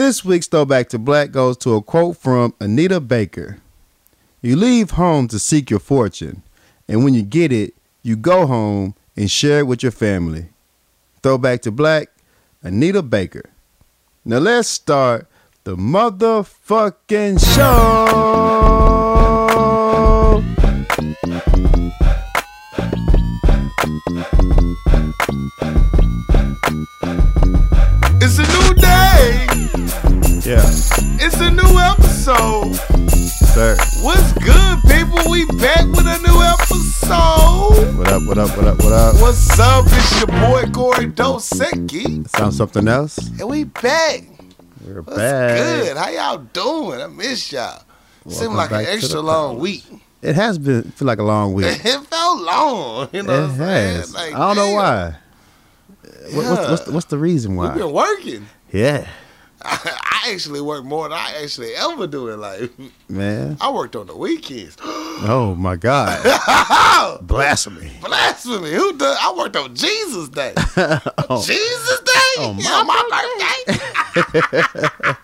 This week's Throwback to Black goes to a quote from Anita Baker. You leave home to seek your fortune, and when you get it, you go home and share it with your family. Throwback to Black, Anita Baker. Now let's start the motherfucking show. It's a new day. Yeah, It's a new episode. sir. What's good, people? We back with a new episode. What up, what up, what up, what up? What's up? It's your boy Corey Dosecki. Sound something else? And we back. We're What's back. good? How y'all doing? I miss y'all. Seemed like an extra long house. week. It has been feel like a long week. It felt long. You know it what I'm saying? has. Like, I don't know damn, What, what's, what's, the, what's the reason We've why? been working. Yeah, I actually work more than I actually ever do in life. man. I worked on the weekends. Oh my God. Blasphemy. Blasphemy. Who does? I worked on Jesus Day. Oh, Jesus Day? Oh, Yeah, my my birthday?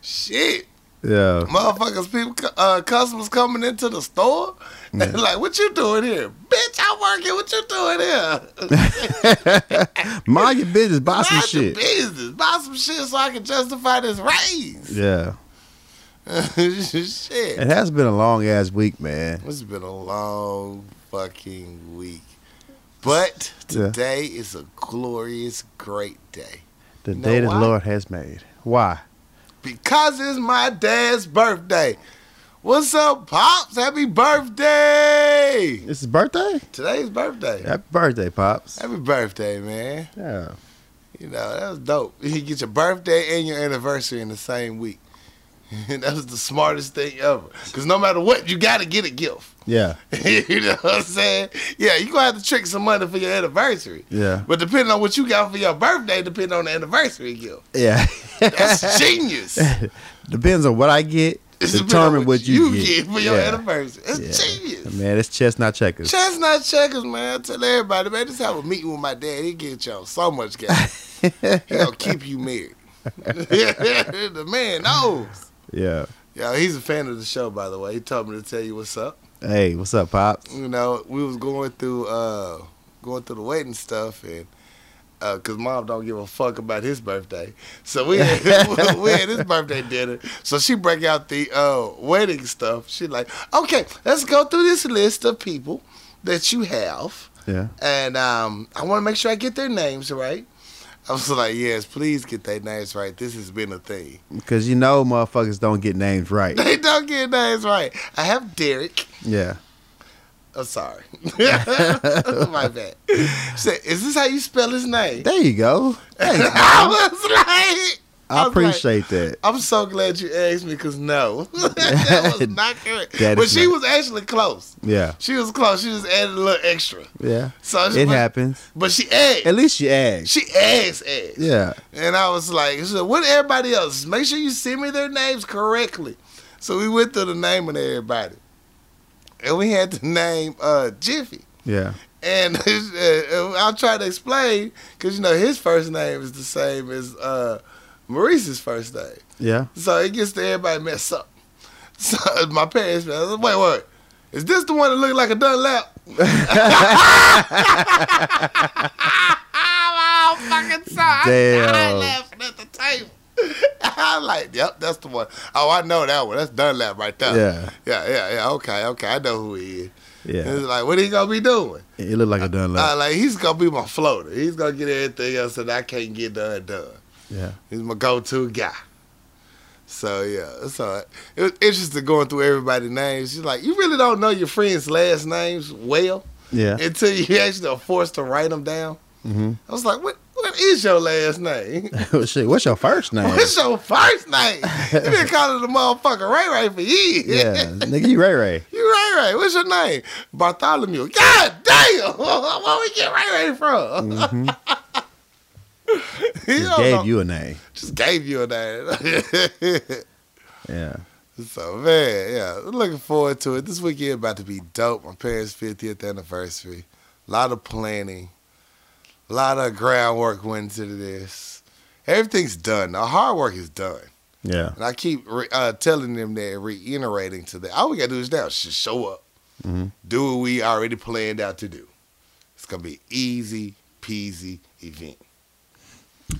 Shit. yeah. Motherfuckers, people, uh, customers coming into the store. Mm. like, what you doing here? Bitch, I'm working. What you doing here? Mind your business. Buy some Mind your shit. business. Buy some shit so I can justify this raise. Yeah. shit. It has been a long ass week, man. Has been a long fucking week. But Yeah. today is a glorious, great day. The know day the? Lord has made. Why? Because it's my dad's birthday. What's up, Pops? Happy birthday! It's his birthday? Today's birthday. Happy birthday, Pops. Happy birthday, man. Yeah. You know, that was dope. You get your birthday and your anniversary in the same week. that was the smartest thing ever. Because no matter what, you got to get a gift. Yeah. you know what I'm saying? Yeah, you gonna have to trick some money for your anniversary. Yeah. But depending on what you got for your birthday, depending on the anniversary gift. Yeah. That's genius. Depends on what I get. Determine what you, get. for your Yeah. anniversary. It's Yeah. genius. Man, it's chestnut checkers. Chestnut checkers, man. I tell everybody, man, just have a meeting with my dad. He get y'all so much gas. He'll keep you married. the man knows. yeah. Yeah, he's a fan of the show, by the way. He told me to tell you what's up. Hey, what's up, Pops? you know, we was going through uh going through the wedding stuff and uh, cause mom don't give a fuck about his birthday, so we had, we had his birthday dinner. So she break out the uh, wedding stuff. She like, okay, let's go through this list of people that you have, Yeah. and um, I want to make sure I get their names right. I was like, yes, please get their names right. This has been a thing. Because you know motherfuckers don't get names right. They don't get names right. I have Derek. Yeah. I'm sorry. My bad. Say, is this how you spell his name? There you go. Thanks. I was like, I like, appreciate that. I'm so glad you asked me because no, that was not correct. But is she not- was actually close. Yeah. She was close. She just added a little extra. Yeah. So It happens. But she asked. At least she asked. She asked, asked. Yeah. And I was like, said, what everybody else? Make sure you send me their names correctly. So we went through the name of everybody. And we had to name uh, Jiffy. Yeah. And uh, I'll try to explain because you know his first name is the same as uh, Maurice's first name, Yeah. so it gets to everybody mess up. So my parents, I like, wait, wait, is this the one that look like a Dunlap? I'm fucking sorry. I Damn. died laughing at the table. I'm like, yep, that's the one. Oh, I know that one. That's Dunlap right there. Yeah. yeah, yeah, yeah. Okay, okay, I know who he is. Yeah. It's like, what he gonna be doing? It looked like a done Uh, like he's gonna be my floater. He's gonna get everything else that I can't get done done. Yeah. He's my go-to guy. So yeah, so it was interesting going through everybody's names. She's like, you really don't know your friends' last names well Yeah. until you actually are forced to write them down. hmm I was like, what? What is your last name? Shit, what's your first name? What's your first name? you been calling the motherfucker Ray Ray for years. yeah. Nigga, you Ray Ray. You Ray Ray. What's your name? Bartholomew. God damn! Where we get Ray Ray from? hmm He Just gave know. you a name. Just gave you a name. Yeah. so man, yeah, looking forward to it. This weekend about to be dope. My parents' 50th anniversary. A lot of planning. A lot of groundwork went into this. Everything's done. The hard work is done. Yeah. And I keep re- uh, telling them that, reiterating to them, all we got to do is now just show up. Mhm. Do what we already planned out to do. It's going to be easy peasy event.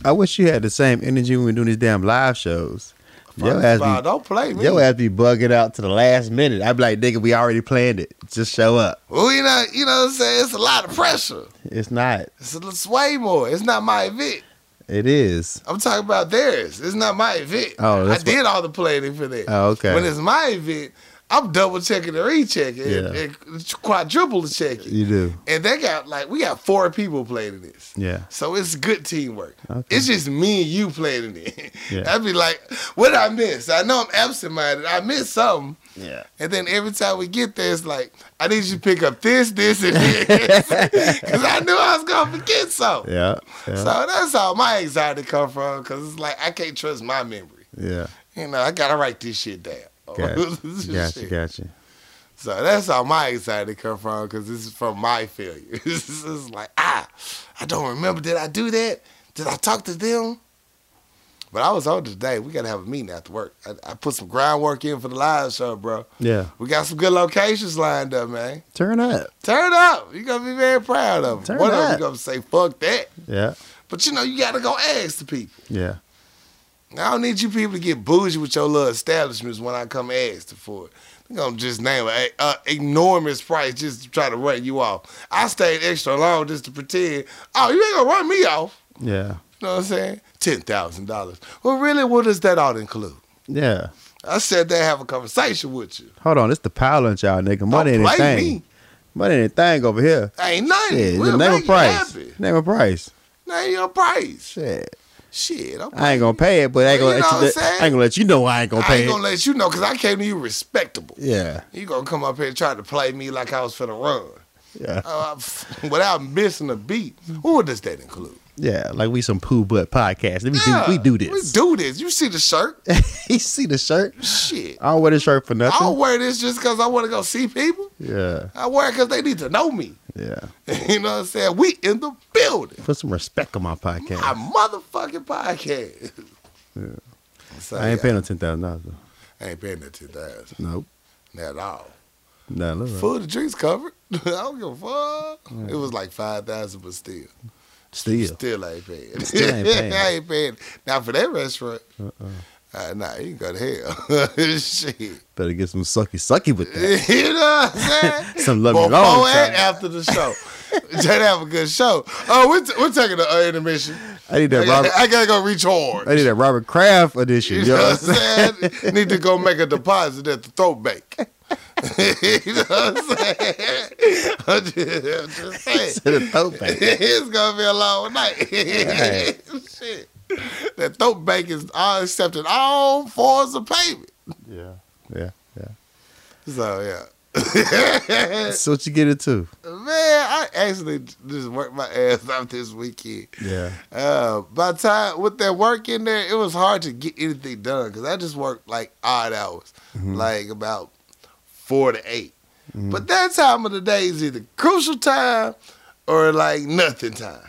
I wish you had the same energy when we're doing these damn live shows. First ass be, don't play me. your ass be bugging out to the last minute. I'd be like, nigga, we already planned it. Just show up. well, you know, you know what I'm saying? It's a lot of pressure. It's not. It's, it's way more. It's not my event. It is. I'm talking about theirs. It's not my event. Oh, I did all the planning for that. Oh, okay. When it's my event, I'm double checking and rechecking and, Yeah. and quadruple checking. You do. And they got like we got four people playing in this. Yeah. So it's good teamwork. Okay. It's just me and you playing in it. Yeah. I'd be like, what did I miss? I know I'm absent minded. I missed something. Yeah. And then every time we get there, it's like, I need you to pick up this, this, and this. Because I knew I was going to forget something. Yeah. Yeah. So that's how my anxiety come from. Because it's like, I can't trust my memory. yeah. You know, I got to write this shit down. Gotcha. Gotcha. Gotcha. So that's how my anxiety come from because this is from my failure. this is like, ah, I don't remember. Did I do that? Did I talk to them? But I was on today. We got to have a meeting after work. I, I put some groundwork in for the live show, bro. Yeah. We got some good locations lined up, man. Turn up. Turn up. You're going to be very proud of them. Turn One of them up. going to say, fuck that. Yeah. But you know, you got to go ask the people. Yeah. I don't need you people to get bougie with your little establishments when I come ask for it. I'm gonna just name an uh, enormous price just to try to run you off. I stayed extra long just to pretend, oh, you ain't gonna run me off. Yeah. You know what I'm saying? Ten thousand dollars. Well, really, what does that all include? Yeah. I said they have a conversation with you. Hold on. It's the power lunch, y'all, nigga. Money ain't a thing. me. Money ain't a thing over here. Ain't nothing. Shit. we'll name a price. happy. Name a price. Name your price. Shit. Shit. I'm I ain't gonna pay it, but I ain't gonna you let you. I ain't gonna let you know I ain't gonna pay it. I ain't it. gonna let you know because I came to you respectable. Yeah. You gonna come up here and try to play me like I was for the run. Yeah. uh, without missing a beat. What does that include? Yeah. Like we some poo butt podcast. Let me do. We do this. We do this. You see the shirt? you see the shirt? Shit. I don't wear this shirt for nothing. I don't wear this just because I want to go see people. Yeah. I wear it because they need to know me. Yeah. you know what I'm saying? We in the building. Put some respect on my podcast. My motherfucking podcast. Yeah. So, I ain't yeah, paying no ten thousand dollars. I ain't paying that 10000 Nope. Not at all. Nah, look. Food and drinks covered. I don't give a fuck. It was like 5000 but still. Still. Still ain't paying. Still ain't paying. I ain't paying. Now for that restaurant, Uh-uh. uh, nah, you can go to hell. Shit. Better get some sucky sucky with that. you know what I'm saying? Some love Before long and time. after the show. To have a good show. Oh, we're, t- we're taking the uh, intermission. I need I that gotta, Robert. I gotta go recharge. I need that Robert Kraft edition. You You know know what I'm saying? Need to go make a deposit at the throat bank. you know what I'm saying? I'm just, I'm just saying. To the throat bank. it's gonna be a long night. Right. Shit. That throat bank is all accepting all forms of payment. Yeah. Yeah. Yeah. So yeah. That's what you get into. Man, I actually just worked my ass off this weekend. Yeah. Uh, by the time with that work in there, it was hard to get anything done because I just worked like odd hours, Mm-hmm. like about four to 8 But that time of the day is either crucial time or like nothing time.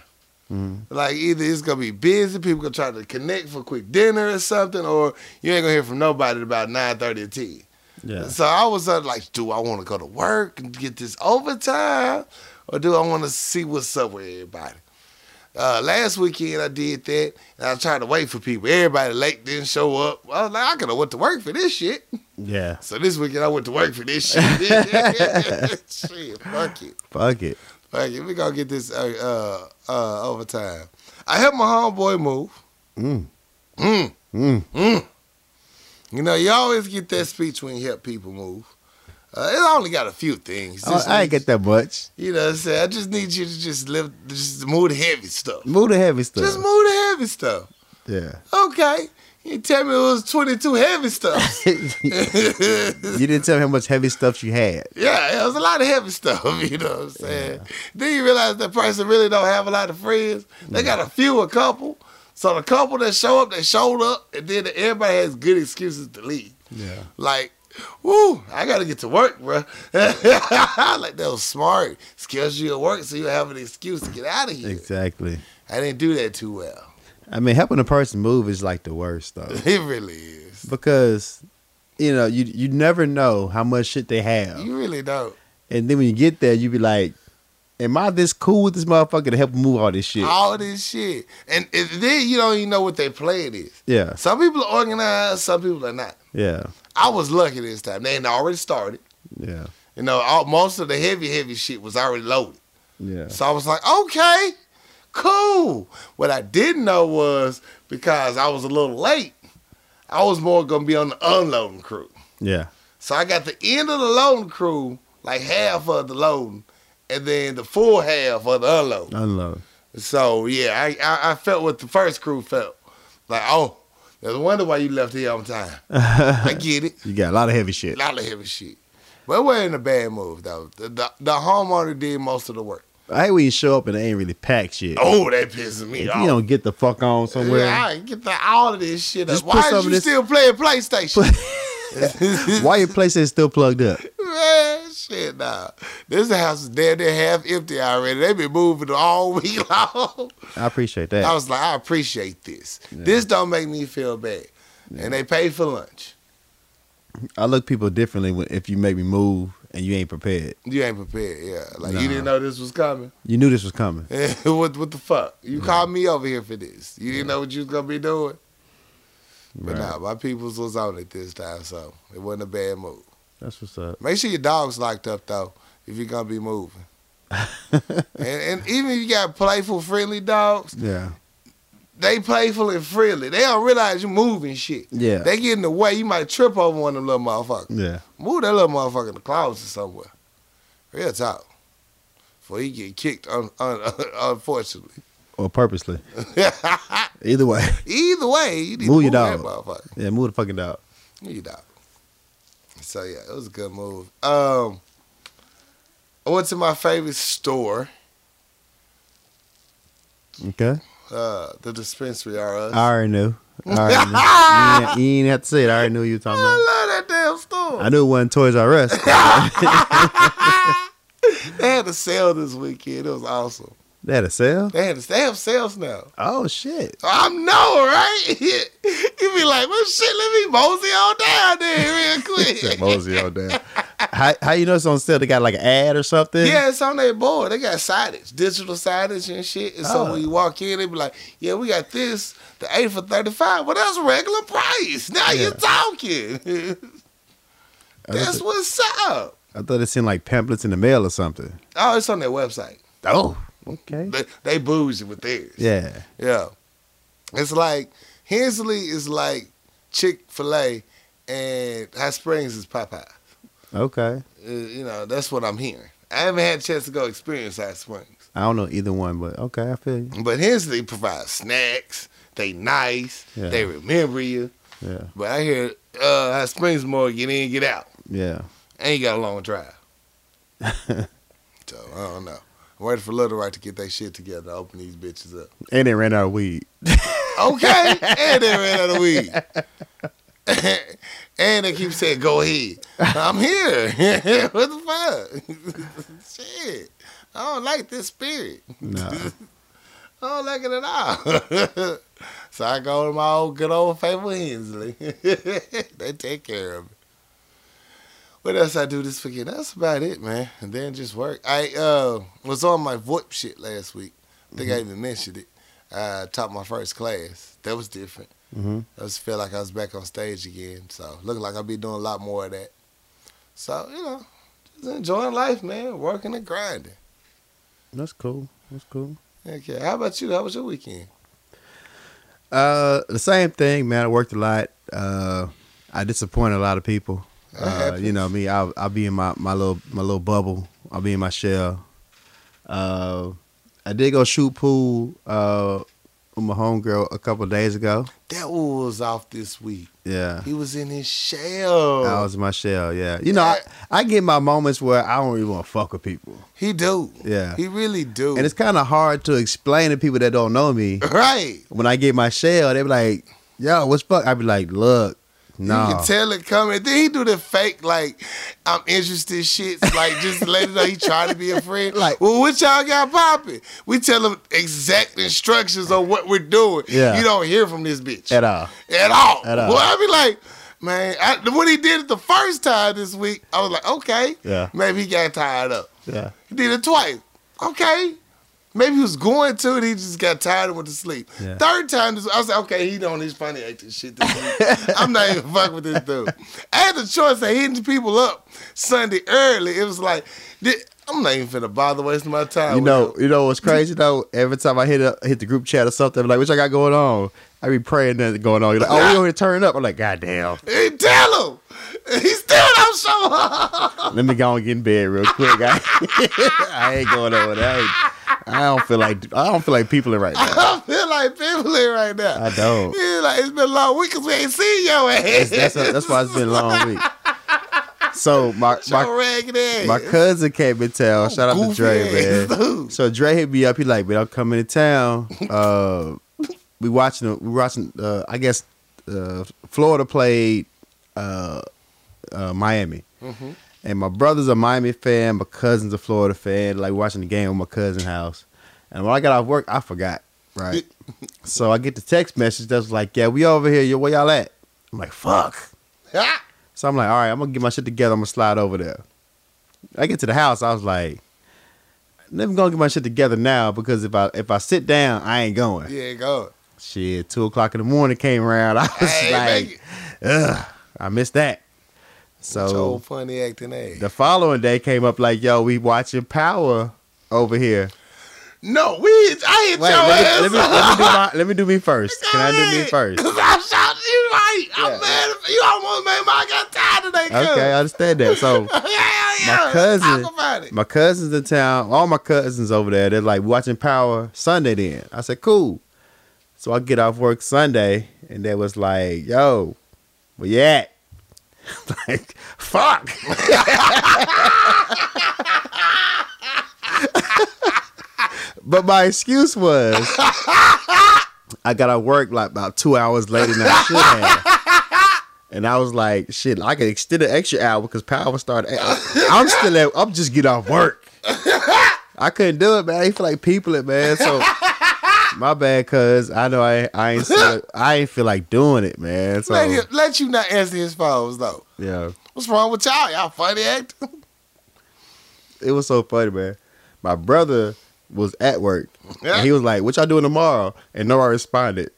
Mhm. Like either it's gonna be busy, people gonna try to connect for a quick dinner or something, or you ain't gonna hear from nobody at about nine thirty or ten. Yeah. So I was uh, like, do I want to go to work and get this overtime, or do I want to see what's up with everybody? Uh, last weekend I did that, and I tried to wait for people. Everybody late didn't show up. I was like, I could have went to work for this shit. Yeah. So this weekend I went to work for this shit. shit, fuck it, Fuck it. fuck it. We gonna get this uh, uh, uh, overtime. I helped my homeboy move. Mm. Mm. Mm. Mm. You know, you always get that speech when you help people move. Uh, it only got a few things. Oh, I ain't get that much. You know what I'm saying? I just need you to just live, just move the heavy stuff. Move the heavy stuff. Just move the heavy stuff. Yeah. Okay. You tell me it was 22 heavy stuff. you didn't tell me how much heavy stuff you had. yeah, it was a lot of heavy stuff. You know what I'm saying? Then you realize that person really don't have a lot of friends. They got a few, a couple. So the couple that show up, they showed up, and then everybody has good excuses to leave. Yeah. Like, woo, I gotta get to work, bro. like that was smart. Skills you at work, so you have an excuse to get out of here. Exactly. I didn't do that too well. I mean, helping a person move is like the worst though, It really is. because you know you you never know how much shit they have, You really don't. and then when you get there, you be like, "Am I this cool with this motherfucker to help move all this shit?" All this shit. And, and then you don't even know what their plan is. Yeah, Some people are organized, some people are not. yeah, I was lucky this time. They had already started. yeah, You know, all, most of the heavy, heavy shit was already loaded. yeah. So I was like, okay, cool. What I didn't know was because I was a little late, I was more gonna be on the unloading crew. Yeah. So I got the end of the loading crew, like half of the loading, and then the full half of the unloading. Unload. So yeah, I, I I felt what the first crew felt. Like, oh, there's a wonder why you left here on time. I get it. You got a lot of heavy shit. A lot of heavy shit. But it wasn't a bad move though. The, the, the homeowner did most of the work. I hate when you show up and they ain't really packed shit. Oh, that pisses me if off. you don't get the fuck on somewhere, Yeah, I get the, all of this shit Just up. Why is you this- still playing PlayStation? why your PlayStation still plugged up? Man, shit, nah. This house is damn near half empty already. They been moving all week long. I appreciate that. I was like, I appreciate this. This don't make me feel bad. And they pay for lunch. I look people differently when, if you make me move and you ain't prepared. You ain't prepared, yeah. Like Nah. you didn't know this was coming. You knew this was coming. what what the fuck? You called me over here for this. You didn't know what you was gonna be doing. But Right. nah, my peoples was on it this time, so it wasn't a bad move. That's what's up. Make sure your dog's locked up though, if you're gonna be moving. and, and even if you got playful, friendly dogs, Yeah. they playful and friendly. They don't realize you're moving shit. Yeah. They get in the way, you might trip over one of them little motherfuckers. Yeah. Move that little motherfucker in the closet somewhere. Real talk. Before he get kicked, un- un- unfortunately. Or purposely. Either way. Either way, you need Move your move that dog. motherfucker. Yeah, move the fucking dog. Move your dog. So yeah, it was a good move. Um, I went to my favorite store, Okay. uh, the dispensary R Us. I already knew. I already knew. You, ain't, you have to say it. I already knew you were talking about. I love that damn store. I knew it wasn't Toys R Us. they had a sale this weekend. It was awesome. They had a sale? They had they have sales now. Oh, shit. I know, right? you be like, well, shit, let me mosey on down there real quick. Mosey on down. How, how you know it's on sale? They got like an ad or something? Yeah, it's on their board. They got signage, digital signage and shit. And so Oh. when you walk in, they be like, "Yeah, we got this, the eight for thirty five. Well, that's regular price. Now Yeah. you're talking. That's what's up. I thought it seemed like pamphlets in the mail or something. Oh, it's on their website. Oh, okay. They, they bougie with theirs. Yeah. yeah. It's like Hensley is like Chick Fil A, and Hot Springs is Popeye. Okay. Uh, you know, that's what I'm hearing. I haven't had a chance to go experience Hot Springs. I don't know either one, but okay, I feel you. But Hensley provides snacks. They nice. Yeah. They remember you. Yeah. But I hear uh, Hot Springs more get in, get out. Yeah. And you got a long drive. so I don't know. I'm waiting for Little Right to get their shit together to open these bitches up. And they ran out of weed. Okay. and they ran out of weed. and they keep saying, go ahead. I'm here. what the fuck? Shit. I don't like this spirit. No. I don't like it at all. so I go to my old good old faithful Hensley. they take care of me. What else I do this weekend? That's about it, man. And then just work. I uh, was on my VoIP shit last week. I think I even mentioned it. I taught my first class. That was different. hmm I just felt like I was back on stage again. So looking like I'll be doing a lot more of that. So, you know, just enjoying life, man. Working and grinding. That's cool. That's cool. Okay. How about you? How was your weekend? Uh, the same thing, man. I worked a lot. Uh, I disappointed a lot of people. Uh, you know me. I'll, I'll be in my, my little my little bubble. I'll be in my shell. Uh, I did go shoot pool uh, with my homegirl a couple of days ago. That was off this week. Yeah, He was in his shell. I was in my shell. Yeah, you know, I, I get my moments where I don't even want to fuck with people. he do. Yeah, He really do. and it's kind of hard to explain to people that don't know me. right. When I get my shell, they be like, "Yo, what's fuck?" I be like, "Look, No. You can tell it coming. Then he do the fake like I'm interested shit. Like just let it know he trying to be a friend. Like- well, what y'all got popping? We tell him exact instructions on what we're doing. Yeah. You don't hear from this bitch At all. at all. At all. Well, I be like, man, I, when he did it the first time this week, I was like, okay, Yeah. maybe he got tired up. Yeah. He did it twice. Okay. Maybe he was going to and he just got tired and went to sleep. Yeah. Third time, I was like, okay, he doing his funny acting shit this week. I'm not even fucking with this dude. I had the choice of hitting people up Sunday early. It was like, I'm not even finna bother wasting my time. You know, you know what's crazy though? Every time I hit hit the group chat or something, like, what y'all got going on? I be praying that going on. You're like, oh, we over here turning up. I'm like, God damn. Hey, tell him. He's still don't show up. Let me go and get in bed real quick. I, I ain't going over there. I, don't feel like I don't feel like people in right now. I don't feel like people in right now. I don't. Yeah, like it's been a long week because we ain't seen your ass. That's that's, that's why it's been a long week. So my my my cousin came in town. Shout out to Dre, ass man. dude. So Dre hit me up. He like, man, I'm coming to town. Uh, we watching. We watching. Uh, I guess uh, Florida played uh, uh, Miami, Mm-hmm. and my brother's a Miami fan. My cousin's a Florida fan. Like watching the game at my cousin's house. And when I got off work, I forgot. Right. so I get the text message that's like, "Yeah, we over here. Yo, where y'all at?" I'm like, "Fuck." So I'm like, all right, I'm gonna get my shit together. I'm gonna slide over there. I get to the house. I was like, "Never gonna get my shit together now because if I if I sit down, I ain't going. yeah, go. Shit, two o'clock in the morning came around. I was Hey, like, ugh, I missed that. So funny acting ass. the following day came up like, yo, we watching Power over here. no, we. I hit Wait, your let ass. me, let, me, let me do my let me do me first. Can I do me first? Cause I shot you right. Yeah. I'm mad. You almost made my got tired today. Okay, I understand that. So yeah, yeah. my cousin, Talk about it. my cousins in town, all my cousins over there, they're like watching Power Sunday then. I said, cool. So I get off work Sunday and they was like, yo, where you at? like, fuck. but my excuse was I got off work like about two hours later than I should have. And I was like, shit, I could extend an extra hour because power started. I'm still at, I'm just getting off work. I couldn't do it, man. I feel like people it, man. So my bad, cuz I know I I ain't still, I ain't feel like doing it, man. So let, him, let you not answer his phones though. yeah, What's wrong with y'all? Y'all funny acting. it was so funny, man. My brother was at work. Yeah. And he was like, "What y'all doing tomorrow?" And nobody responded.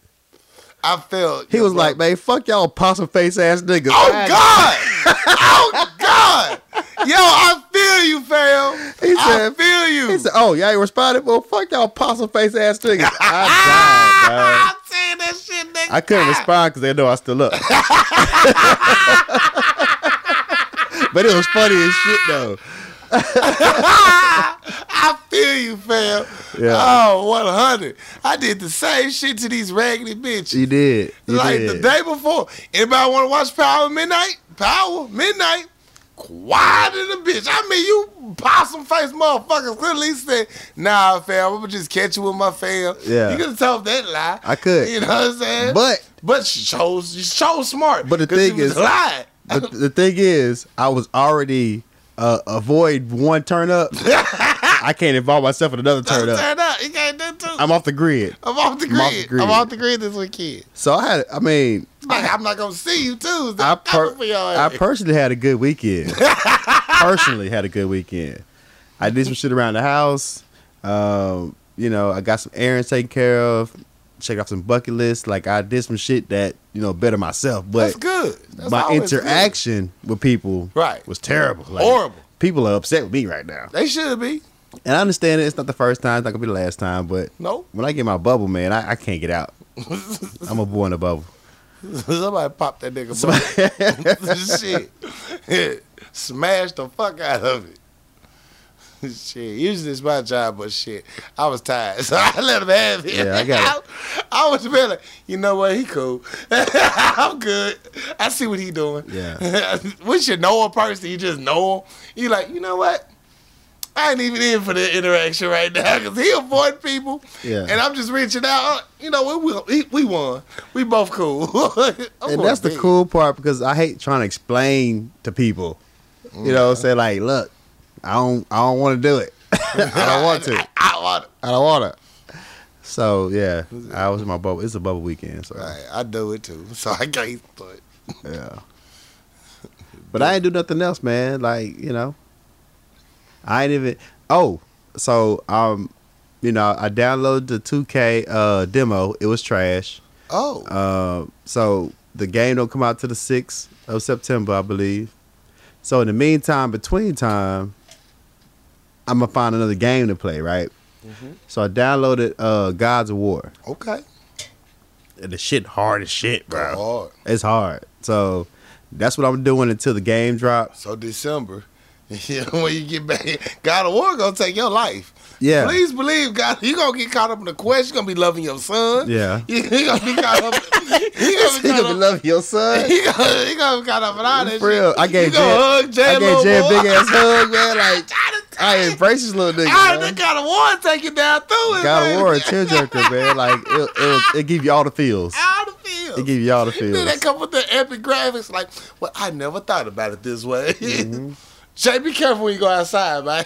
I felt. He was like, "Man, fuck y'all possum face ass niggas." Oh I- God! oh God! Yo, I feel you, fam. He I said- feel you. He said, "Oh, y'all ain't responded? Well, fuck y'all possum face ass niggas." I died. I'm saying that shit, nigga. I couldn't respond because they know I still up. but it was funny as shit though. I feel you, fam. Yeah. Oh, 100. I did the same shit to these raggedy bitches. You did. You like did. the day before. Anybody want to watch Power Midnight? Power Midnight. Quiet in the bitch. I mean, you possum face motherfuckers could at least say, nah, fam, I'm gonna just catch you with my fam. Yeah. You could have told that lie. I could. You know what I'm saying? But but she chose, she chose smart. But the thing is- the, the thing is, I was already uh, avoid one turn up. I can't involve myself in another turn up. Turn up. You can't do two. I'm off the grid. I'm off the I'm off the grid. grid. I'm off the grid this weekend. So I had. I mean, Like, I'm not gonna see you Tuesday. I per- coming for your I personally had a good weekend. personally had a good weekend. I did some shit around the house. Um, you know, I got some errands taken care of. Checked off some bucket lists. Like I did some shit that you know better myself. But That's good. That's my always good. interaction with people Right. was terrible. Like, Horrible. People are upset with me right now, They should be. and I understand it. It's not the first time. It's not gonna be the last time. But No. when I get my bubble, man, I, I can't get out. I'm a boy in a bubble. Somebody pop that nigga shit. Smash the fuck out of it. Shit, usually it's my job, but shit, I was tired, so I let him have it. Yeah, I got it. I, was like, you know what, he cool. I'm good. I see what he doing. Yeah. we should know a person. You just know him. You like, you know what? I ain't even in for the interaction right now because he avoid people, Yeah. and I'm just reaching out. Uh, you know, we we, we won. We both cool. And that's the cool part because I hate trying to explain to people. You know, say like, look, I don't, I don't want to do it. I don't want to. I want it. I don't want to. So yeah, I was in my bubble. It's a bubble weekend, so Right, I do it too, so I can't. But yeah. But I ain't do nothing else, man. Like you know, I ain't even. Oh, so um, you know, I downloaded the 2K uh demo. It was trash. oh, Uh, so the game don't come out to the sixth of September, I believe. So in the meantime, between time, I'm gonna find another game to play, right? Mhm. So I downloaded uh Gods of War. okay, And the shit hard as shit, bro. hard. It's hard. So that's what I'm doing until the game drops. So December, you know, when you get back, God of War gonna take your life. Yeah. Please believe God, you gonna get caught up in the quest. You gonna be loving your son. Yeah. You gonna be caught up. You gonna be You gonna up. love your son. He gonna, gonna be caught up in all that For real. shit. I gave you hug I gave Jay a big ass hug, man. Like I embrace this little nigga. I man. got a war take you down through it. Man. of War, a tearjerker, man. Like it, it, it give you all the feels. Out of field. It give you all the Then feels. they come with the epic graphics, like, well, I never thought about it this way. Mm-hmm. Jay, be careful when you go outside, man.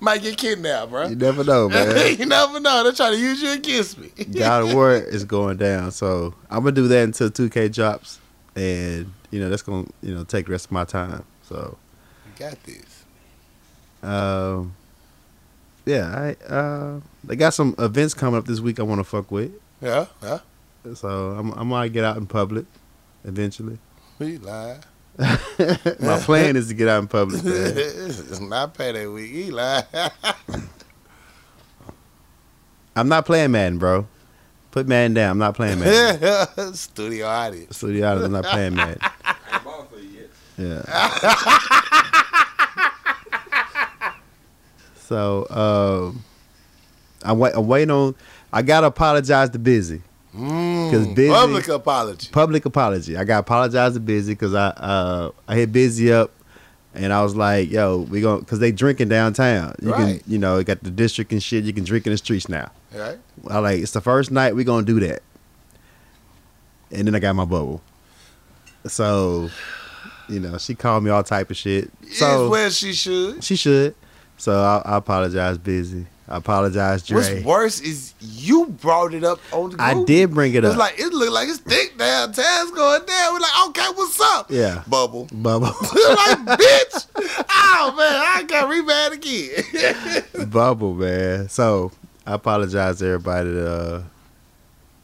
Might get kidnapped, bro. You never know, man. you never know. They're trying to use you against me. God of War is going down, so I'm gonna do that until 2K drops, and you know that's gonna you know take the rest of my time. So, got this. um, yeah, I uh, they got some events coming up this week. I want to fuck with, Yeah, yeah. so I'm I might get out in public eventually. We lie. my plan is to get out in public, man. it's not payday week. He lie. I'm not playing Madden, bro. Put Madden down. I'm not playing Madden. Studio audience. Studio the I'm not playing Madden. Ball for you yet. Yeah. so um, I'm, wait, I wait on. I gotta apologize to Busy. Mm, busy- Public apology. Public apology. I gotta apologize to Busy because I uh, I hit Busy up. And I was like, "Yo, we going because they drinking downtown. You Right. can, you know, it got the district and shit. You can drink in the streets now. Right? I like it's the first night we gonna do that. And then I got my bubble. So, you know, she called me all type of shit. So is where she should. she should. So I, I apologize, busy. I apologize, Dre. What's worse is you brought it up on the group. I did bring it up. It's like it looked like it's thick downtown. It's going down. We're like, okay, what's up? yeah, Bubble. bubble, like, bitch. Oh man, I got rebad again. bubble, man. So I apologize to everybody. That, uh,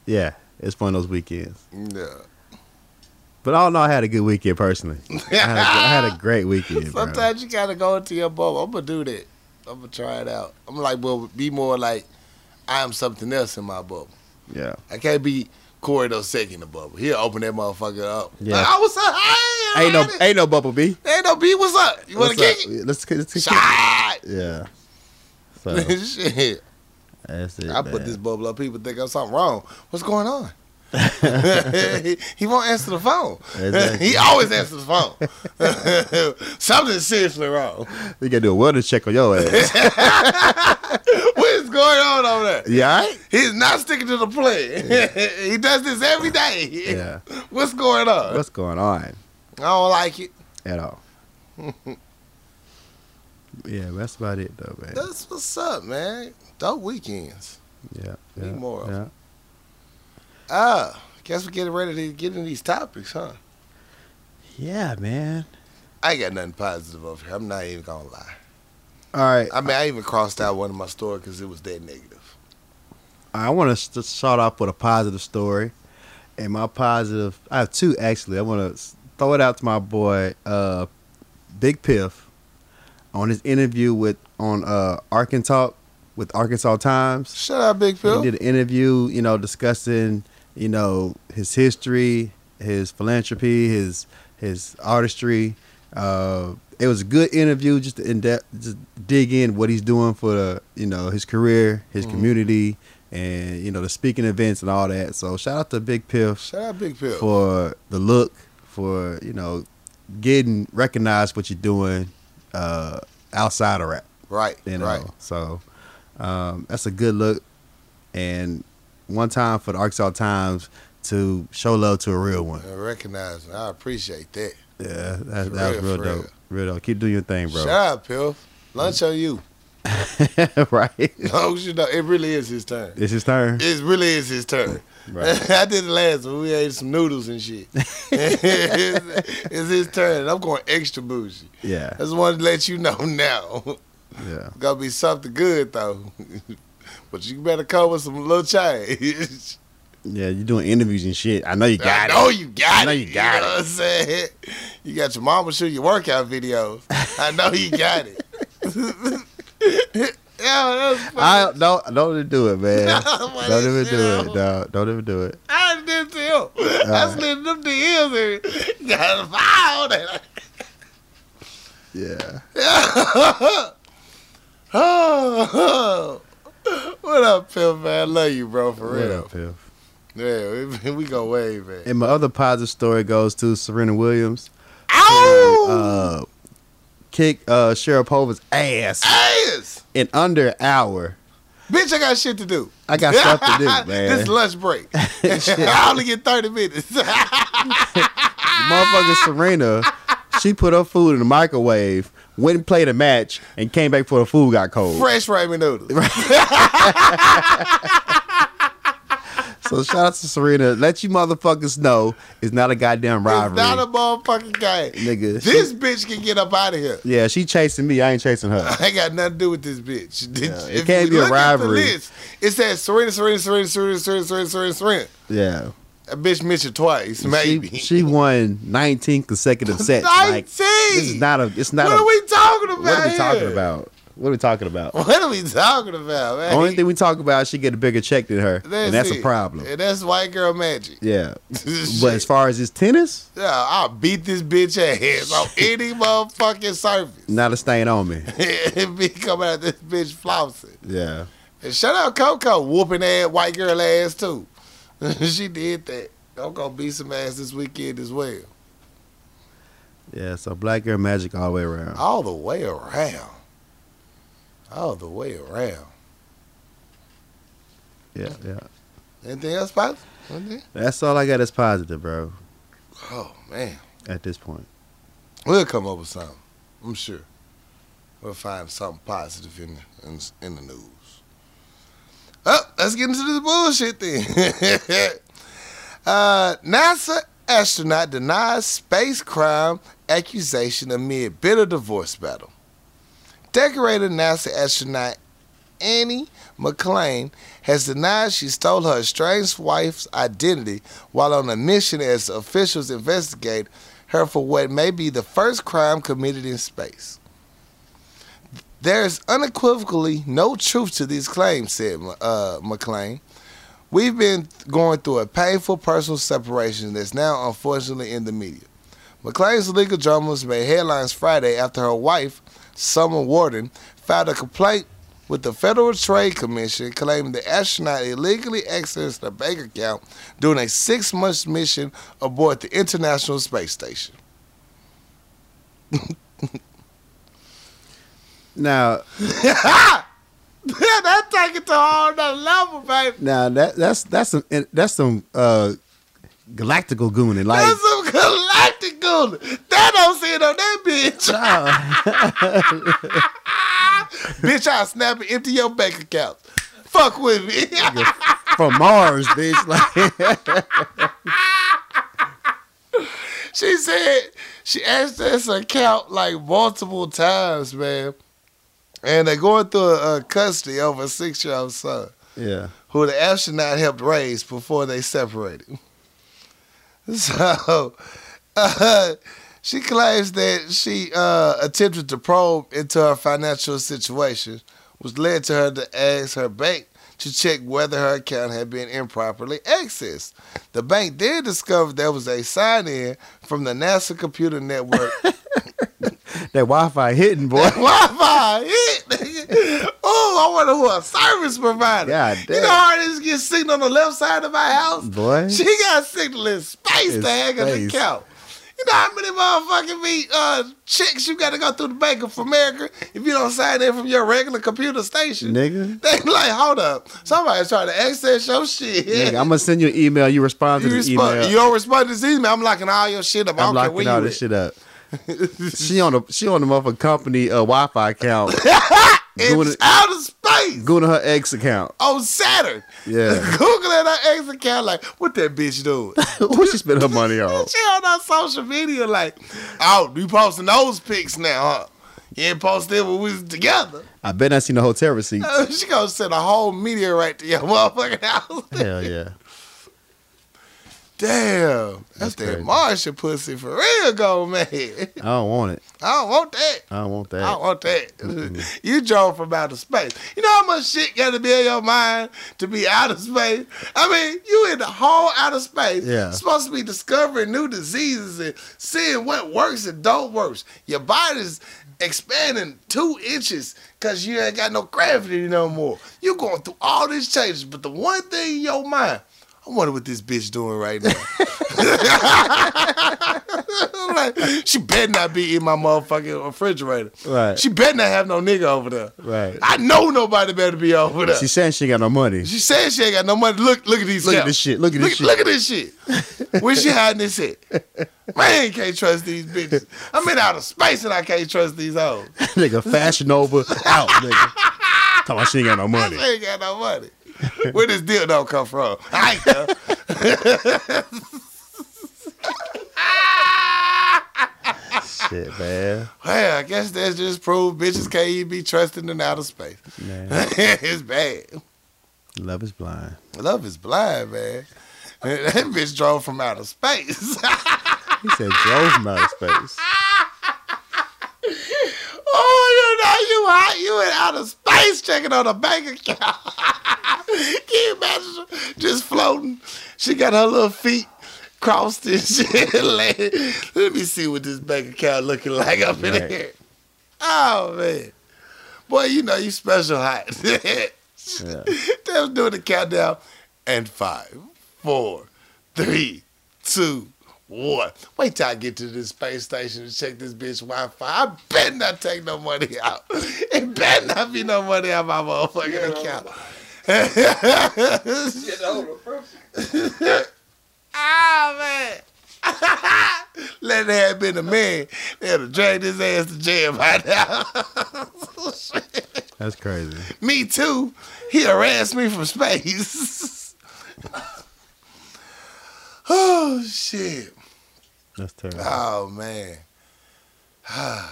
yeah, it's one of those weekends. yeah. But all in all, I had a good weekend personally. I had a, I had a great weekend. bro. Sometimes you gotta go into your bubble. I'm gonna do that. I'm gonna try it out. I'm like, well, be more like I am something else in my bubble. Yeah. I can't be Corey Dosecki in the bubble. He'll open that motherfucker up. Yeah. Like, oh, what's up? Hey, Ain't no, ain't no bubble B. ain't no B. What's up? You wanna What's kick it? Let's, let's kick it. Yeah. So Shit. that's it. I put this bubble up. People think I'm something wrong. What's going on? he won't answer the phone. Exactly. he always answers the phone. Something's seriously wrong. We gotta do a wellness check on your ass. What is going on over there? yeah, right? He's not sticking to the plan. he does this every day. Yeah. What's going on? What's going on I don't like it. at all? yeah, that's about it though, man. That's what's up, man. Dope weekends. Yeah, Need yeah, more of yeah. Ah, guess we're getting ready to get into these topics, huh? Yeah, man. I ain't got nothing positive over here. I'm not even gonna lie. All right, I mean, I even crossed out one of my stories because it was that negative. I want to start off with a positive story, and my positive. I have two actually. I want to throw it out to my boy, uh, Big Piph, on his interview with on uh, Arkansas with Arkansas Times. Shut up, Big Piph. He did an interview, you know, discussing, you know, his history, his philanthropy, his his artistry. Uh, it was a good interview, just to in depth, just dig in what he's doing for the, you know, his career, his Mhm. community, and you know the speaking events and all that. So shout out to Big Piph Shout out Big Phil. for the look, for you know, getting recognized what you're doing, uh, outside of rap. Right. You know, Right. so um, that's a good look. And one time for the Arkansas Times to show love to a real one. I recognize. it. I appreciate that. Yeah, that, that was real, real dope. real. Real dope. Keep doing your thing, bro. Shut up, Pill. Lunch on you. right. Oh, you know, it really is his turn. It's his turn. It really is his turn. Right. I did it last one. We ate some noodles and shit. it's, it's his turn. I'm going extra bougie. Yeah. I just wanted to let you know now. Yeah. Gotta be something good though. But you better come with some little change. Yeah, you're doing interviews and shit. I know you got I know it. you got I know it. you got know it. What I'm saying? You got your mama shoot your workout videos. I know you got it. yeah. I don't don't even do it, man. Don't even do it, dog. Don't even do it. I did to him. I slid them DMs and got a it. Yeah. oh, what up, Phil, man? I love you, bro, for What real. up, Phil? Yeah, we, we go way, man. And my other positive story goes to Serena Williams. Ow! Uh, kick uh, Sharapova's ass Ass! in under an hour. Bitch, I got shit to do. I got stuff to do, man. this lunch break. I only get 30 minutes. Motherfucking Serena, she put her food in the microwave, went and played a match, and came back before the food got cold. Fresh ramen noodles. So shout out to Serena. Let you motherfuckers know it's not a goddamn rivalry. It's not a motherfucking game. Nigga, This bitch can get up out of here. yeah, she chasing me. I ain't chasing her. I ain't got nothing to do with this bitch. Did- Yeah, it can't be a look at the rivalry. list, It says Serena, Serena, Serena, Serena, Serena, Serena, Serena, Serena. Yeah. That bitch mentioned twice, maybe. She, she won 19 consecutive sets. Like, 19. this is not a. It's not what a. are we talking about? what are we talking here? about? What are we talking about? What are we talking about, man? The only thing we talk about, she get a bigger check than her, and that's a problem. And that's white girl magic. Yeah. But as far as his tennis, yeah, I'll beat this bitch ass on any motherfucking surface. not a stain on me. and be coming at this bitch flossing. Yeah. And shout out Coco, whooping ass white girl ass too. she did that. I'm gonna beat some ass this weekend as well. Yeah. So black girl magic all the way around. All the way around. All the way around. Yeah. Yeah. Anything else, Pops? Anything? That's all I got is positive, bro. Oh man. At this point. We'll come up with something. I'm sure. We'll find something positive in the, in, in the news. Oh, let's get into this bullshit then. uh, NASA astronaut denies space crime accusation amid bitter divorce battle. Decorated NASA astronaut Annie McClain has denied she stole her estranged wife's identity while on a mission as officials investigate her for what may be the first crime committed in space. There is unequivocally no truth to these claims, said uh, McClain. We've been going through a painful personal separation that's now unfortunately in the media. McClain's legal dramas made headlines Friday after her wife, Summer Worden, filed a complaint with the Federal Trade Commission claiming the astronaut illegally accessed her bank account during a six month mission aboard the International Space Station. Now, that take it to a whole nother level, baby. now that that's that's some that's some uh galactical gooning. Like, That's some galactic gold. That don't see it on that bitch. bitch, I'll snap and empty your bank account. Fuck with me. from Mars, bitch. Like, she said she asked this account like multiple times, man. And they're going through a, custody over a six year old son yeah. who the astronaut helped raise before they separated. So uh, she claims that she uh, attempted to probe into her financial situation, which led to her to ask her bank to check whether her account had been improperly accessed. The bank then discovered there was a sign in from the NASA computer network That Wi-Fi hitting, boy. Wi-Fi hit. oh, I wonder who a service provider. God You know how this gets signal on the left side of my house? Boy. She got signal in space In to hang on the couch. You know how many motherfucking be uh, chicks you got to go through the Bank of America if you don't sign in from your regular computer station? Nigga. They like, hold up. Somebody's trying to access your shit. Nigga, I'm gonna send you an email. You respond to you, the respond, email. you don't respond to this email. I'm locking all your shit up. I I'm care where locking all you this shit up. she on the she on the motherfucking company uh, Wi-Fi account. doing It's it, out of space going to her ex account. on Saturn. Yeah. Googling her ex account, like, what that bitch doing? what she spend her money on? She on our social media like, oh, you posting those pics now, huh? You ain't posted when we was together. I bet I seen the hotel receipts. she gonna send a whole meteorite to your motherfucking house. Hell yeah. Damn, that's, That's that. Martian pussy for real, go man. I don't want it. I don't want that. I don't want that. I don't want that. you drove from outer space. You know how much shit got to be in your mind to be outer space? I mean, you in the whole outer space. Yeah. Supposed to be discovering new diseases and seeing what works and don't works. Your body's expanding two inches because you ain't got no gravity no more. You going through all these changes, but the one thing in your mind, I wonder what this bitch doing right now. like, she better not be in my motherfucking refrigerator. Right. She better not have no nigga over there. Right. I know nobody better be over there. She saying she ain't got no money. she said she ain't got no money. Look, look at these. Look at this shit. Look at Look, this shit. look at this shit. Where she hiding this shit? Man, can't trust these bitches. I'm in outer space and I can't trust these hoes. nigga, Fashion over out, nigga. Talking about she ain't got no money. ain't got no money. Where this deal don't come from? I ain't. Shit, man. Well, I guess that's just proof bitches can't even be trusted in outer space. Man, it's bad. love is blind. Love is blind, man. That bitch drove from outer space. He said drove from outer space. oh, know you hot. You in outer space checking on a bank account. Can you imagine just floating? She got her little feet crossed and shit. Let me see what this bank account looking like up in Right. here. Oh man, boy, you know you special hot. Yeah. They was doing the countdown. And five, four, three, two, one. Wait till I get to this space station and check this bitch Wi-Fi. I better not take no money out. It better not be no money out my motherfucking account. ah man. Let it have been a man, they'd have dragged his ass to jail by now. That's crazy. Me too. He harassed me from space. oh shit. That's terrible. Oh man.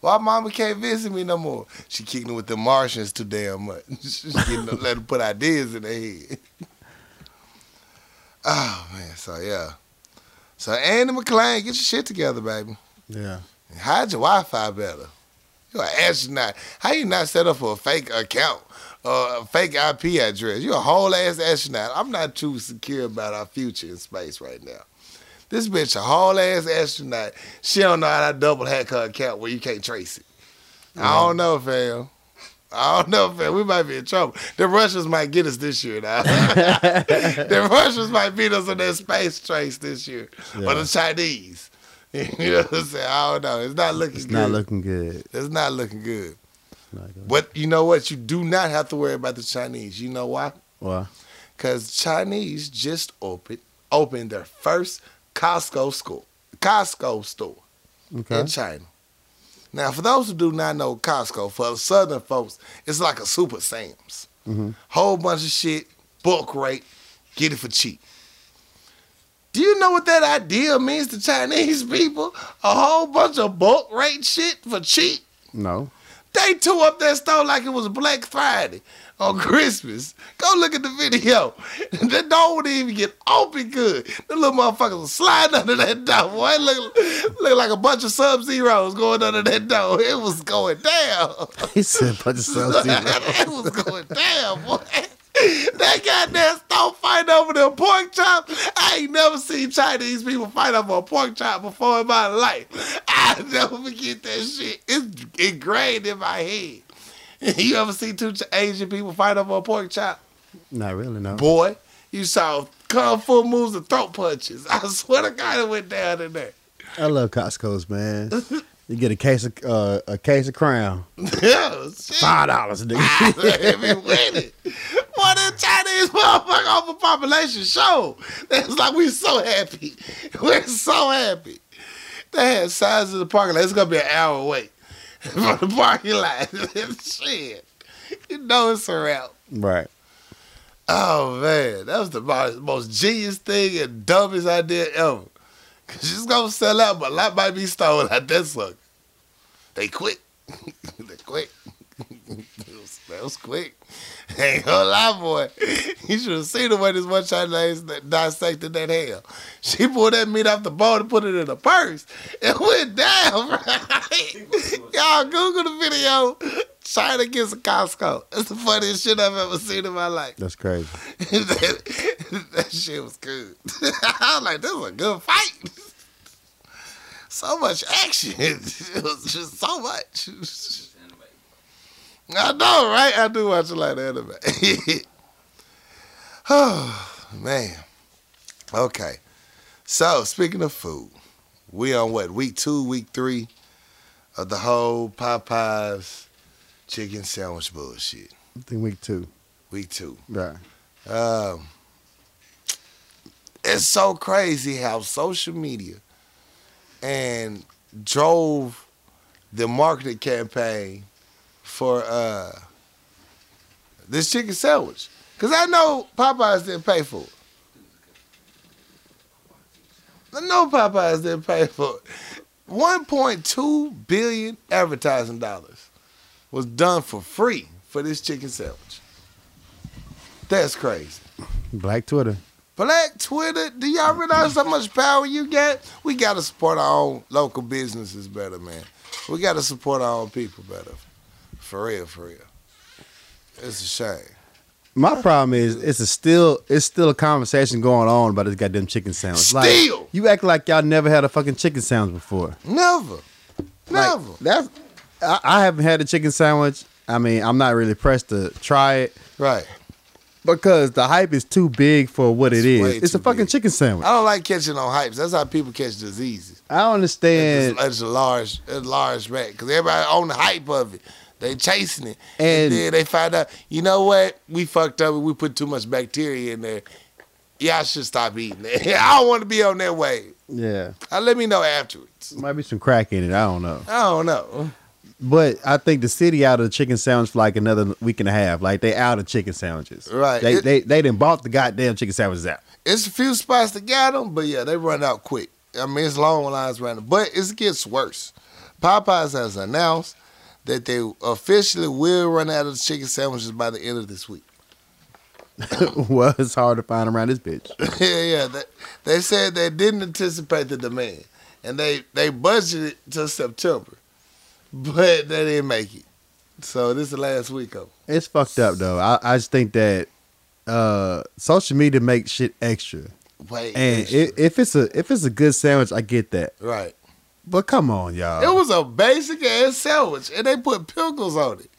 Why mama can't visit me no more? She kicking it with the Martians too damn much. She getting to let her put ideas in their head. Oh man, so yeah. So Andy McClain, get your shit together, baby. Yeah. Hide your Wi-Fi better. You're an astronaut. How you not set up for a fake account or a fake IP address? You're a whole ass astronaut. I'm not too secure about our future in space right now. This bitch a whole ass astronaut. She don't know how to double hack her account where you can't trace it. I don't know, fam. I don't know, fam. We might be in trouble. The Russians might get us this year now. the Russians might beat us on that space trace this year. Or the Chinese. you know what I'm saying? I don't know. It's not looking It's good. not looking good. It's not looking good. Not good. But you know what? You do not have to worry about the Chinese. You know why? Why? Because Chinese just opened opened their first Costco school, Costco store Okay. in China. Now, for those who do not know Costco, for the Southern folks, it's like a Super Sam's. Mhm. Whole bunch of shit, bulk rate, get it for cheap. Do you know what that idea means to Chinese people? A whole bunch of bulk rate shit for cheap. No. They tore up that store like it was Black Friday on Christmas. Go look at the video. The door wouldn't even get open good. The little motherfuckers was sliding under that door. Boy, it looked, looked like a bunch of Sub Zeros going under that door. It was going down. He said a bunch of sub zeros. it was going down, boy. That goddamn store fight over the pork chop. I ain't never seen Chinese people fight over a pork chop before in my life. I never forget that shit. It's ingrained in my head. You ever see two Asian people fight over a pork chop? Not really, no. Boy, you saw kung fu moves and throat punches. I swear to God, it went down in there. I love Costco's, man. You get a case of uh, a case of Crown, yeah, shit. five dollars, nigga. Every minute. Boy, the Chinese motherfucker overpopulation show. It's like we so happy. We're so happy. They had signs in the parking lot. It's gonna be an hour wait from the parking lot. Shit. You know it's a wrap. right. Oh man, that was the most, most genius thing and dumbest idea ever. Cause it's gonna sell out, but a lot might be stolen out that sucker. They quick. they quick. that, was, quick. Ain't gonna lie, boy. You should have seen the way this one Chinese that dissected that hell. She pulled that meat off the bone and put it in a purse. It went down? Y'all Google the video. China gets a Costco. It's the funniest shit I've ever seen in my life. That's crazy. that, that shit was good. I was like, this was a good fight. So much action. It was just so much. I know, right? I do watch a lot of anime. oh, man. Okay. So, speaking of food, we on what, week two, week three of the whole Popeyes chicken sandwich bullshit. I think week two. Week two. Right. Um, it's so crazy how social media and drove the marketing campaign for uh, this chicken sandwich. Because I know Popeyes didn't pay for it. I know Popeyes didn't pay for it. 1.2 billion advertising dollars was done for free for this chicken sandwich. That's crazy. Black Twitter. Black Twitter, do y'all realize how much power you get? We gotta support our own local businesses better, man. We gotta support our own people better. For real, for real. It's a shame. My problem is it's a still it's still a conversation going on about this goddamn chicken sandwich. Still? Like, you act like y'all never had a fucking chicken sandwich before. Never. Like, Never. that's I, I haven't had a chicken sandwich. I mean, I'm not really pressed to try it right. because the hype is too big for what it It's. It's a fucking big. chicken sandwich. I don't like catching on hypes. That's how people catch diseases. I don't understand. It's, it's a large, it's a large rat because everybody on the hype of it. They chasing it, and, And- then they find out. You know what? We fucked up. We put too much bacteria in there. Y'all should stop eating it. I don't want to be on that wave. Yeah, Uh, let me know afterwards. might be some crack in it. I don't know. I don't know. But I think the city out of the chicken sandwich for like another week and a half. Like they out of chicken sandwiches. Right. They It- they they didn't bought the goddamn chicken sandwiches out. It's a few spots that got them, but yeah, they run out quick. I mean, it's long lines running, but it gets worse. Popeyes has announced that they officially will run out of chicken sandwiches by the end of this week. well, it's hard to find around this bitch. yeah, yeah. They, they said they didn't anticipate the demand, and they they budgeted till September, but they didn't make it. So this is the last week of. it. It's fucked up though. I, I just think that uh, social media makes shit extra. Wait, And extra. i if it's a if it's a good sandwich, I get that. right. But come on, y'all. It was a basic ass sandwich, and they put pickles on it,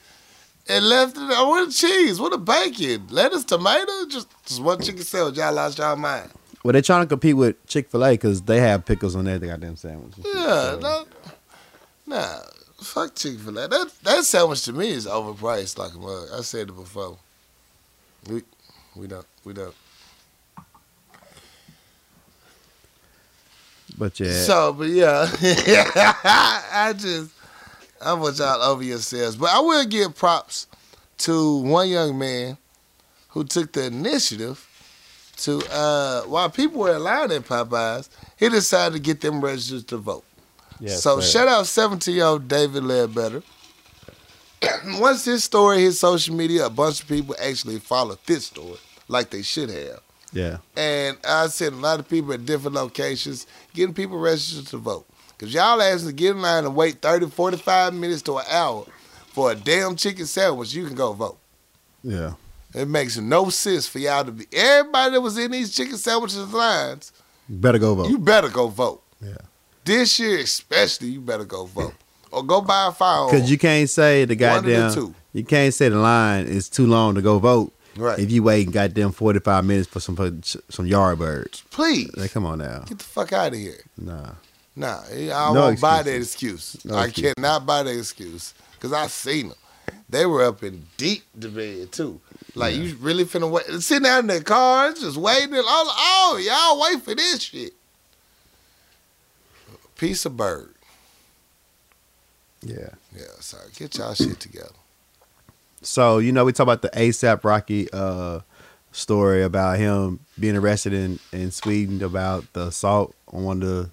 and left it oh, on with cheese, with a bacon, lettuce, tomato, just just one chicken sandwich. Y'all lost y'all mind. well, they're trying to compete with Chick Fil A because they have pickles on their goddamn sandwiches. Yeah, no, nah, fuck Chick Fil A. That that sandwich to me is overpriced like a mug. I said it before. We we don't we don't. But yeah, So, but yeah, I just I want y'all over yourselves. But I will give props to one young man who took the initiative to uh while people were allowed at Popeyes, he decided to get them registered to vote. yeah so shout out 17 year old David Ledbetter. Once this story hit social media, a bunch of people actually followed this story like they should have. Yeah, And I said a lot of people at different locations getting people registered to vote. Because y'all asking to get in line and wait 30, 45 minutes to an hour for a damn chicken sandwich, you can go vote. yeah. It makes no sense for y'all to be. Everybody that was in these chicken sandwiches lines, You Better go vote. you better go vote. Yeah. This year especially, you better go vote. Or go buy a firearm. Because you can't say the One of the goddamn two. you can't say the line is too long to go vote Right. if you wait and goddamn forty five minutes for some some yard birds. Please. Like, come on now, Get the fuck out of here. nah. Nah, I No won't buy that excuse. No I excuse. cannot buy that excuse because I seen them. They were up in deep debate too. Like you really finna wait, sitting out in their cars, just waiting. All, oh, y'all wait for this shit. Piece of bird. Yeah. Yeah, sorry. Get y'all shit together. So you know we talk about the ASAP Rocky uh, story about him being arrested in, in Sweden about the assault on one of the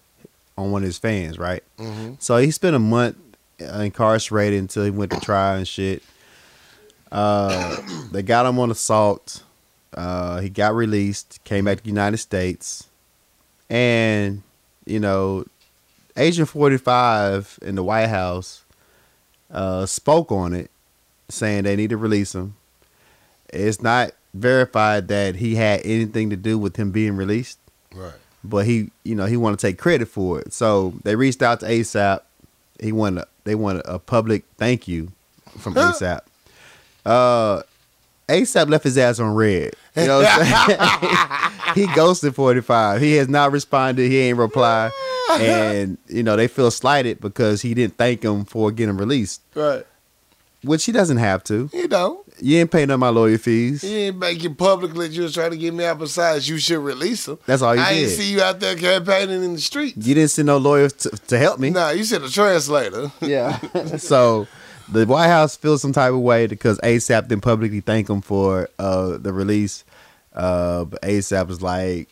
on one of his fans, right? Mm-hmm. So he spent a month incarcerated until he went to trial and shit. Uh, they got him on assault. Uh, he got released, came back to the United States, and you know, Agent Forty Five in the White House uh, spoke on it, saying they need to release him. It's not verified that he had anything to do with him being released. Right. but he you know he want to take credit for it. So they reached out to asap he wanted they wanted a public thank you from asap uh asap left his ass on red. You know what i'm saying? He ghosted 45 he has not responded. He ain't reply and you know they feel slighted because he didn't thank him for getting released. Right. Which he doesn't have to You know, you ain't paying none of my lawyer fees You ain't making it publicly that you was trying to get me out. Besides, you should release him. that's all you I didn't see you out there campaigning in the streets. you didn't send no lawyers to, to help me Nah, you said a translator. Yeah. so the White House feels some type of way because ASAP didn't publicly thank him for uh, the release. Uh, but ASAP was like,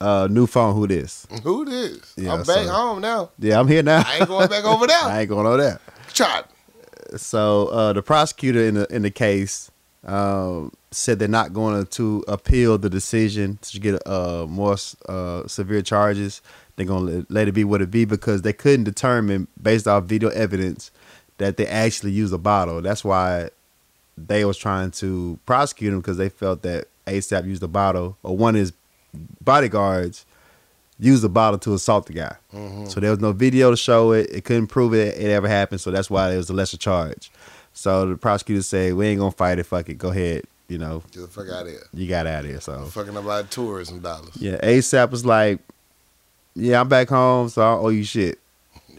uh, "New phone, who this? Who this? Yeah, I'm back so- home now. Yeah, I'm here now. I ain't going back over there. I ain't going over there." Try. So uh, the prosecutor in the in the case um, said they're not going to appeal the decision to get uh, more uh, severe charges. They're to let it be what it be because they couldn't determine based off video evidence that they actually used a bottle. That's why they was trying to prosecute him because they felt that ASAP used a bottle or one of his bodyguards used a bottle to assault the guy. Mhm. So there was no video to show it. It couldn't prove it, it ever happened. So that's why it was a lesser charge. So the prosecutor said, "We ain't gonna fight it. Fuck it. Go ahead. You know, Get the fuck out of here. you got out of here." So Fucking about tourism dollars. yeah, ASAP was like, "Yeah, I'm back home, so I don't owe you shit."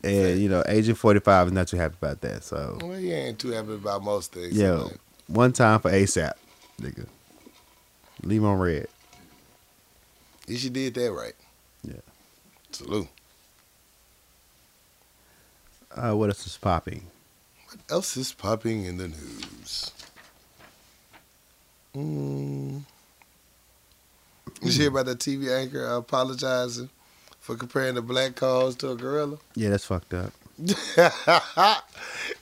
And you know, Agent Forty Five is not too happy about that. So Well, you ain't too happy about most things. Yeah. like, one time for ASAP, nigga, leave him on red. You should did that right. Salute. Uh, what else is popping? What else is popping in the news? Mm. You hear about the TV anchor apologizing for comparing the black cause to a gorilla? Yeah, that's fucked up. it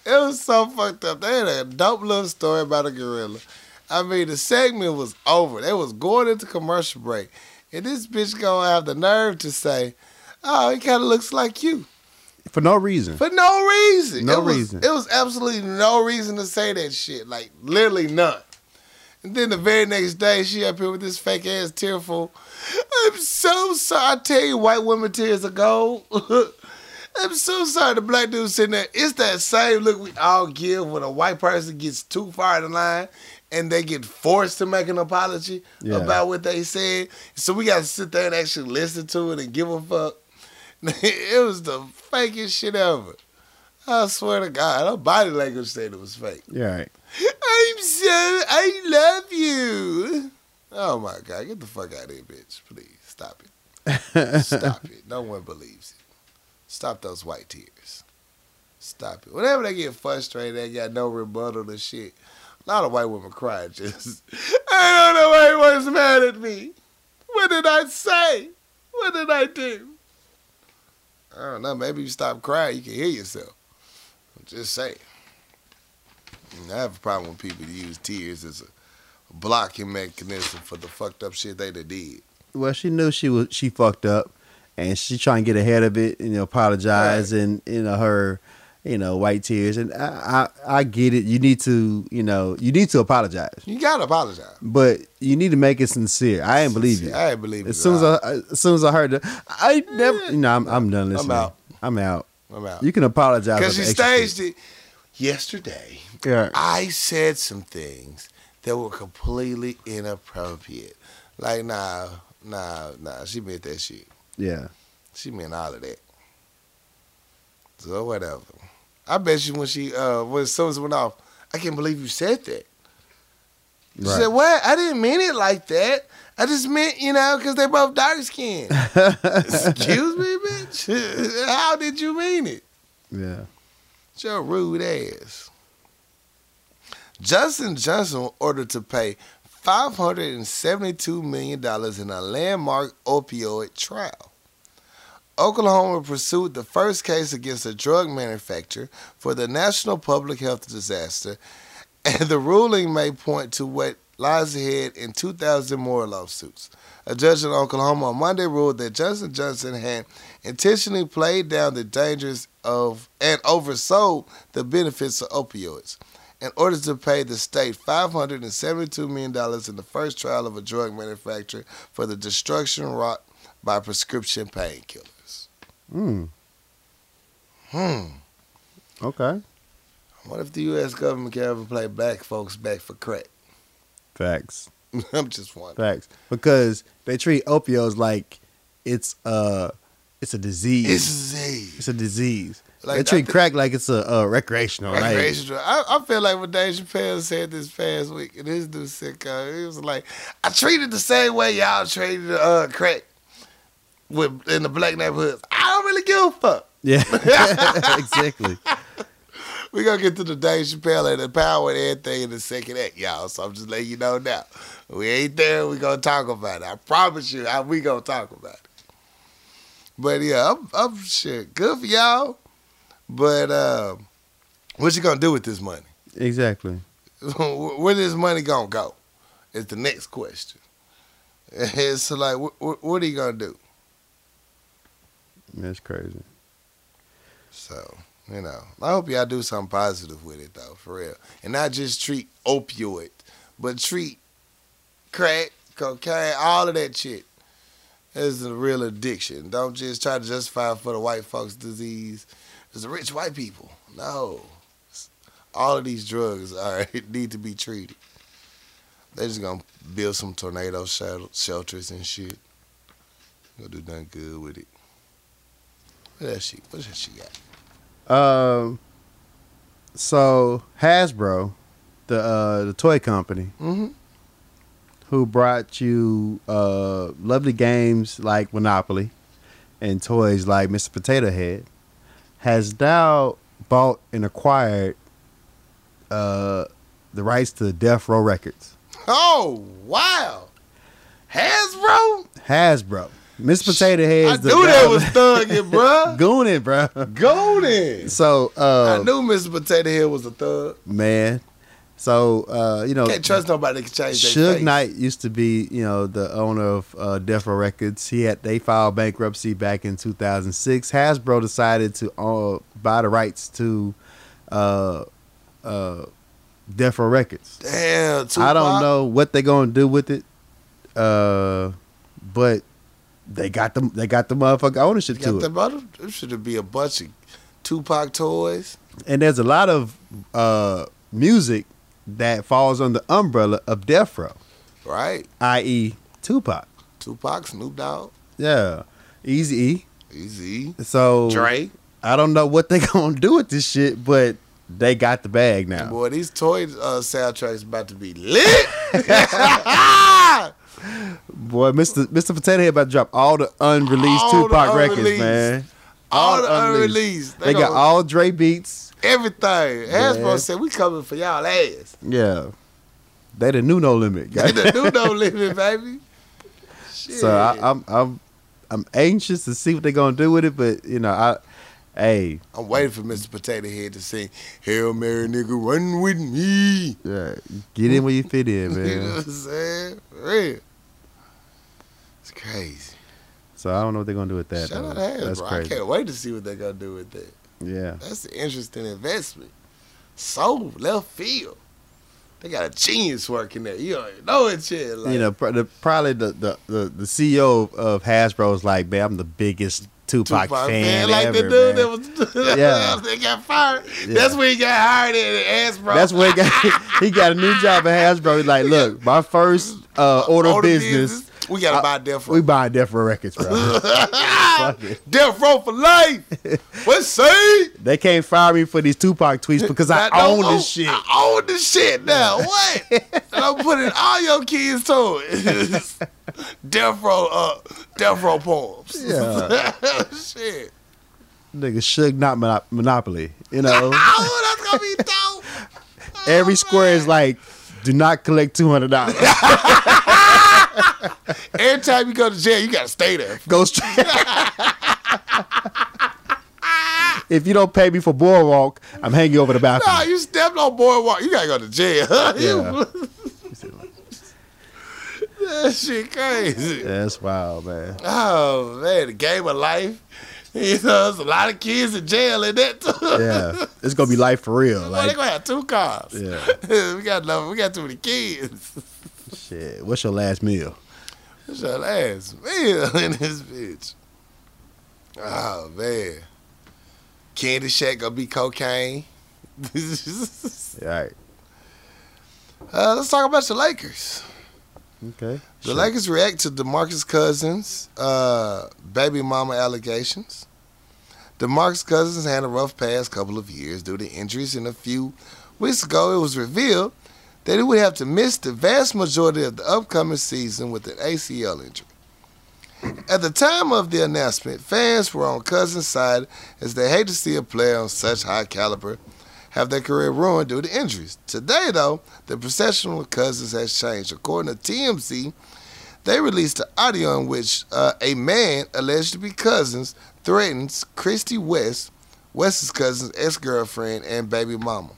was so fucked up. They had a dope little story about a gorilla. I mean, the segment was over. They was going into commercial break, and this bitch gonna have the nerve to say, "Oh, he kind of looks like you." For no reason. For no reason. No it was, reason. It was absolutely no reason to say that shit. Like literally none. And then the very next day, she up here with this fake ass tearful. I'm so sorry. I tell you, white women tears are gold. I'm so sorry. The black dude sitting there. It's that same look we all give when a white person gets too far in the line and they get forced to make an apology Yeah. about what they said. So we got to sit there and actually listen to it and give a fuck. it was the fakest shit ever. I swear to God, her body language said it was fake. Yeah, right. I'm so, I love you. Oh my God, get the fuck out of here, bitch. Please, stop it. Stop it. No one believes it. Stop those white tears. Stop it. Whenever they get frustrated, they got no rebuttal to shit. A lot of white women cry just, I don't know why he was mad at me. What did I say? What did I do? I don't know. Maybe you stop crying, you can hear yourself. I'm just saying. I have a problem when people use tears as a blocking mechanism for the fucked up shit they done did. Well, she knew she was she fucked up, and she trying to get ahead of it. You know, apologize and you know her, you know, white tears. And I, I I get it. You need to you know you need to apologize, You gotta apologize. but you need to make it sincere. I ain't believe you. I ain't believe it. As soon as I as soon as I heard that, I never. You know, I'm I'm done I'm listening. out. I'm out. I'm out. You can apologize Because she staged it yesterday. Yeah. I said some things that were completely inappropriate. Like, nah, nah, nah. She meant that shit. Yeah. She meant all of that. So whatever. I bet you when she uh when as soon as it went off, I can't believe you said that. She Right. said, "What? I didn't mean it like that. I just meant, you know, because they both dark skinned. Excuse me, bitch. How did you mean it? yeah. It's your rude ass. Johnson Johnson ordered to pay $572 million in a landmark opioid trial. Oklahoma pursued the first case against a drug manufacturer for the national public health disaster, and the ruling may point to what lies ahead in 2,000 more lawsuits. A judge in Oklahoma on Monday ruled that Johnson Johnson had intentionally played down the dangers of and oversold the benefits of opioids in order to pay the state $572 million in the first trial of a drug manufacturer for the destruction wrought by prescription painkillers. Mm. Hmm. Okay. What if the U.S. government can ever play black folks back for crack? Facts. I'm just wondering. Facts. Because they treat opioids like it's uh it's a disease. It's a disease. It's a disease. Like, they treat I thi- crack like it's a, a recreational. Recreational. I, I feel like what Dave Chappelle said this past week, and this dude sicko, he was like, I treated the same way y'all treated uh, crack with in the black neighborhoods. I really give a fuck. yeah, exactly. We're gonna get to the Dave Chappelle and the power and everything in the second act, y'all. So I'm just letting you know now. We ain't there. We gonna talk about it. I promise you, I, we gonna talk about it. But yeah, I'm, I'm shit. Good for y'all. But uh, what you gonna do with this money? Exactly. Where this money gonna go? Is the next question. It's like, wh- wh- what are you gonna do? That's crazy. So, you know, I hope y'all do something positive with it though, for real. And not just treat opioid, but treat crack, cocaine, all of that shit as a real addiction. Don't just try to justify for the white folks' disease. It's the rich white people. No. All of these drugs are need to be treated. They're just gonna build some tornado shelters and shit. Gonna do nothing good with it. What that shit? What shit got? Um. So Hasbro, the uh the toy company Mm-hmm. who brought you uh lovely games like Monopoly and toys like Mr. Potato Head, has now bought and acquired uh the rights to Death Row Records. Oh wow, Hasbro! Hasbro. Mr. Potato Head. I knew that was thugging, bruh. Gooning, bro. Golden. So, I uh, knew Miss Potato Head was a thug. man. So, uh, you know, Can't trust nobody that can change Suge. Knight used to be, you know, the owner of uh, Death Row Records. He had they filed bankruptcy back in 2006. Hasbro decided to uh, buy the rights to uh, uh, Death Row Records. Damn, Tupac. I don't know what they're gonna do with it, uh, but they got them. They got the motherfucker ownership You to got it. them other, there should be a bunch of Tupac toys. and there's a lot of uh, music that falls under the umbrella of Death Row, Right. i.e., Tupac. Tupac, Snoop Dogg, Yeah, Easy E. Easy, So Dre. I don't know what they gonna do with this shit, but they got the bag now. Boy, these toy uh, soundtracks about to be lit. Boy, Mr. Mr. Potato Head about to drop all the unreleased All the Tupac records, man. all the the unreleased. unreleased. They, got gonna- all Dre beats. everything. Hasbro Yeah. said we coming for y'all ass. Yeah, they the new no limit. They the new no limit, baby. Shit. so I, I'm I'm I'm anxious to see what they're gonna do with it, but you know, I hey, I'm waiting for Mr. Potato Head to sing "Hail Mary, nigga, run with me." yeah, get in where you fit in, man. you know what I'm saying? For real. Crazy. So I don't know what they're gonna do with that. Shout out. That's I crazy. can't wait to see what they're gonna do with that. Yeah, That's an interesting investment. So left field. They got a genius working there. You don't know it shit. Like, you know, probably the, the the the CEO of, Hasbro is like, man, I'm the biggest Tupac, Tupac fan, like ever, the dude man. that was Yeah. they got fired. Yeah. That's when he got hired at Hasbro. That's where he got he got a new job at Hasbro. He's like, look, my first uh, order of Order business, We gotta I- buy Death Row. We buy Death Row Records, bro. Fuck it. Death Row for life. What's say? They can't fire me for these Tupac tweets because I don't own this shit. I own this shit now. What? and I'm putting all your kids to it. Death Row, uh, Death Row poems. Yeah. shit. Nigga should not monop- monopoly. You know, Oh, that's gonna be dope. every Oh, square is like, do not collect two hundred dollars. Every time you go to jail, you gotta stay there. Go straight. if you don't pay me for boardwalk, I'm hanging you over the Nah, balcony. you stepped on boardwalk, you gotta go to jail. Yeah. that shit crazy. That's wild, man. Oh man, the game of life. You know, there's a lot of kids in jail in that too. Yeah, it's gonna be life for real. Like, they gonna have two cars. Yeah. we got enough. We got too many kids. Shit. What's your last meal? What's your last meal in this bitch. Oh man, Candy Shack gonna be cocaine. All right. uh, let's talk about the Lakers. Okay. The Lakers react to DeMarcus Cousins' uh, baby mama allegations. DeMarcus Cousins had a rough past couple of years due to injuries, and a few weeks ago it was revealed that he would have to miss the vast majority of the upcoming season with an ACL injury. At the time of the announcement, fans were on Cousins' side as they hate to see a player on such high caliber have their career ruined due to injuries. Today, though, the perception of Cousins has changed. According to TMZ, they released an audio in which uh, a man alleged to be Cousins threatens Christy West, West's Cousins' ex-girlfriend and baby mama,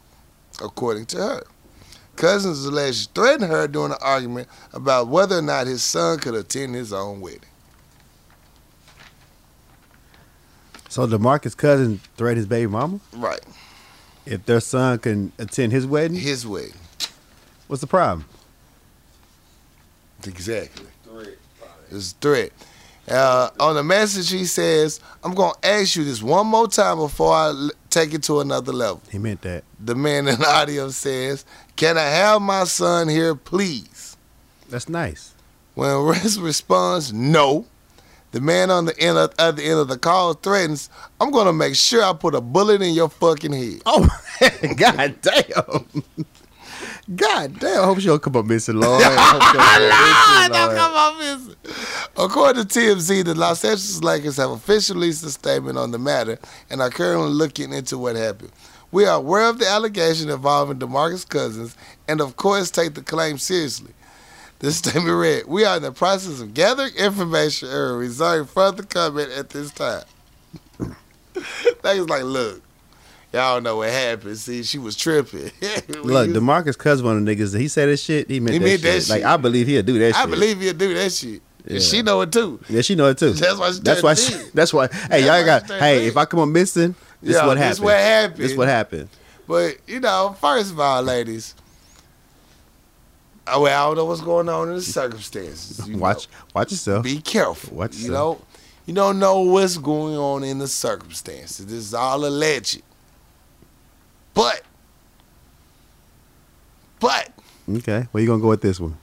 according to her. Cousins alleged to threaten her during an argument about whether or not his son could attend his own wedding. So Demarcus Cousins threatened his baby mama Right, if their son can attend his wedding. his wedding. What's the problem? Exactly. Threat. It's a threat. Uh, on the message, he says, I'm going to ask you this one more time before I l- take it to another level. He meant that. The man in the audio says, Can I have my son here, please? That's nice. When West responds, No, the man on the end of, the end of the call threatens, I'm going to make sure I put a bullet in your fucking head. Oh, god damn. God damn. I hope she don't come up missing, Lord. I hope she don't come up missing, Lord. According to TMZ, the Los Angeles Lakers have officially released a statement on the matter and are currently looking into what happened. We are aware of the allegation involving DeMarcus Cousins and, of course, take the claim seriously. This statement read, We are in the process of gathering information and reserving further comment at this time. Lakers like, look, y'all know what happened. See, she was tripping. Look, Demarcus Cousins one of the niggas. He said that shit. He meant, He that, meant shit. that Like. I believe he'll do that shit. I shit. believe he'll do that shit. Yeah. She know it too. Yeah, she know it too. That's why she That's why. She, that's why. Hey, That's y'all got. Hey, if I come up missing, this Yeah, what this happened. what happened. This what happened. But you know, first of all, ladies, I, well, I don't know what's going on in the circumstances. Watch, watch yourself. be careful. Watch you know, you don't know what's going on in the circumstances. This is all alleged. But, but Okay, where you gonna go with this one?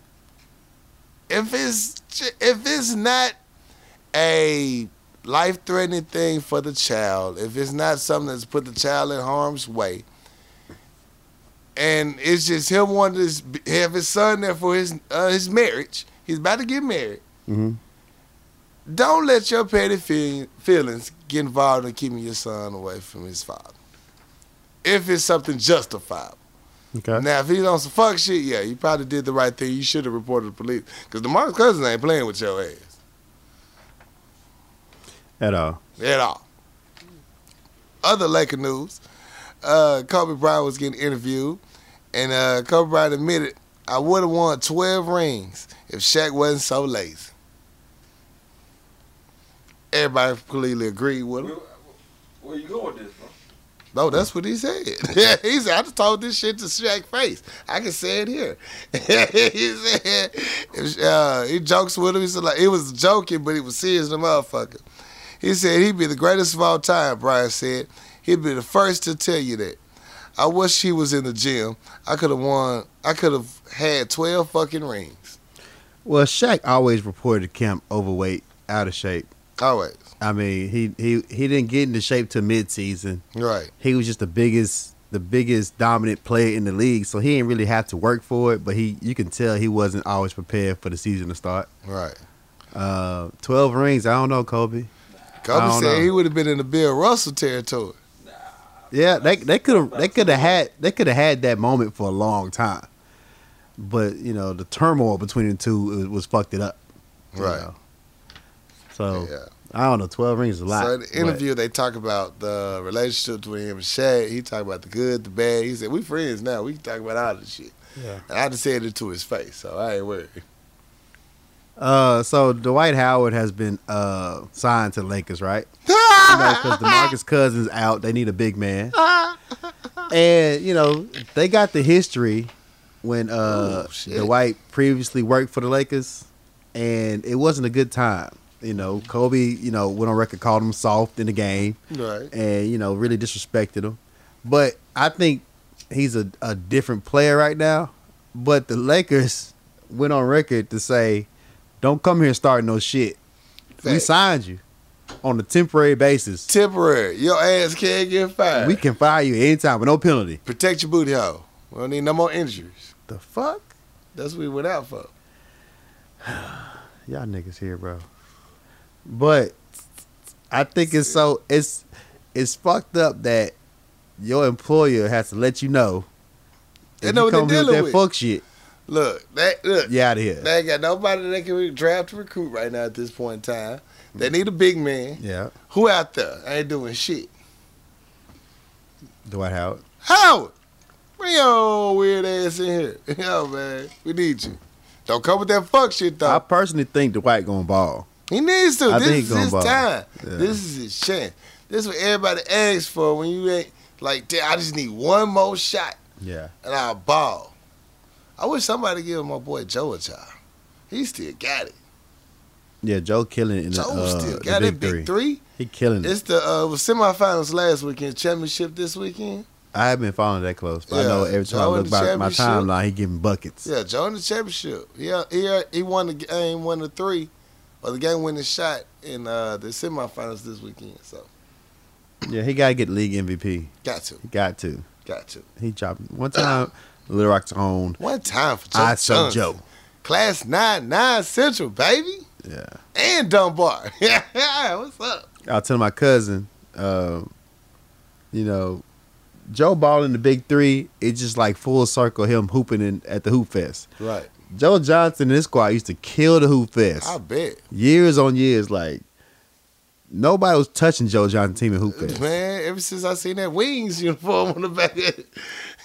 if it's if it's not a life threatening thing for the child, if it's not something that's put the child in harm's way, and it's just him wanting to have his son there for his uh, his marriage, he's about to get married. hmm Don't let your petty feelings get involved in keeping your son away from his father. If it's something justifiable. Okay. Now, if he's on some fuck shit, yeah, you probably did the right thing. You should have reported the police. Because the DeMarcus Cousins ain't playing with your ass At all. at all. Other Laker news, uh, Kobe Bryant was getting interviewed, and uh, Kobe Bryant admitted, I would have won 12 rings if Shaq wasn't so lazy. Everybody completely agreed with him. Where, where you going with this, bro? No, that's what he said. he said, I just told this shit to Shaq face. I can say it here. he said, uh, he jokes with him. He said, like, he was joking, but he was serious, the motherfucker. He said, he'd be the greatest of all time, Bryant said. He'd be the first to tell you that. I wish he was in the gym. I could have won, I could have had 12 fucking rings. Well, Shaq always reported Kemp overweight, out of shape. Always. I mean, he he he didn't get into shape till midseason. Right. He was just the biggest the biggest dominant player in the league, so he didn't really have to work for it. But he you can tell he wasn't always prepared for the season to start. Right. Uh, Twelve rings, I don't know, Kobe. Kobe said know. he would have been in the Bill Russell territory. Yeah, they they could have they could have had they could have had that moment for a long time, but you know the turmoil between the two was, was fucked it up. Right. know. So Yeah. I don't know. Twelve rings is a lot. So in the but- interview, they talk about the relationship between him and Shaq. He talked about the good, the bad. He said, "We friends now. We can talk about all this shit." Yeah. And I just said it to his face, so I ain't worried. Uh, so Dwight Howard has been uh signed to the Lakers, right? You know, because Demarcus Cousins out, they need a big man, and you know they got the history when uh Ooh. Dwight previously worked for the Lakers, and it wasn't a good time. You know, Kobe, you know, went on record called him soft in the game, right. and you know really disrespected him. But I think he's a, a different player right now. But the Lakers went on record to say, "Don't come here and start no shit. We signed you on a temporary basis. Temporary. Your ass can't get fired. We can fire you anytime with no penalty." protect your booty hole. We don't need no more injuries. The fuck, That's what we went out for. y'all niggas here, bro. But I think it's so it's it's fucked up that your employer has to let you know. They know you what they're here with dealing that with. fuck shit. Look, that look. You out of here. They ain't got nobody they can draft to recruit right now at this point in time. They mm. need a big man. Yeah, Who out there ain't doing shit? Dwight Howard. Howard, bring your weird ass in here. Yo, man, we need you. Don't come with that fuck shit though. I personally think Dwight gonna ball. He needs to. I this is his ball. time. Yeah. This is his chance. This is what everybody asks for when you ain't like. "Damn, I just need one more shot Yeah. and I'll ball. I wish somebody give my boy Joe a job. He still got it. Yeah, Joe killing it in the, Joe uh, still the got big it. Big three. three. He killing it. It's the uh, semifinals last weekend, championship this weekend. I haven't been following that close, but I Yeah, know every time I Joe in look the by my timeline, he giving buckets. Yeah, Joe in the championship. Yeah, he he won the game, won the three, or the game winning shot in uh, the semifinals this weekend. So Yeah, he gotta get league MVP. got to, got to. got to. He dropped one time. Little Rock's own. One time for Joe. I saw Joe. Class nine nine Central, baby, Yeah. and Dunbar. Yeah. What's up? I was telling my cousin, uh, you know, Joe Ball in the big three. It's just like full circle him hooping in at the hoop fest. Right. Joe Johnson and his squad used to kill the hoop fest. I bet. years on years, like nobody was touching Joe Johnson team in hoop fest. Man, ever since I seen that wings uniform on the back, yeah,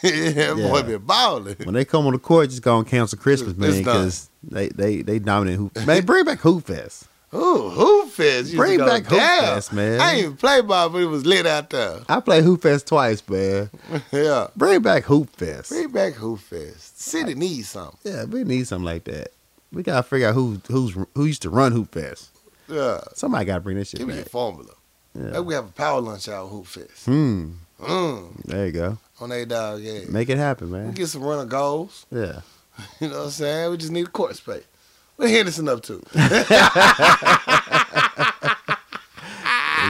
that boy Yeah. been balling. When they come on the court, just gonna cancel Christmas, man, because they they they dominate hoop. Man, bring back hoop fest. Ooh, hoop fest. Bring back Hoop. Fest, man. I ain't even play ball, but it was lit out there. I played hoop fest twice, man. yeah. Bring back hoop fest. Bring back hoop fest. City needs something. Yeah, we need something like that. We gotta figure out who who's who used to run hoop fest. Yeah. Somebody gotta bring this shit Give me a back. formula. Yeah. Maybe we have a power lunch out hoop fest. Hmm. Mm. There you go. On a dog, yeah. Make it happen, We man. get some runner goals. Yeah. You know what I'm saying? We just need a court space. What Henderson up to?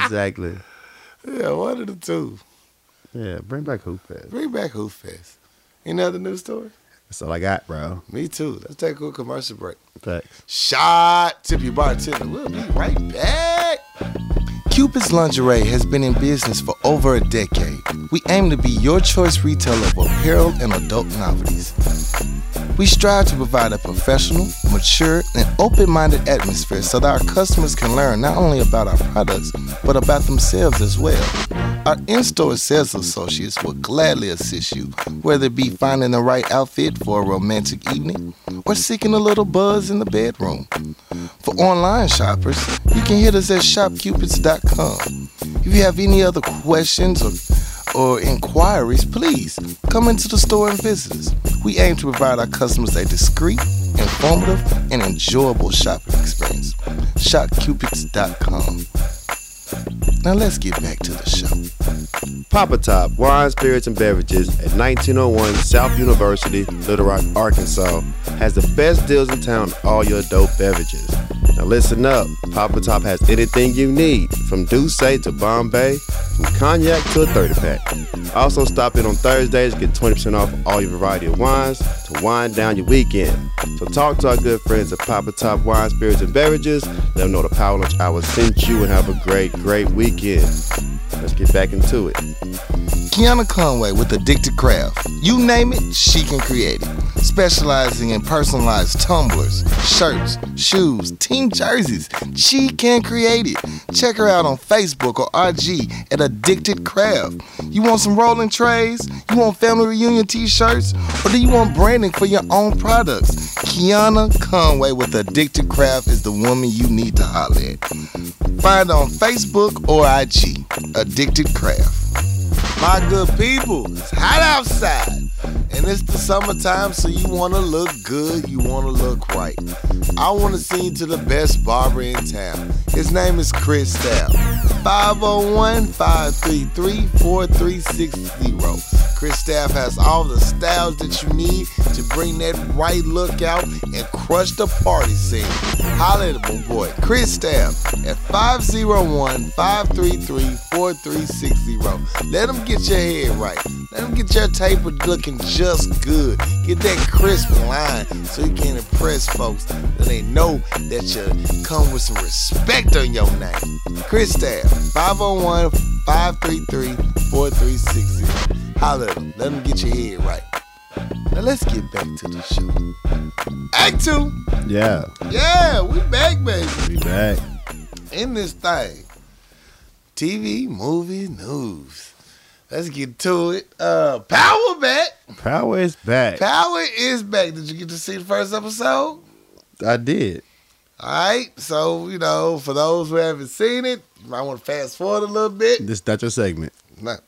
Exactly. yeah, one of the two. Yeah. Bring back hoop fest. Bring back hoop fest. Any other news story? That's all I got, bro. Me too. Let's take a quick commercial break. Thanks. Shot tip your bartender. We'll be right back. Cupid's Lingerie has been in business for over a decade. We aim to be your choice retailer of apparel and adult novelties. We strive to provide a professional, mature, and open minded atmosphere so that our customers can learn not only about our products, but about themselves as well. Our in store sales associates will gladly assist you, whether it be finding the right outfit for a romantic evening or seeking a little buzz in the bedroom. For online shoppers, you can hit us at shopcupids.com. If you have any other questions or or inquiries, please come into the store and visit us. We aim to provide our customers a discreet, informative, and enjoyable shopping experience. ShopCupids.com. Now let's get back to the show. Papa Top Wine, Spirits, and Beverages at 1901 South University, Little Rock, Arkansas, has the best deals in town on all your dope beverages. Now listen up, Papa Top has anything you need, from Douce to Bombay, from cognac to a 30 pack. Also stop in on Thursdays, to get 20% off all your variety of wines to wind down your weekend. So talk to our good friends at Papa Top Wine, Spirits, and Beverages. Let them know the Power Lunch Hour sent you and have a great, great weekend. Let's get back into it. Kiana Conway with Addicted Craft. You name it, she can create it. Specializing in personalized tumblers, shirts, shoes, team jerseys. She can create it. Check her out on Facebook or IG at Addicted Craft. You want some rolling trays? You want family reunion t-shirts? Or do you want branding for your own products? Kiana Conway with Addicted Craft is the woman you need to holler at. Find on Facebook or IG. Addicted Craft. My good people, it's hot outside. And it's the summertime, so you want to look good, you want to look right. I want to send you to the best barber in town. His name is Chris Staff. 501 533 4360. Chris Staff has all the styles that you need to bring that right look out and crush the party scene. Holla at my boy, Chris Staff, at 501 533 4360. Let him get your head right. Let him get your taper looking just good. Get that crisp line so you can impress folks and they know that you come with some respect on your name. Chris Staff, 501 533 4360. Holla at him. Let him get your head right. Now let's get back to the show. Act two. Yeah, Yeah, we back, baby. we back. In this thing. TV, movie, news. Let's get to it. Uh Power back. Power is back. Power is back. Did you get to see the first episode? I did. All right. So, you know, for those who haven't seen it, you might want to fast forward a little bit. This is not your segment. Not,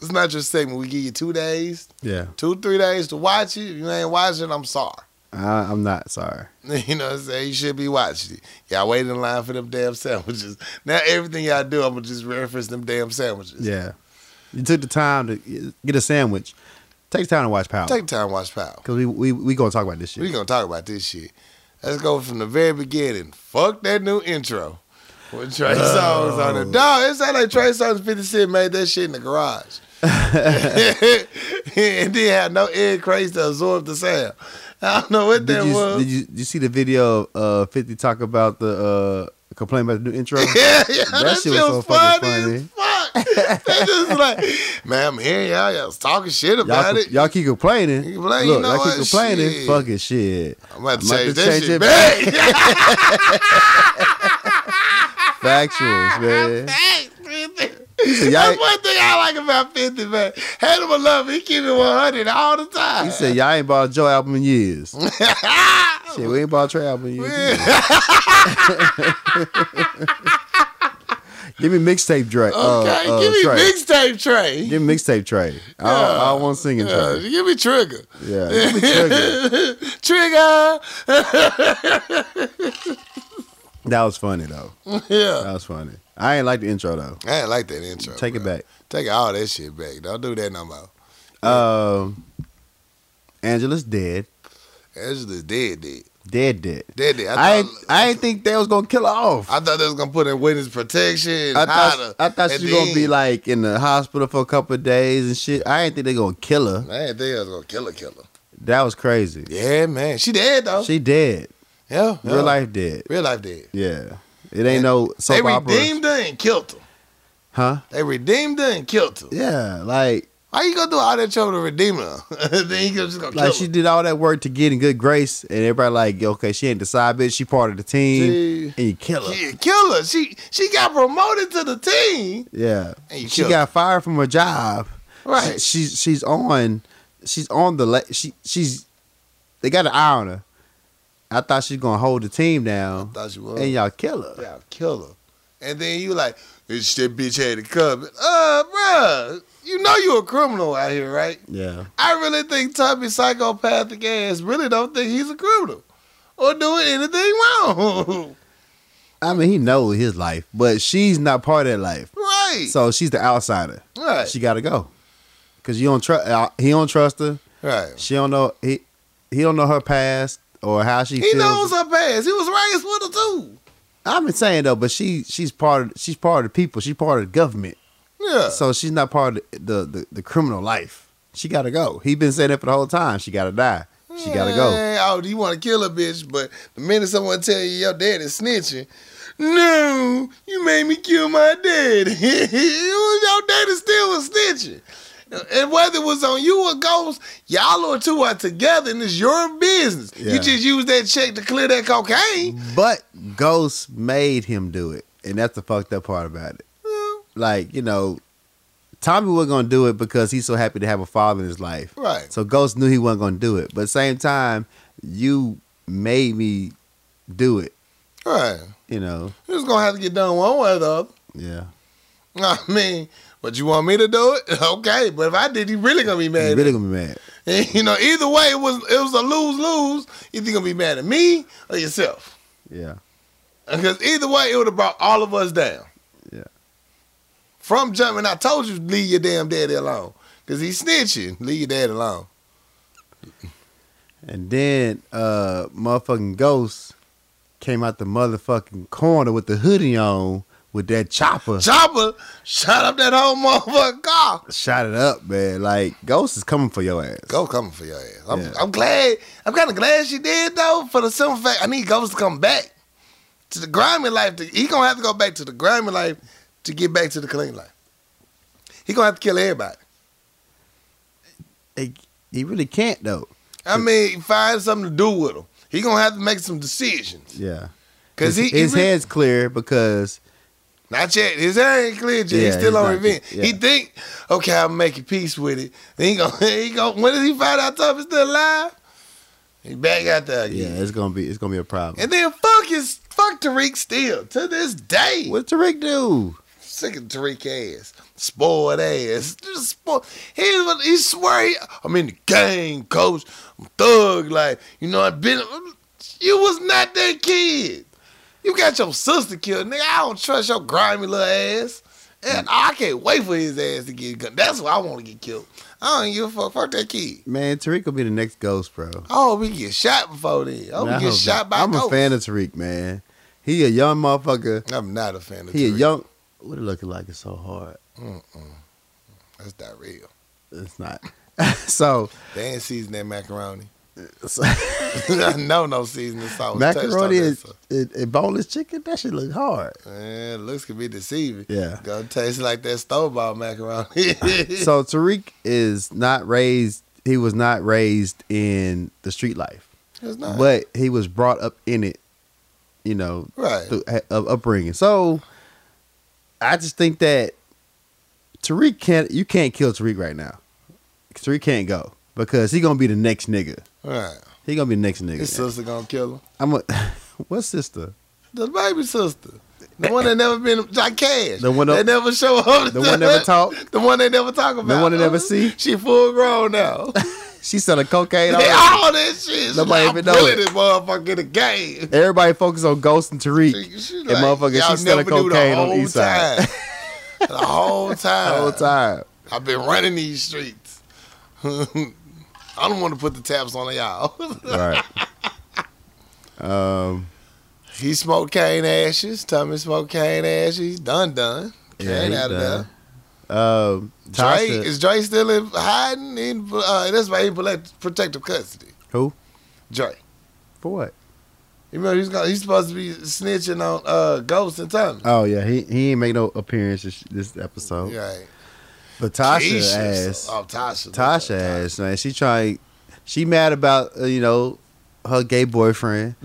it's not your segment. We give you two days, Yeah, two, three days to watch it. If you ain't watching, I'm sorry. I, I'm not sorry. You know what I'm saying? You should be watching it. Y'all wait in line for them damn sandwiches. Now everything y'all do, I'm gonna just reference them damn sandwiches. Yeah, you took the time to get a sandwich. Take time to watch Power Take time to watch Power. because we we we gonna talk about this shit. We gonna talk about this shit. Let's go from the very beginning. Fuck that new intro. With Trey Songz on it. Oh. Dog, it sound like Trey Songz 50 Cent made that shit in the garage. and then had no air crates to absorb the sound. I don't know what did that you was. did you did you see the video of uh, Fifty talk about the uh, complain about the new intro? yeah, yeah, that, shit was, so funny, as fuck. they just like, man, I'm hearing y'all, y'all talking shit Y'all, about it. y'all keep complaining. You complain, you Look, know y'all keep complaining. Shit. Fuck it, shit. I'm about to I'm change about to that change shit it back. Factuals, man. Hey, 50. said, y'all That's one thing I like about 50, man. Hate him or love him, he keep it 100 all the time. He said y'all ain't bought a Joe album in years. Shit, we ain't bought a Trey album in years. Give me mixtape Dre. uh, okay, uh, give me Trey. mixtape Trey. Give me mixtape Trey. I don't, I don't want singing Trey. give me Trigger. Yeah, give me Trigger. Trigger. That was funny though. yeah. That was funny. I ain't like the intro though. I ain't like that intro. Take it back. Take all that shit back. Don't do that no more. Um, Angela's dead. Angela's dead, dead. Dead, dead. Dead, dead. I I ain't, thought, I ain't think they was gonna kill her off. I thought they was gonna put in witness protection. I thought her I thought she was gonna be like in the hospital for a couple of days and shit. I ain't think they gonna kill her. I didn't think I was gonna kill her, kill her. That was crazy. Yeah, man. She dead though. She dead. yeah, yeah. Real life dead. Real life dead. Yeah. It ain't no They soap opera. redeemed her and killed her. Huh? They redeemed her and killed her. Yeah. Like How you gonna do all that trouble to redeem her? then you just gonna kill like she her. did all that work to get in good grace and everybody like, okay, she ain't the side bitch, she part of the team. She- and you kill her. Yeah, kill her. She she got promoted to the team. Yeah. She got fired from her job. Right. She, she's she's on she's on the she she's they got an eye on her. I thought she's gonna hold the team down, Thought she was. and y'all kill her. Yeah, kill her. And then you like, this that bitch had to come. Uh, bruh, you know you a criminal out here, right? Yeah, I really think Tommy psychopathic ass really don't think he's a criminal or doing anything wrong. I mean he knows his life, but she's not part of that life. right. So she's the outsider. right. She got to go because you don't trust. He don't trust her. right. She don't know he he don't know her past or how she He feels. knows her past. He was raised with her too. I've been saying though, but she she's part of she's part of the people. She's part of the government. Yeah. So she's not part of the the, the, criminal life. She got to go. He been saying that for the whole time. She got to die. She got to go. Hey, Oh, you want to kill a bitch, but the minute someone tell you your dad is snitching, no, you made me kill my dad. your dad is still was snitching. And whether it was on you or Ghost, y'all or two are together and it's your business. Yeah. You just use that check to clear that cocaine. But Ghost made him do it, and that's the fucked up part about it. Well, Like you know, Tommy wasn't gonna do it because he's so happy to have a father in his life. Right. So Ghost knew he wasn't gonna do it, but same time, you made me do it. Right. You know, It was gonna have to get done one way or the other. yeah. I mean, but you want me to do it? Okay, but if I did, he really gonna be mad. mad. really gonna be mad. And, you know, either way, it was it was a lose lose. Either you gonna be mad at me or yourself. Yeah. Because either way, it would have brought all of us down. Yeah. From jumping, I told you leave your damn daddy alone. Cause he's snitching. Leave your dad alone. And then uh motherfucking Ghost came out the motherfucking corner with the hoodie on with that chopper. Chopper shot up that whole motherfucking car. Shot it up, man. Like Ghost is coming for your ass. Go coming for your ass. I'm, Yeah. I'm glad. I'm kind of glad she did though. For the simple fact, I need Ghost to come back to the grimy life. To, he gonna have to go back to the grimy life to get back to the clean life. He gonna have to kill everybody. He, he really can't though. I mean, find something to do with him. He gonna have to make some decisions. Yeah. Cause his, he, his he really- head's clear because Not yet. His hair ain't clear yet. Yeah, He's still he's on revenge. yeah. He think, okay, I'm making peace with it. Then he gonna, he gonna. When does he find out Tough still alive? He back out there again. yeah, it's gonna be it's gonna be a problem. And then fuck his fuck Tariq still to this day. what Tariq do? Sick of Tariq ass, spoiled ass. Just spoiled. He he swear he, I'm in the gang, coach. I'm thug. Like you know, I've been. You was not that kid. You got your sister killed, nigga. I don't trust your grimy little ass. And I can't wait for his ass to get gunned. That's why I want to get killed. I don't give a fuck. Fuck that kid. Man, Tariq will be the next ghost, bro. Oh, we get shot before then. I hope Man, I he get shot by I'm ghosts. a fan of Tariq, man. He a young motherfucker. I'm not a fan of He a young. What it looking like? It's so hard. That's not real. It's not. so, They ain't season that macaroni. know no seasoning sauce. macaroni is it, it boneless chicken. That shit look hard. Man, looks can be deceiving. Yeah. Gonna taste like that store bought macaroni. So Tariq is not raised. He was not raised in the street life, it's not but he was brought up in it. You know, right. through uh, upbringing. So I just think that Tariq can't. You can't kill Tariq right now. Tariq can't go because he gonna be the next nigga. Right. He gonna be the next nigga. His sister gonna kill him. I'm a. What sister? The baby sister. The one that never been like cash. The one that never show up. The one never talk. The one they never talk about. The one they never see? She full grown now. She selling cocaine. They already. all that shit. Nobody like, even know it. this motherfucker in the game. Everybody focus on Ghost and Tariq. She, she And motherfucker, she selling cocaine on the east side. the whole time. the whole time. I've been running these streets. I don't want to put the taps on y'all. Right. um. he smoked Kanan ashes. Tommy smoked Kanan ashes. Done, done. Yeah, Kanan he out of done. there. Um. Dre, is Dre still in hiding? In, uh, that's why he protect, protective custody. who? Dre. For what? You remember he's gonna, he's supposed to be snitching on uh, Ghost and Tommy. Oh yeah, he he ain't make no appearance this, this episode. Right. But Tasha Keisha, ass, Oh, Tasha. Tasha ass, man. She trying, she mad about uh, you know her gay boyfriend.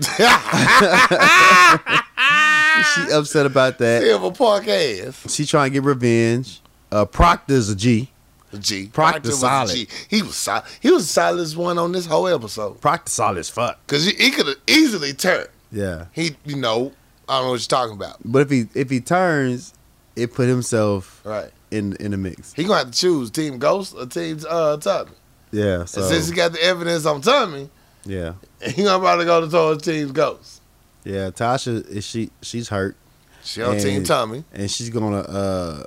she upset about that. Silver Park ass. She trying to get revenge. Uh, Proctor's a G. G. Proctor was solid. G. He was solid. He was the solidest one on this whole episode. Proctor solid as fuck. Cause he, he could have easily turned. Yeah, He, you know, I don't know what you're talking about. but if he if he turns, it put himself Right. In in the mix. He gonna have to choose Team Ghost or Team uh, Tommy. Yeah. So since he got the evidence on Tommy, yeah, he gonna probably go to towards Team Ghost. yeah. Tasha is she she's hurt She on And- Team Tommy. and she's gonna uh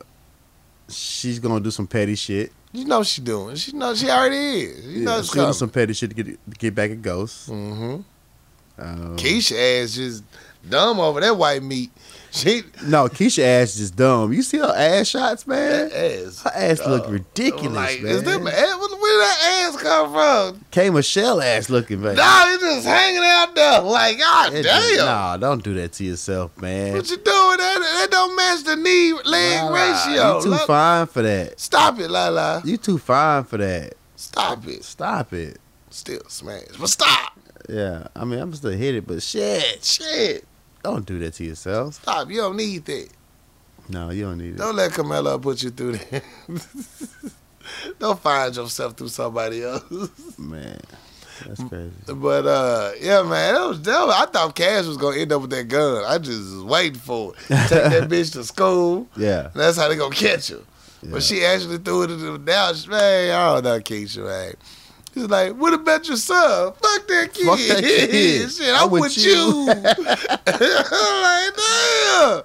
she's gonna do some petty shit. You know she doing. She know she already is. You know Yeah, it's she's gonna some petty shit to get to get back at Ghost. Mm-hmm. Um, Keisha ass just dumb over that white meat. She no, Keisha ass just dumb. You see her ass shots, man? that ass. Her ass look ridiculous, Like, man. is where that ass come from? K Michelle ass looking, man. Nah, it's just hanging out there. Like, god It damn. just- nah, don't do that to yourself, man. What you doing? That, that don't match the knee leg Nah, ratio. You too Look- fine for that. Stop it, Lala. You too fine for that. Stop it. Stop it. Still smash. But stop. Yeah, I mean, I'm still hit it, but shit, Shit. Don't do that to yourself. Stop. You don't need that. No, you don't need it. Don't let Camilla put you through that. don't find yourself through somebody else. Man, that's crazy. But uh, yeah, man, that was, that was- I thought Cash was gonna end up with that gun. I just was waiting for it. Take that bitch to school. Yeah, that's how they gonna catch her. yeah. But she actually threw it in the down. Man, I don't know, Keisha, man. She's like, what about your son? Fuck that kid. Fuck that kid. Shit, I'm, I'm with, with you. you. I'm like, damn.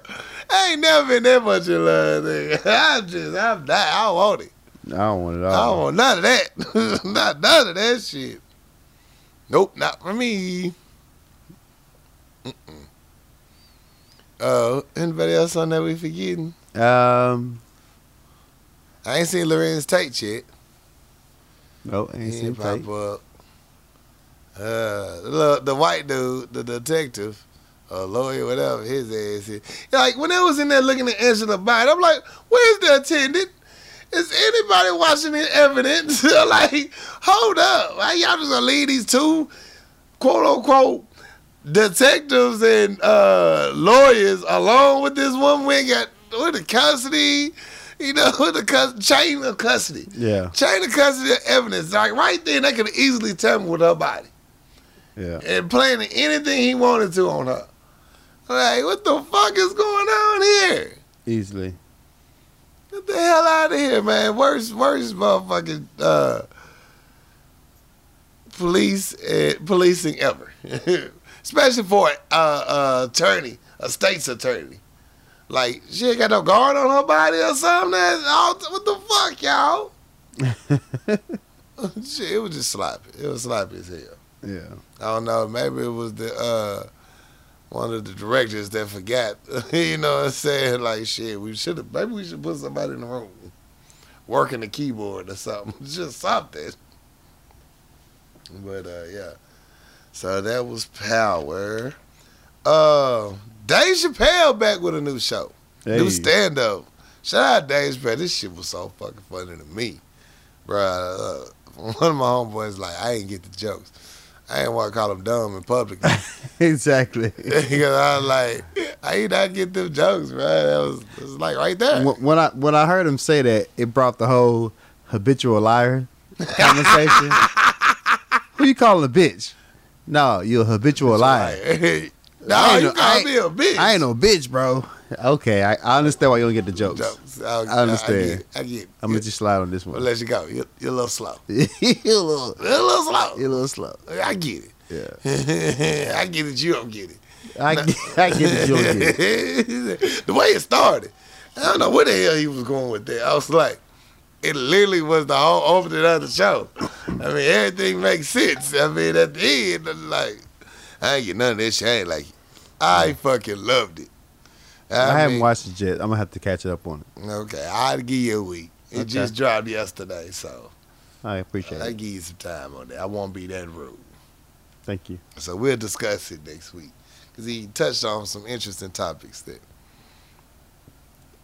I ain't never been that much in love, nigga. I'm just, I'm not, I don't want it. I don't want it all. I don't want none of that. not none of that shit. Nope, not for me. Mm-mm. Uh, anybody else on that we forgetting? Um, I ain't seen Larenz Tate yet. No, ain't He seen pop up. Uh, the, the white dude, the detective, or lawyer, whatever, his ass is. Like, when they was in there looking at Angela Biden, I'm like, where's the attendant? Is anybody watching the evidence? like, hold up. Why y'all just gonna leave these two, quote unquote, detectives and uh, lawyers along with this woman? We ain't got, with the custody, you know, with the cus- chain of custody. Yeah, Chain of custody of evidence. Like right there, they could easily tampered with her body yeah. and planted anything he wanted to on her. Like, what the fuck is going on here? Easily. Get the hell out of here, man. Worst, worst motherfucking uh, police uh, policing ever. Especially for a uh, attorney, a state's attorney. Like, she ain't got no guard on her body or something. That's all, what the fuck, y'all? Shit, it was just sloppy. It was sloppy as hell. Yeah. I don't know. Maybe it was the uh, one of the directors that forgot. you know what I'm saying? Like shit, we should have. Maybe we should put somebody in the room working the keyboard or something. Just something. But uh, yeah. So that was Power. Uh, Dave Chappelle back with a new show, new Hey. stand up. Shout out Dave Chappelle. This shit was so fucking funny to me, bruh. Uh, one of my homeboys like I ain't get the jokes. I ain't want to call him dumb in public exactly. because I was like, I ain't not get them jokes, bro. That was, it was like right there. When I when I heard him say that, it brought the whole habitual liar conversation. Who you calling a bitch? No, you a habitual liar. Like, no, I ain't you no- I ain't- me a bitch. I ain't no bitch, bro. Okay, I, I understand why you don't get the jokes. jokes. I, I understand. I get. it. I I'm gonna just slide on this I'll one. let you go. You're, you're a little slow. you're, a little, You're a little slow. You're a little slow. I get it. Yeah, I get it. You don't get it. I get, I get it. You don't get it. the way it started, I don't know where the hell he was going with that. I was like, it literally was the whole opening of the show. I mean, everything makes sense. I mean, at the end, I'm like, I ain't get none of this shit. I ain't like, I fucking loved it. I, haven't watched it yet. I'm gonna have to catch it up on it. Okay, I'll give you a week. It Okay. just dropped yesterday, so I appreciate I it. I give you some time on that. I won't be that rude. Thank you. So we'll discuss it next week because he touched on some interesting topics that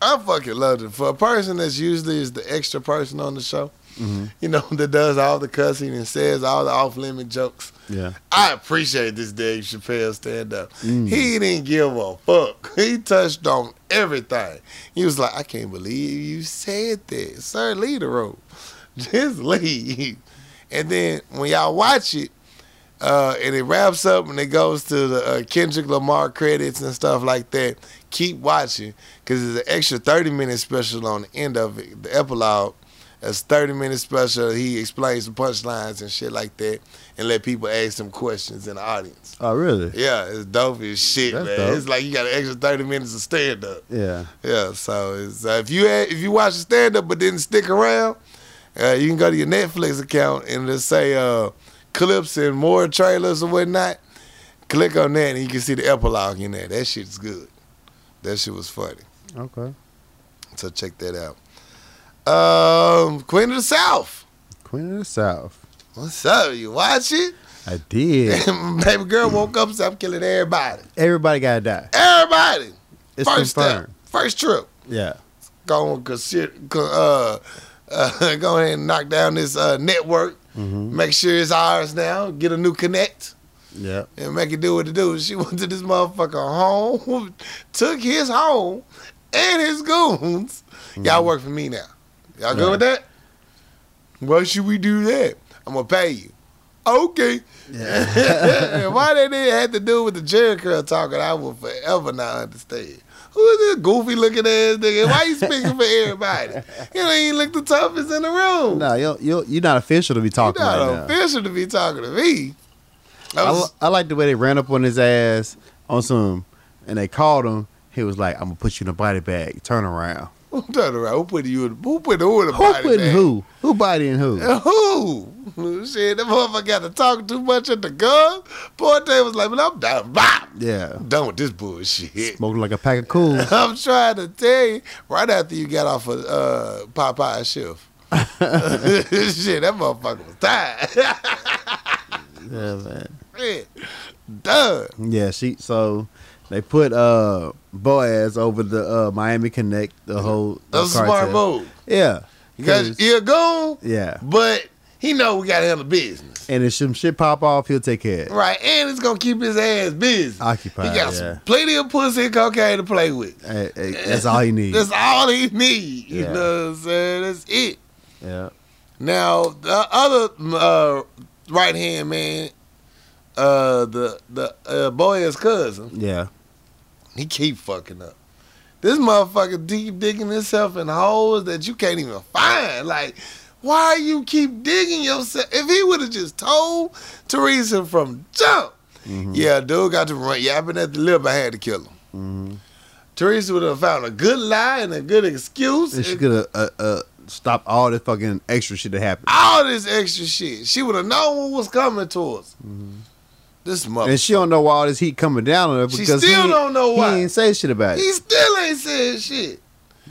I fucking loved it. For a person that's usually is the extra person on the show, hmm you know, that does all the cussing and says all the off limit jokes. Yeah. I appreciate this Dave Chappelle stand up. Mm. He didn't give a fuck. He touched on everything. He was like, I can't believe you said that. Sir, leave the room. Just leave. And then when y'all watch it, uh, and it wraps up and it goes to the uh, Kendrick Lamar credits and stuff like that, keep watching because there's an extra 30 minute special on the end of it, the epilogue It's 30 minute special. He explains the punchlines and shit like that and let people ask him questions in the audience. Oh, really? Yeah, it's dope as shit, That's man. dope. It's like you got an extra 30 minutes of stand up. Yeah. Yeah, so it's, uh, if you had, if you watch the stand up but didn't stick around, uh, you can go to your Netflix account and just say uh, clips and more trailers or whatnot. Click on that and you can see the epilogue in there. That shit's good. That shit was funny. Okay. So check that out. Um, Queen of the South. Queen of the South. What's up? You watch it? I did. Baby girl woke up and said, I'm killing everybody. Everybody gotta die. Everybody. It's First confirmed. step. First trip. Yeah. Go consider, uh, uh, go ahead and knock down this uh, network. Mm-hmm. Make sure it's ours now. Get a new connect Yeah. and make it do what it do. She went to this motherfucker home, took his home and his goons. Y'all work for me now. Y'all good with that? Why should we do that? I'm gonna pay you. Okay. Yeah. Why they didn't have to do with the Jerry curl talking, I will forever not understand. Who is this goofy looking ass nigga? Why you speaking for everybody? You don't look the toughest in the room. No, you you you're not official to be talking. You're not right now. official to be talking to me. I I, was- li- I like the way they ran up on his ass on some, and they called him. He was like, "I'm gonna put you in a body bag. Turn around." Who turned around? Who put you in? Who put who in the Who body putting bag? who? Who bodying who? Who? Shit, that motherfucker got to talk too much at the gun. Pote was like, man, I'm done. Bop. Yeah, I'm done with this bullshit. smoking like a pack of cools. I'm trying to tell you, right after you got off of uh, Popeye shift. shit, that motherfucker was tired. yeah, man. Shit, done. Yeah, she. So they put uh Boaz over the uh Miami Connect. The whole the That's a smart move. Yeah, You got 'cause- he a goon, yeah. but he know we got to handle business. And if some shit pop off, he'll take care. of it. Right, and it's gonna keep his ass busy. Occupied. He got yeah. some plenty of pussy and cocaine to play with. Hey, hey, that's all he needs. That's all he need. You Yeah. know what I'm saying? That's it. yeah. Now the other uh, right hand man, uh, the the uh, boy's cousin, Yeah. He keep fucking up. This motherfucker deep digging himself in holes that you can't even find. Like, why you keep digging yourself? If he would have just told Teresa from jump, Mm-hmm. yeah, dude got to run yapping at the lip. I had to kill him. Mm-hmm. Teresa would have found a good lie and a good excuse. And she could have uh, uh, stopped all this fucking extra shit that happened. all this extra shit. She would have known what was coming to us. This mother. And she don't know why all this heat coming down on her She because still he, don't know why. He ain't say shit about it. He still ain't saying shit.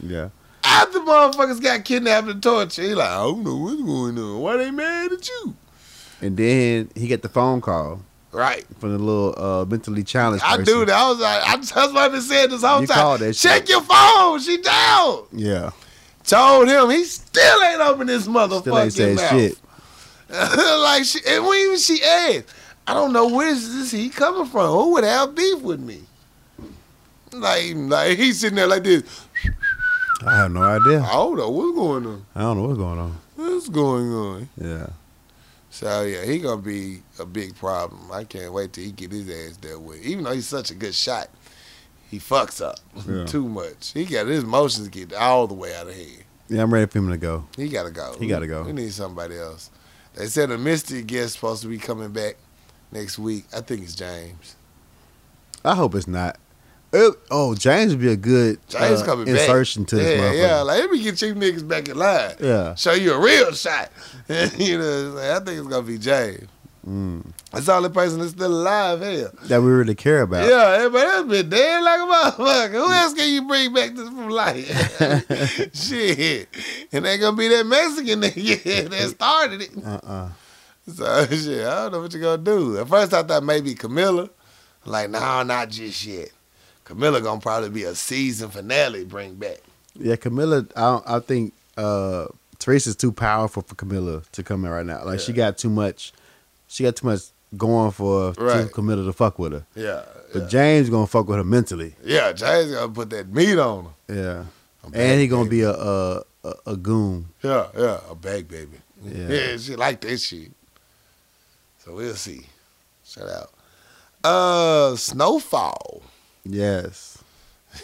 Yeah. After motherfuckers got kidnapped and tortured, he like, I don't know what's going on. Why they mad at you? And then he get the phone call Right. from the little uh, mentally challenged I person. do that. I was like, I, that's what I've been saying this whole You time. Check shit. your phone. She down. Yeah. Told him he still ain't open his motherfucking Still ain't mouth. shit. like she, and when even she asked, I don't know where's this he coming from. Who would have beef with me? Like, like he's sitting there like this. I have no idea. I don't know what's going on. I don't know what's going on. What's going on? Yeah. So yeah, he gonna be a big problem. I can't wait till he get his ass dealt with. Even though he's such a good shot, he fucks up Yeah. too much. He got his emotions get all the way out of hand. Yeah, I'm ready for him to go. He gotta go. He gotta go. We need somebody else. They said a mystery guest supposed to be coming back next week. I think it's James. I hope it's not. Uh, oh, James would be a good James uh, coming back. insertion to this yeah, motherfucker. yeah. Like let me get you niggas back in line. Yeah. Show you a real shot. you know, I'm? I think it's gonna be James. Mm. That's the only person that's still alive here. That we really care about. Yeah, everybody else been dead like a motherfucker. Who else can you bring back this from life? shit. And ain't gonna be that Mexican nigga that started it. Uh-uh. So shit, I don't know what you gonna do. At first I thought maybe Camilla. Like, no, not just yet. Camilla gonna probably be a season finale bring back. Yeah, Camilla. I I think uh, Teresa's too powerful for Camilla to come in right now. Like she got too much. She got too much going for Right. to Camilla to fuck with her. Yeah. But Yeah, James gonna fuck with her mentally. yeah James gonna put that meat on her. Yeah. And he gonna baby. be a a, a, a goon. Yeah, yeah, a bag baby. Yeah. Yeah, she like that shit. So we'll see. Shout out. Uh Snowfall. Yes.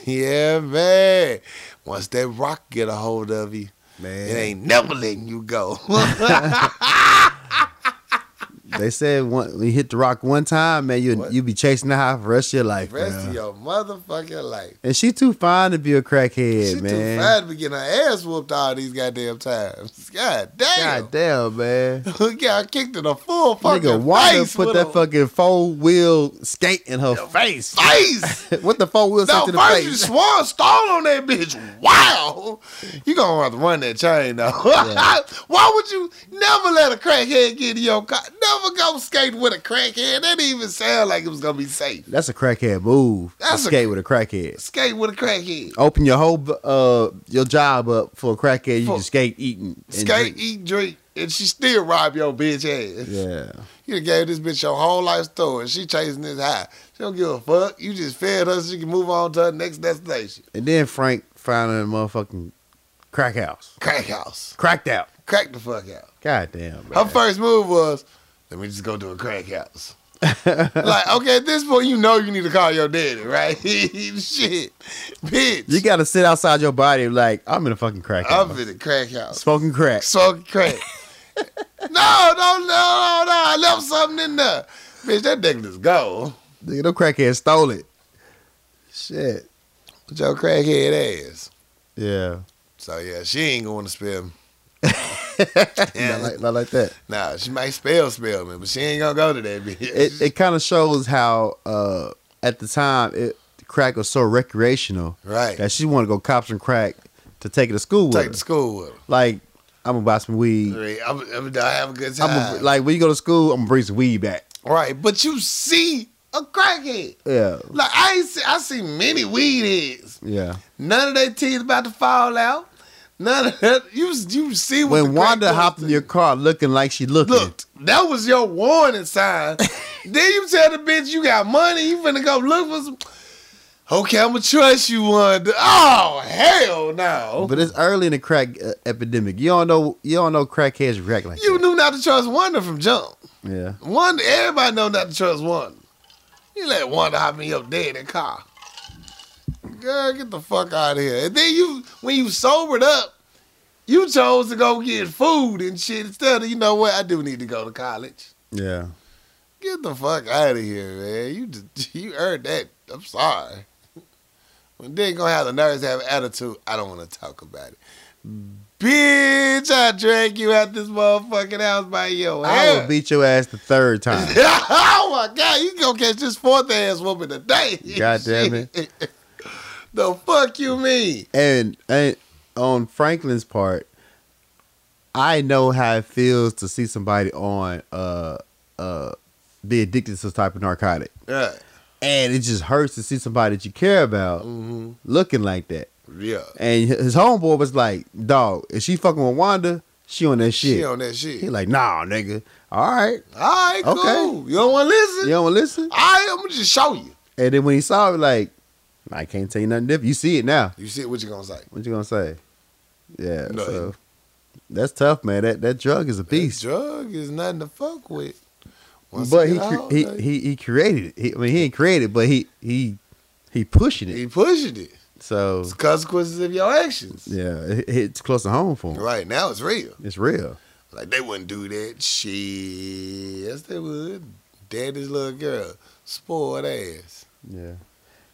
Yeah, man. Once that rock get a hold of you, Man. It ain't never letting you go. They said one, when you hit the rock one time, man, you What? you be chasing the high for the rest of your life, rest man. of your motherfucking life. And she too fine to be a crackhead, She man. too fine to be getting her ass whooped all these goddamn times. God damn. God damn, man. yeah, I kicked in a full fucking Nigga, Wanda face put that a fucking four wheel skate in her face. face. what the four wheel skate to the first you face? swung stall on that bitch. Wow. You gonna have to run that chain though. Why would you never let a crackhead get in your car? Never go skate with a crackhead. That didn't even sound like it was gonna be safe. That's a crackhead move. That's a- skate with a crackhead. Skate with a crackhead. Open your whole uh your job up for a crackhead. You For- can skate, eating, and Skate, drink. eat, drink, and she still rob your bitch ass. Yeah. You done gave this bitch your whole life story. She chasing this high. She don't give a fuck. You just fed her so she can move on to her next destination. And then Frank found a motherfucking crack house. Crack house. Cracked out. Crack the fuck out. God damn, Her first move was, let me just go to a crack house. like, okay, at this point, you know you need to call your daddy, right? Shit. Bitch. You gotta sit outside your body like, I'm in a fucking crack house. I'm in a crack house. Smoking crack. Smoking crack. no, no, no, no, no. I left something in there. Bitch, that dick just go. Nigga, no crackhead stole it. Shit. With your crackhead ass. Yeah. So, yeah, she ain't going to spell Not, like, not like that. Nah, she might spell Spelman, but she ain't gonna go to that bitch. It it kind of shows how uh at the time it crack was so recreational right. that she wanted to go cops and crack to take it to school with Take to school with her. Like, I'm gonna buy some weed. Right, I'm, I'm gonna have a good I'm time. like when you go to school, I'm gonna bring some weed back. right, but you see a crackhead. Yeah. Like I ain't see, I see many weed heads. Yeah. None of their teeth about to fall out. None of that. You you see what When Wanda hopped in your car looking like she looking, Look, that was your warning sign. then you tell the bitch you got money, you finna go look for some. Okay, I'ma trust you, Wanda. Oh hell no! but it's early in the crack uh, epidemic. You don't know. You don't know crackheads react like you that. knew not to trust Wanda from jump. Yeah. Wanda, everybody know not to trust Wanda. You let Wanda hop me in your daddy car. Girl, get the fuck out of here. And then you, when you sobered up, you chose to go get food and shit instead of, you know what, I do need to go to college. Yeah. Get the fuck out of here, man. You just, you earned that. I'm sorry. When they gonna have the nerves to have attitude, I don't want to talk about it. Bitch, I drag you out this motherfucking house by your I hair. will beat your ass the third time. oh my god, you gonna catch this fourth ass whooping today. God damn it. the fuck you mean? and, and on Franklin's part, I know how it feels to see somebody on uh uh be addicted to some type of narcotic. Yeah. And it just hurts to see somebody that you care about Mm-hmm. looking like that. Yeah. And his homeboy was like, dog, if she fucking with Wanda, she on that shit. She on that shit. he like, nah, nigga. All right. All right, Okay. cool. You don't want to listen? You don't wanna listen? All right, I'm gonna just show you. And then when he saw it, like, I can't tell you nothing different. You see it now. You see it. what you gonna say? What you gonna say? Yeah. Nothing. So that's tough, man. That that drug is a beast. That drug is nothing to fuck with. Once but he, out, he like, he he created it. He, I mean, he ain't created, it, but he he he pushing it. he pushing it. So It's consequences of your actions. yeah, it, it's close to home for him. Right now, it's real. It's real. Like they wouldn't do that shit. Yes, they would. Daddy's little girl, spoiled ass. Yeah,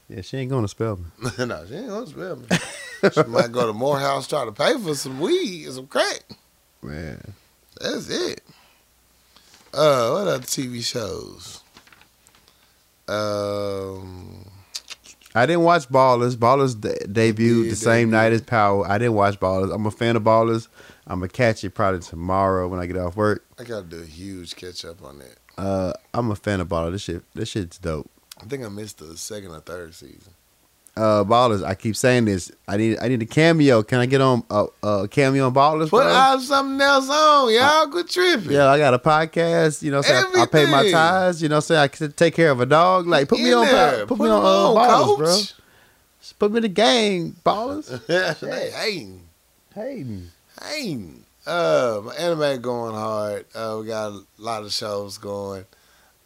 yeah. She ain't gonna Spelman. no, she ain't gonna Spelman. she might go to Morehouse try to pay for some weed and some crack. Man, That's it. Uh, what other TV shows? Um, I didn't watch Ballers. Ballers de- debuted did the same night as Power. I didn't watch Ballers. I'm a fan of Ballers. I'm gonna catch it probably tomorrow when I get off work. I gotta do a huge catch up on that. Uh, I'm a fan of Ballers. This shit, this shit's dope. I think I missed the second or third season. Uh, Ballers. I keep saying this. I need, I need a cameo. Can I get on a, a cameo on Ballers? Put bro? out something else on, y'all. Quit tripping. Yeah, I got a podcast. You know, I'm I, I pay my tithes. You know, I'm I can take care of a dog. Like put me on, there. put, me on, uh, ballers, bro. coach. Just put me in the gang, ballers. they hating. Hayden. Hating. Uh, my anime going hard. Uh, we got a lot of shows going.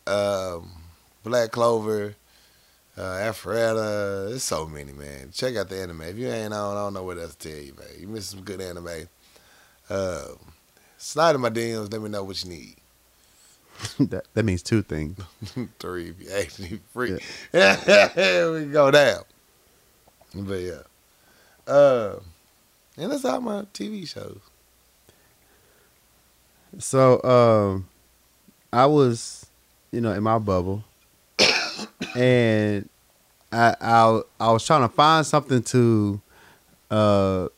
Um, Black Clover, uh, Alpharetta. There's so many, man. Check out the anime. If you ain't on, I don't know what else to tell you, man. You missed some good anime. Uh, slide in my DMs. Let me know what you need. that, that means two things. Three if you actually free. we go down. But yeah. Uh, and that's all my TV shows. So um I was, you know, in my bubble and I I I was trying to find something to uh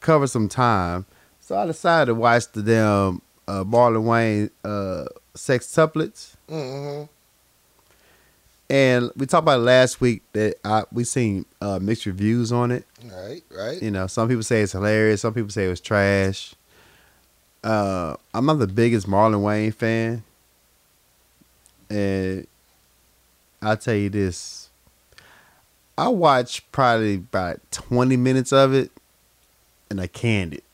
cover some time. So I decided to watch the damn uh Marlon Wayans uh Sextuplets. Mm-hmm. And we talked about it last week that I we seen uh mixed reviews on it. Right, right. You know, some people say it's hilarious. Some people say it was trash. Uh, I'm not the biggest Marlon Wayans fan, and I'll tell you this: I watched probably about 20 minutes of it, and I canned it.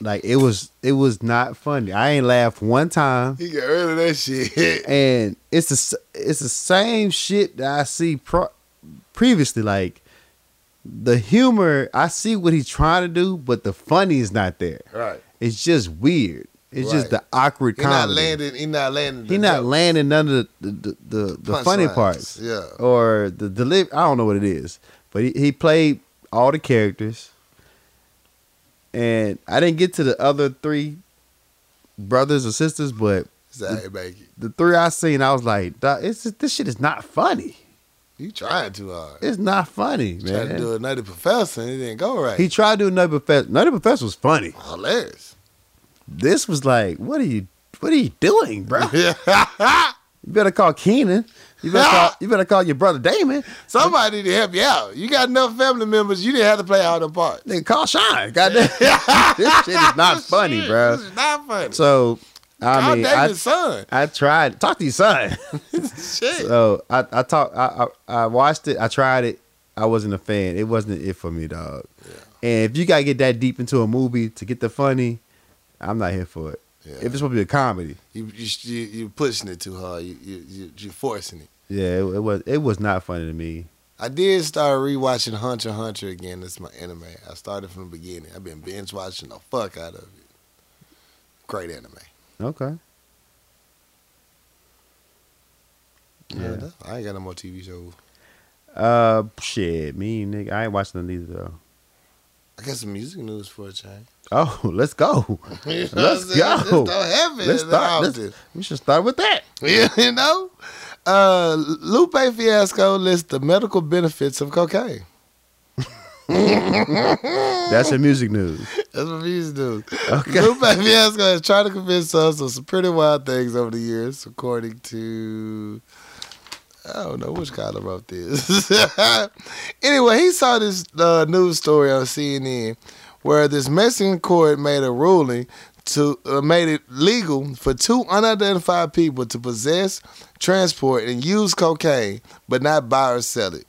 Like it was, it was not funny. I ain't laughed one time, He got rid of that shit. and it's the it's the same shit that I see pro- previously. Like the humor, I see what he's trying to do, but the funny is not there. right. It's just weird. It's just the awkward He not landing. He not landing. he not landing none of the the, the, the funny punchlines. parts Yeah. or the deliver. I don't know what it is, but he, he played all the characters, and I didn't get to the other three brothers or sisters, but it. the three I seen, I was like, it's just, this shit is not funny. You trying too hard. It's not funny, man. Trying to man." do a nutty professor and it didn't go right. He tried to do Nutty Professor. Nutty Professor was funny. hilarious. This was like, what are you, what are you doing, bro? You better call Keenen. You better call, you better call your brother Damon. Somebody to help you out. You got enough family members. You didn't have to play all the parts. Nigga, call Shine. Goddamn. this shit is not funny, Shit, bro. This is not funny. So I Call mean, I, son. I tried. Talk to your son. Shit. so I I talked. I, I I watched it. I tried it. I wasn't a fan. It wasn't it for me, dog. And if you gotta get that deep into a movie to get the funny, I'm not here for it. Yeah. If it's supposed to be a comedy, You you you pushing it too hard. You you you you forcing it. yeah, it, it was it was not funny to me. I did start rewatching Hunter Hunter again. That's my anime. I started from the beginning. I've been binge watching the fuck out of it. Great anime. Okay. Yeah. I ain't got no more TV shows. Uh, shit, me nigga, I ain't watching these though. I got some music news for a change. Oh, let's go. You know Let's go. Just don't have it Let's start. Let's, we should start with that. Yeah, you know? Uh, Lupe Fiasco lists the medical benefits of cocaine. That's your music news. That's what music do. Okay. Lupe Fiasco has tried to convince us of some pretty wild things over the years, according to. I don't know which Kyler wrote this. anyway, he saw this uh, news story on CNN where this Mexican court made a ruling to uh, made it legal for two unidentified people to possess, transport, and use cocaine, but not buy or sell it.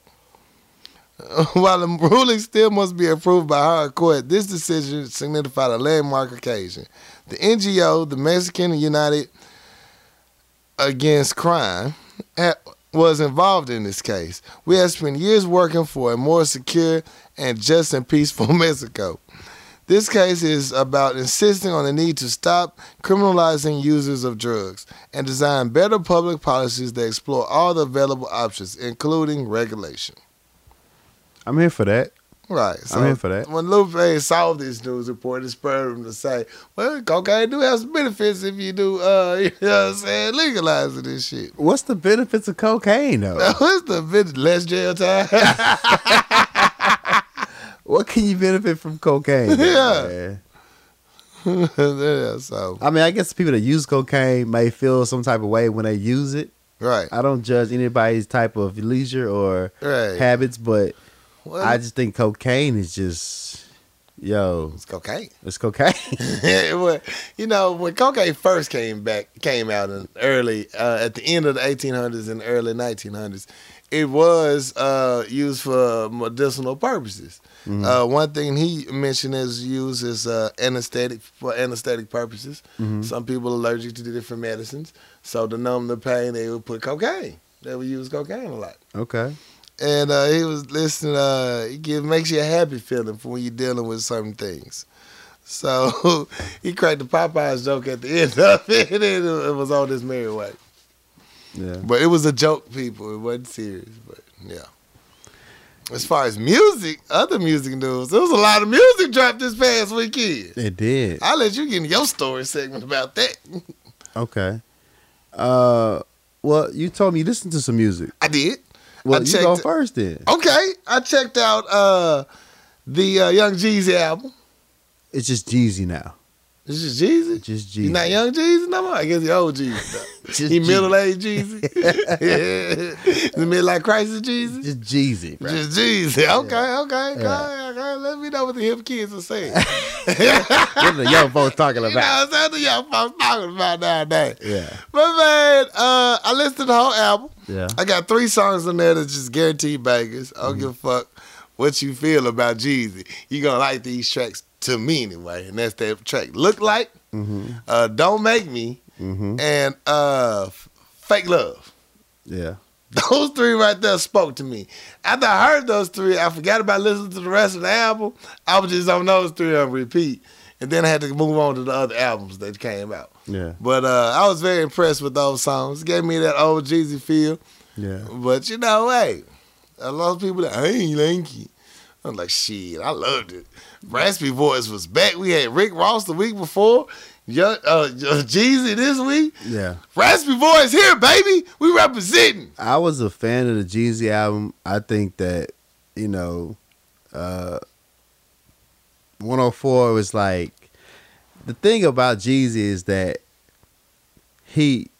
While the ruling still must be approved by higher court, this decision signified a landmark occasion. The NGO, the Mexican United Against Crime, was involved in this case. We have spent years working for a more secure and just and peaceful Mexico. This case is about insisting on the need to stop criminalizing users of drugs and design better public policies that explore all the available options, including regulation. I'm here for that. Right. So I'm here for that. When Lupe saw this news report, it spurred him to say, well, cocaine do have some benefits if you do, uh, you know what I'm saying, legalizing this shit. What's the benefits of cocaine though? What's the bit less jail time? what can you benefit from cocaine? Yeah. yeah, so, I mean, I guess the people that use cocaine may feel some type of way when they use it. right. I don't judge anybody's type of leisure or Right. habits, but Well, I just think cocaine is just, yo, it's cocaine. it's cocaine. you know, when cocaine first came back, came out in early, uh, at the end of the 1800s and early 1900s, it was uh, used for medicinal purposes. Mm-hmm. Uh, one thing he mentioned is used as uh, anesthetic for anesthetic purposes. Mm-hmm. Some people are allergic to the different medicines, so to numb the pain, they would put cocaine. They would use cocaine a lot. okay. And uh, he was listening. Uh, it give, makes you a happy feeling for when you're dealing with certain things. So he cracked the Popeyes joke at the end of it, and it, it was on this merry way. Yeah. But it was a joke, people. It wasn't serious. But yeah. As far as music, other music news, there was a lot of music dropped this past weekend. It did. I'll let you get in your story segment about that. Okay. Uh, well, you told me you listened to some music. I did. Well, I you go first then. Okay, I checked out uh the uh, Young Jeezy album. It's just Jeezy now. This is Jeezy. Just Jeezy. He's not Young Jeezy no more. I guess he old Jeezy. He middle aged Jeezy. the midlife crisis Jeezy. Just Jeezy, bro. Just Jeezy. Okay, okay, okay, Yeah. okay. Let me know what the hip kids are saying. what the young folks talking about? You know what I'm saying? The young folks talking about nowadays. Yeah. But man, uh, I listened to the whole album. Yeah. I got three songs on there that's just guaranteed bangers. I don't Mm-hmm. give a fuck what you feel about Jeezy. You gonna like these tracks to me anyway, and that's that track. Look like, Mm-hmm. uh, Don't Make Me, Mm-hmm. and uh, Fake Love. Yeah. Those three right there spoke to me. After I heard those three, I forgot about listening to the rest of the album. I was just on those three on repeat. And then I had to move on to the other albums that came out. Yeah. But uh, I was very impressed with those songs. It gave me that old Jeezy feel. Yeah. But you know, hey, a lot of people that ain't lanky. I'm like, shit, I loved it. Raspy Voice was back. We had Rick Ross the week before. Young, uh, Jeezy this week. Yeah. Raspy Voice here, baby. We representing. I was a fan of the Jeezy album. I think that, you know, uh 104 was like the thing about Jeezy is that he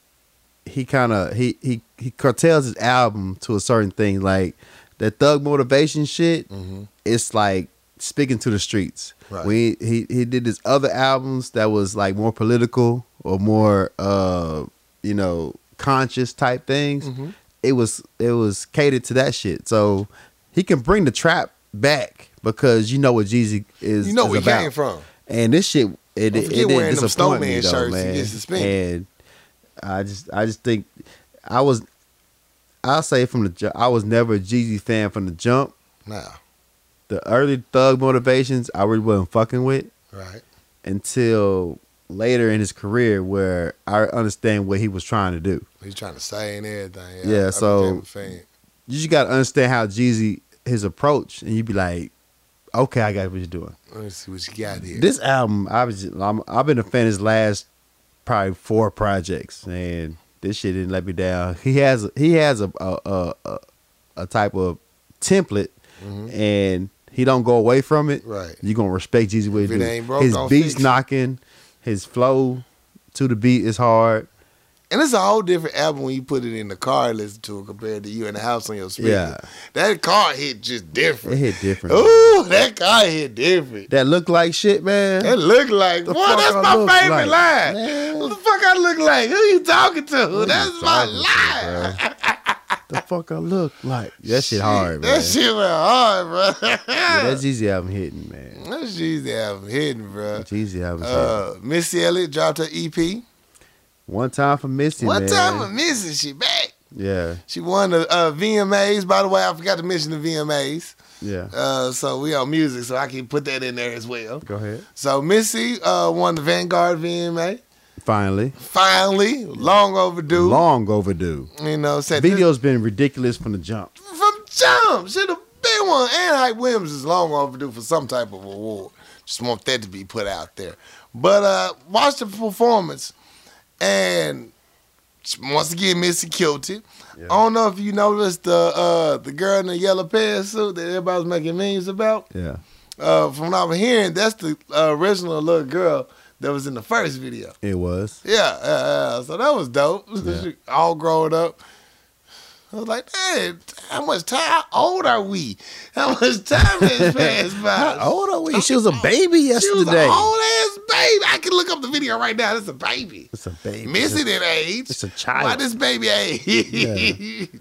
he kind of he he he curtails his album to a certain thing like that thug motivation shit Mm-hmm. it's like speaking to the streets Right. when he, he did his other albums that was like more political or more uh you know conscious type things Mhm. it was it was catered to that shit so he can bring the trap back because you know what Jeezy is You know is where he came from. And this shit, it, Don't it, it didn't disappoint me though, man. And I just, I just think I was, I'll say from the, ju- I was never a Jeezy fan from the jump. Nah, The early Thug motivations, I really wasn't fucking with right. until later in his career, where I understand what he was trying to do. He's trying to say and everything. Yeah, I, I so-. You just got to understand how Jeezy his approach, and you'd be like, okay, I got what you're doing. Let me see what you got here. This album, I was, I'm, I've been a fan of his last probably four projects, and this shit didn't let me down. He has, he has a a a, a, type of template, Mhm. and he don't go away from it. Right. You gonna respect Jeezy do. his beats knocking, his flow to the beat is hard. And it's a whole different album when you put it in the car and listen to it compared to you in the house on your speaker. Yeah. That car hit just different. It hit different. Ooh, that car hit different. That look like shit, man. That look like, The boy, that's I my favorite like? line. Man. What the fuck I look like? Who you talking to? What that's my talking to, line. the fuck I look like? That shit hard, man. That shit went hard, bro. yeah, that Jeezy album hitting, man. That Jeezy album hitting, bro. Jeezy album hitting. Uh, Missy Elliott dropped her EP. One time for Missy, One man. time for Missy, she back. Yeah, She won the uh, VMAs. By the way, I forgot to mention the VMAs. yeah. Uh, so we on music, so I can put that in there as well. Go ahead. So Missy uh, won the Vanguard VMA. Finally, Finally, long overdue. long overdue. You know, said this- Video's been ridiculous from the jump. from jump. Should have been one. And Hype Williams is long overdue for some type of award. Just want that to be put out there. But uh, watch the performance, and once again, Missy it. Yeah. I don't know if you noticed the uh, the girl in the yellow pantsuit that everybody was making memes about. Yeah, Uh, from what I'm hearing, that's the uh, original little girl that was in the first video. it was. Yeah. So that was dope. Yeah. All grown up. I was like, hey, how much time? How old are we? How much time has passed by? How old are we? She was a baby yesterday. She was an old ass baby. I can look up the video right now. That's a baby. It's a baby. Missy that age. It's a child. Why this baby age? Yeah.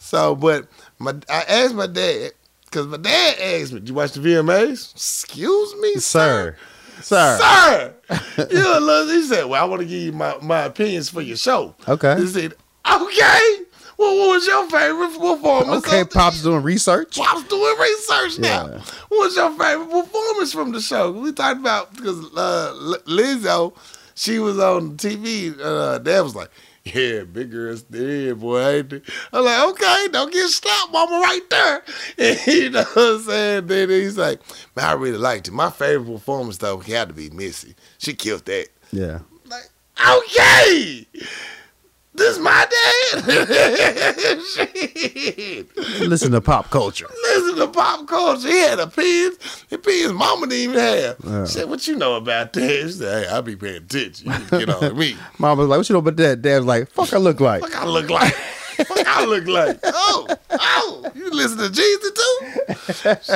So, but my I asked my dad because my dad asked me, "Did you watch the VMAs?" Excuse me, Sir, sir. Sir, you a little, he said, "Well, I want to give you my, my opinions for your show." Okay. He said, "Okay, what was your favorite performance? Okay, Pop's doing research. Pop's doing research now. Yeah. What was your favorite performance from the show? We talked about because uh, Lizzo, she was on TV. Uh, Dad was like, "Yeah, big girls dead, boy." Ain't they?" I'm like, "Okay, don't get stopped, mama, right there." And you know what I'm saying? Then he's like, "Man, I really liked it. My favorite performance though had to be Missy. She killed that." Yeah. Like, okay. This my dad. Listen to pop culture. Listen to pop culture. He had a pins. The pins mama didn't even have. Yeah. Said, what you know about that? She said, hey, I be paying attention. You get on me. Mom was like, "What you know about that?" Dad was like, "Fuck, I look like." Fuck I look like. Fuck I look like. Oh, oh. You listen to Jeezy too?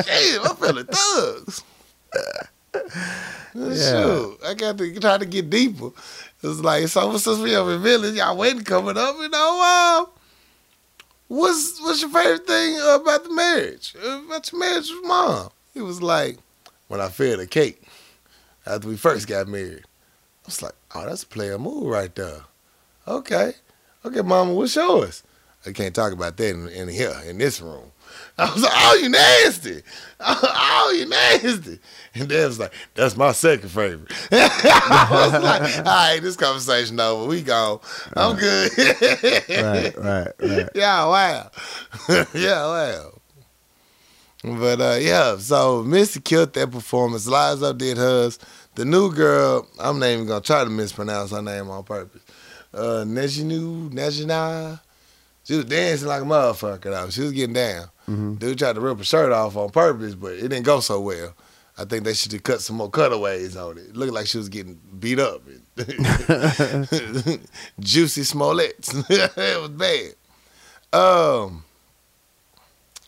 Shit, I'm feeling thugs. Shoot, I got to try to get deeper. It's like so since we over in village, y'all waiting coming up, you know. Uh, what's what's your favorite thing about the marriage? Uh, About your marriage with mom? He was like, when I fed a cake after we first got married. I was like, oh, that's a player move right there. Okay, okay, mama, what's yours? I can't talk about that in, in here in this room. I was like, oh, you nasty. Oh, you nasty. And Dad was like, that's my second favorite. I was like, all right, this conversation over. We gone. I'm good. right, right, right. yeah, wow. yeah, wow. But uh, yeah, so Missy killed that performance. Lizzo did hers. The new girl, I'm not even gonna try to mispronounce her name on purpose. Uh, Nejinu, Nejina. She was dancing like a motherfucker though. She was getting down. Mhm. Dude tried to rip her shirt off on purpose, but it didn't go so well. I think they should have cut some more cutaways on it. It looked like she was getting beat up. Jussie Smollett. it was bad. Um,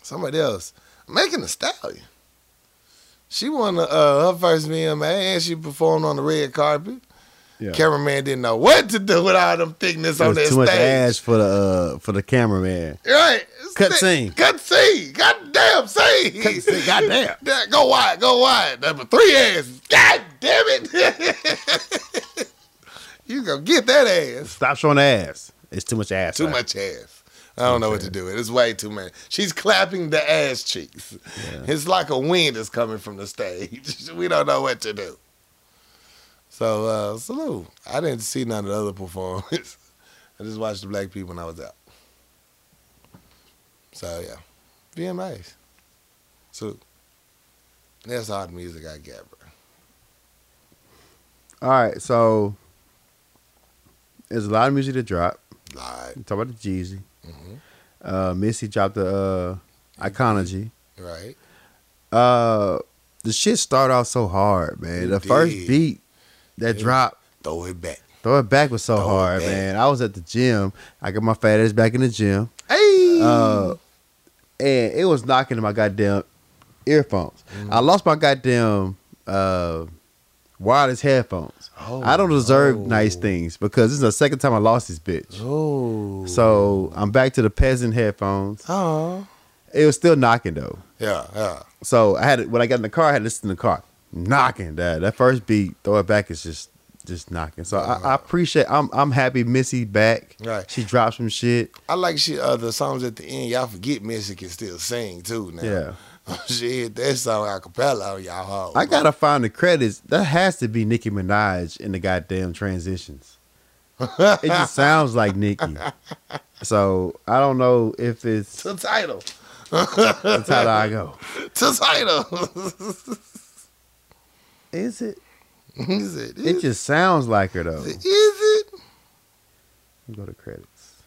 somebody else. Megan Thee Stallion. She won uh, her first VMA and she performed on the red carpet. Yeah. Cameraman didn't know what to do with all them thickness on that too stage. much ass for the uh, for the cameraman. Right. Cut scene. Cut scene. Goddamn scene. Cut scene, goddamn. Yeah, Go wide. Go wide. Number three ass. God damn it. you gonna get that ass. Stop showing the ass. It's too much ass. Too out. much ass. I don't know what to do. It's way too many. She's clapping the ass cheeks. It's like a wind is coming from the stage. we don't know what to do. So, uh, salute. I didn't see none of the other performances. I just watched the black people when I was out. So, yeah. VMAs. So, that's all the music I got, bro. All right, so there's a lot of music to drop. Live. Talk about the Jeezy. Mhm. Uh, Missy dropped the uh, Iconology. Right? Uh, the shit started off so hard, man. It the first beat that It- dropped, Throw it back. throw it back was so Throw hard, man. I was at the gym. I got my fat ass back in the gym. Hey! Uh, and it was knocking in my goddamn earphones. Mm-hmm. I lost my goddamn uh, wireless headphones. Oh, I don't deserve no. nice things because this is the second time I lost this bitch. oh. So I'm back to the peasant headphones. Oh. It was still knocking though. Yeah, yeah. So I had to, when I got in the car, I had to listen in the car, knocking that that first beat, throw it back is just just knocking. So I, I appreciate. I'm I'm happy Missy back. Right. She dropped some shit. I like she uh, the songs at the end. Y'all forget Missy can still sing too now. Yeah. she hit that song a cappella on y'all hoes. I gotta find the credits. That has to be Nicki Minaj in the goddamn transitions. It just sounds like Nicki. So I don't know if it's to title. that's how I go. to title. Is it? Is it? It just sounds like her though. Is it? Go to credits.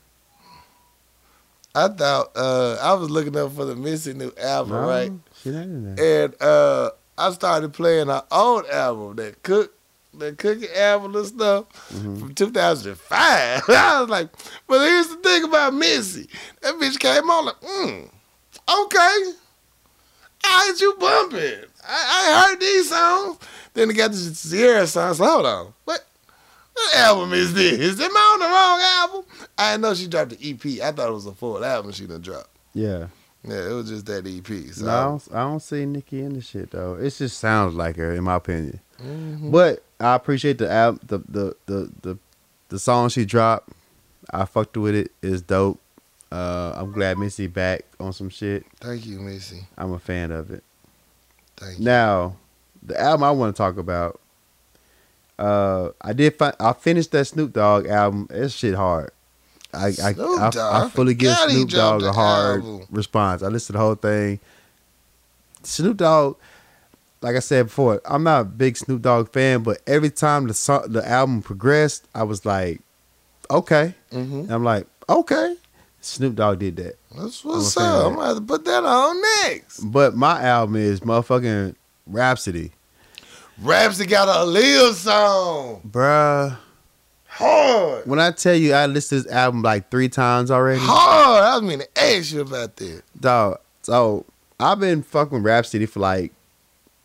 I thought uh, I was looking up for the Missy new album, No, right? She not in there. And uh, I started playing her old album, that cook, that cooking album and stuff Mm-hmm. from 2005. I was like, but here's the thing about Missy. That bitch came on like, mm, okay. I you bumping. I, I heard these songs. Then they got the Ciara songs. Hold on. What? What album is this? Is Am I on the wrong album? I didn't know she dropped the EP. I thought it was a full album she done dropped. Yeah. Yeah, it was just that EP. So. No, I don't, I don't see Nicki in the shit though. It just sounds like her, in my opinion. Mhm. But I appreciate the album, the the the the, the song she dropped. I fucked with it. It's dope. Uh, I'm glad Missy back on some shit. Thank you, Missy. I'm a fan of it. Thank you. Now, the album I want to talk about. Uh, I did. Fi- I finished that Snoop Dogg album. That shit hard. I I, I, I, fully give he Snoop Dogg a hard album. response. I listened to the whole thing. Snoop Dogg, like I said before, I'm not a big Snoop Dogg fan, but every time the song, the album progressed, I was like, okay. Mm-hmm. And I'm like, okay. Snoop Dogg did that. That's I'm what's of up. I'm gonna have to put that on next. But my album is motherfucking Rapsody. Rapsody got a Aaliyah song. Bruh. Hard. When I tell you I listened to this album like three times already, Hard. I was mean to ask you about that. dog. So I've been fucking with Rapsody for like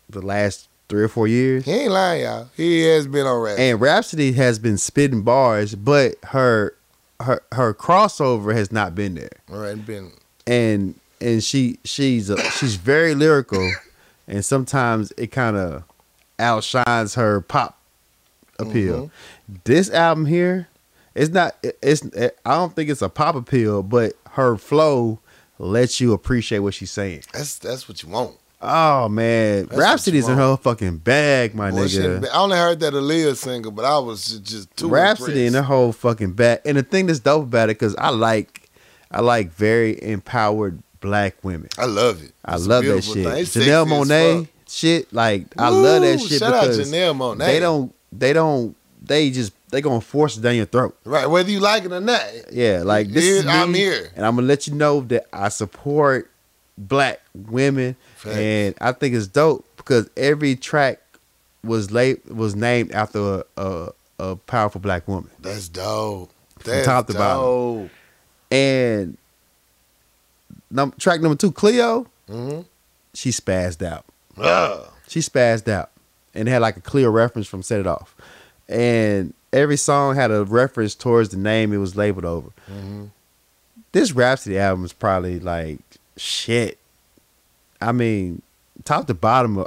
the last three or four years. He ain't lying, y'all. He has been on Rapsody. And Rapsody has been spitting bars, but her her her crossover has not been there. Right, been And and she she's a, she's very lyrical, and sometimes it kind of outshines her pop appeal. Mm-hmm. This album here, it's not. it- It's. I don't think it's a pop appeal, but her flow lets you appreciate what she's saying. that's that's what you want. Oh man, what Rapsody's in her fucking bag, my Boy, nigga. I only heard that Aaliyah single, but I was just, just too Rapsody in her whole fucking bag. And the thing that's dope about it, because I like, I like very empowered black women. I love it. I It's love that shit. Janelle Monáe shit, like I love that shit shout out because Janelle Monáe. they don't, they don't, they just they gonna force it down your throat. Right, whether you like it or not. Yeah, like this is me, I'm here. and I'm gonna let you know that I support black women, Facts. and I think it's dope because every track was late was named after a, a, a powerful black woman, That's dope. That's top to bottom. dope. and num- track number two, Cleo, Mm-hmm. she spazzed out. Ah, She spazzed out, and it had like a clear reference from Set It Off, and every song had a reference towards the name it was labeled over. mhm. this Rapsody album is probably like shit. I mean, top to bottom, uh,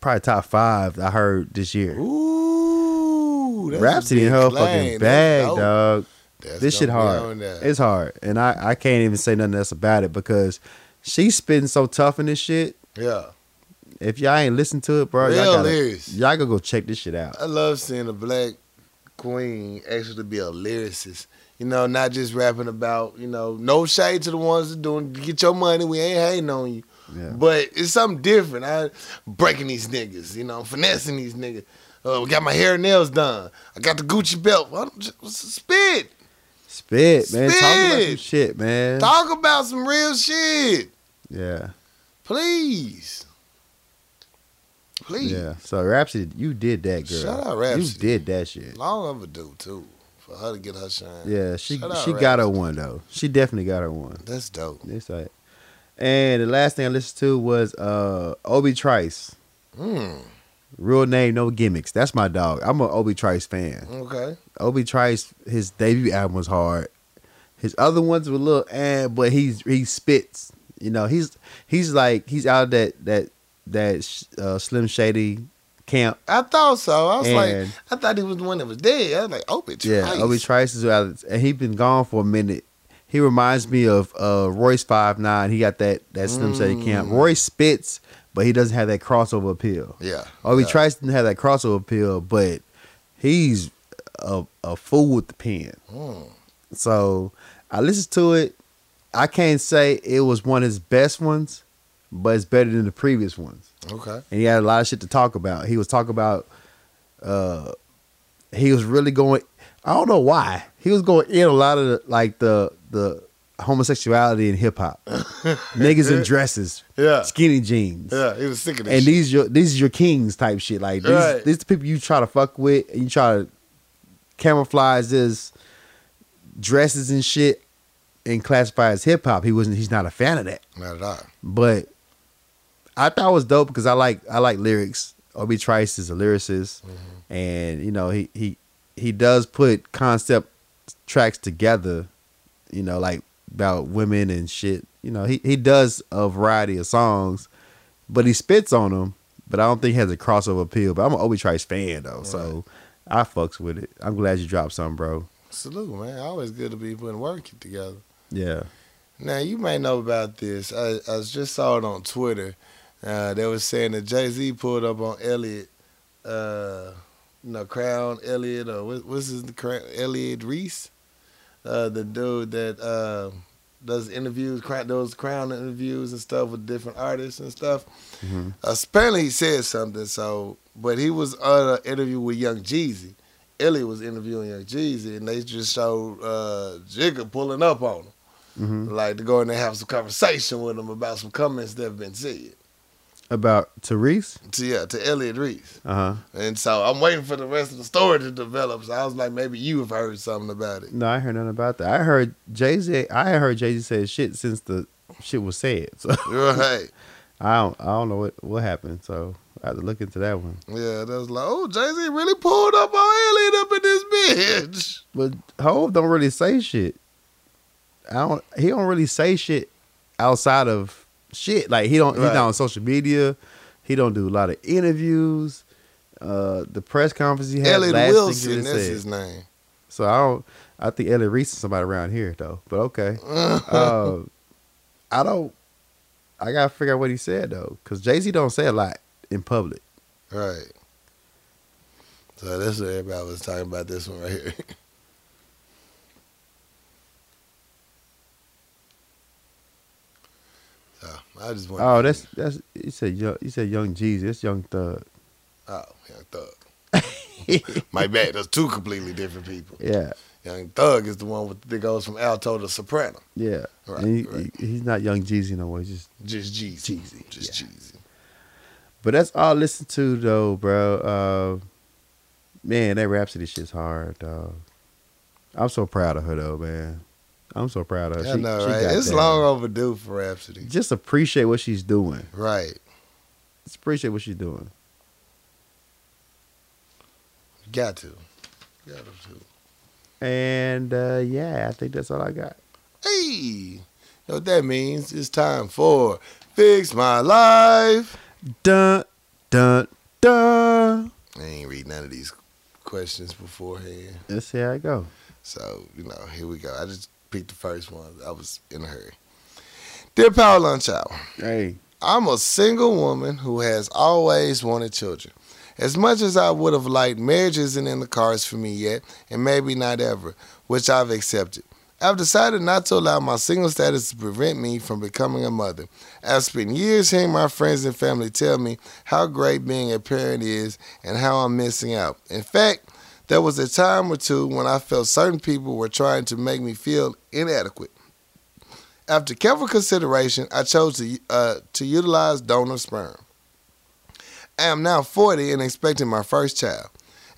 probably top five I heard this year. Ooh, that's a Rapsody in her fucking bag, dope. dog. That's this shit hard. It's hard, and I I can't even say nothing else about it because she's spitting so tough in this shit. yeah, If y'all ain't listen to it, bro, y'all gotta, lyrics. y'all gotta go check this shit out. I love seeing a black queen actually be a lyricist. You know, not just rapping about, you know, no shade to the ones that doing get your money. We ain't hating on you. Yeah. But it's something different. I breaking these niggas, you know, finessing these niggas. Uh, we got my hair and nails done. I got the Gucci belt. Don't you- spit. Spit, man. Talk about some shit, man. Talk about some real shit. Yeah, Please. Please. yeah. So Rapsody, you did that, girl. Shout out You did that shit. Long overdue too. For her to get her shine. Yeah, she Shout out she got her one though. She definitely got her one. That's dope. It's like, and the last thing I listened to was uh Obi Trice. Mm, Real name, no gimmicks. That's my dog. I'm an Obi Trice fan. okay. Obi Trice, his debut album was hard. His other ones were a little eh, but he's he spits. You know, he's he's like he's out of that that that uh, Slim Shady camp. I thought so. I was And- like, I thought he was the one that was dead. I was like, Obi Trice. Yeah, Obi Trice is out, and he been gone for a minute. He reminds me of uh, Royce Five Nine. He got that that Slim Shady camp. Mm. Royce spits, but he doesn't have that crossover appeal. Yeah. Obi yeah. Trice didn't have that crossover appeal, but he's a, a fool with the pen. Mm. So I listened to it. I can't say it was one of his best ones, but it's better than the previous ones. Okay. And he had a lot of shit to talk about. He was talking about uh he was really going I don't know why. He was going in a lot of the, like the the homosexuality in hip hop. Niggas in dresses, Yeah. skinny jeans. Yeah. He was sick of this. And shit. these your these your kings type shit. Like these Right. these the people you try to fuck with and you try to camouflage as dresses and shit and classify as hip hop. He wasn't he's not a fan of that. Not at all. But I thought it was dope because I like I like lyrics. Obi Trice is a lyricist, mm-hmm. and you know he he he does put concept tracks together. You know, like about women and shit. You know, he he does a variety of songs, but he spits on them. But I don't think he has a crossover appeal. But I'm an Obi Trice fan though, so I fucks with it. I'm glad you dropped something, bro. Salute, man. Always good to be putting work together. Yeah. Now you may know about this. I, I just saw it on Twitter. Uh, they were saying that Jay Z pulled up on Elliot, uh, you know, Crown Elliot or what, what's his crown Elliot Reese, uh, the dude that uh, does interviews, those Crown interviews and stuff with different artists and stuff. hmm Uh, apparently he said something. So, but he was on an interview with Young Jeezy. Elliot was interviewing Young Jeezy, and they just showed uh, Jigga pulling up on him hmm like to go in and have some conversation with him about some comments that have been said. About Therese. To yeah, to Elliot Reese. Uh huh. And so I'm waiting for the rest of the story to develop. So I was like, maybe you have heard something about it. No, I heard nothing about that. I heard Jay Z. I heard Jay Z say shit since the shit was said. So Right. I don't. I don't know what what happened. So I have to look into that one. Yeah, that was like, oh, Jay Z really pulled up on Elliot up in this bitch. But Hove don't really say shit. I don't. He don't really say shit outside of shit. Like he don't. He's not on social media. He don't do a lot of interviews. Uh, the press conference he had Elliot last Wilson, that's said. his name. So I don't. I think Elliot Reese is somebody around here though. But okay. uh, I don't. I gotta figure out what he said though, because Jay Z don't say a lot in public. right. So that's what everybody was talking about this one right here. so I just want Oh, that's that's. He said young. He said Young Jeezy. That's Young Thug. Oh, Young Thug. My bad. That's two completely different people. Yeah, Young Thug is the one with, that goes from alto to soprano. yeah. Right, he, right. he- he's not Young Jeezy no more. He's just. Just Jeezy. Jeezy, Just yeah. Jeezy. But that's all I listen to though, bro. Uh, man, that Rapsody shit's hard, dog. I'm so proud of her though, man. I'm so proud of her. I know, she right? It's down. long overdue for Rapsody. Just appreciate what she's doing. Right. Just appreciate what she's doing. Got to. Got to. And uh, yeah, I think that's all I got. Hey, you know what that means? It's time for Fix My Life. Dun dun dun. I ain't read none of these questions beforehand. Let's see how it go. So, you know, here we go. I just picked the first one. I was in a hurry. Dear Power Lunch Hour, Hey, I'm a single woman who has always wanted children. As much as I would have liked, marriage isn't in the cards for me yet, and maybe not ever, which I've accepted. I've decided not to allow my single status to prevent me from becoming a mother. I've spent years hearing my friends and family tell me how great being a parent is and how I'm missing out. In fact, there was a time or two when I felt certain people were trying to make me feel inadequate. After careful consideration, I chose to, uh, to utilize donor sperm. I am now 40 and expecting my first child,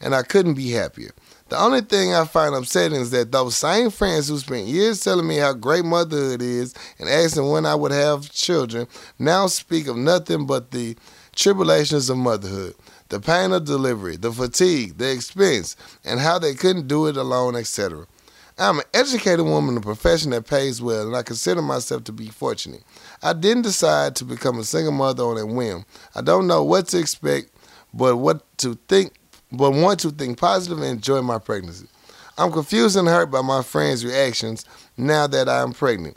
and I couldn't be happier. The only thing I find upsetting is that those same friends who spent years telling me how great motherhood is and asking when I would have children now speak of nothing but the tribulations of motherhood, the pain of delivery, the fatigue, the expense, and how they couldn't do it alone, etc. I'm an educated woman in a profession that pays well, and I consider myself to be fortunate. I didn't decide to become a single mother on a whim. I don't know what to expect, but what to think, but want to think positive and enjoy my pregnancy. I'm confused and hurt by my friends' reactions now that I am pregnant.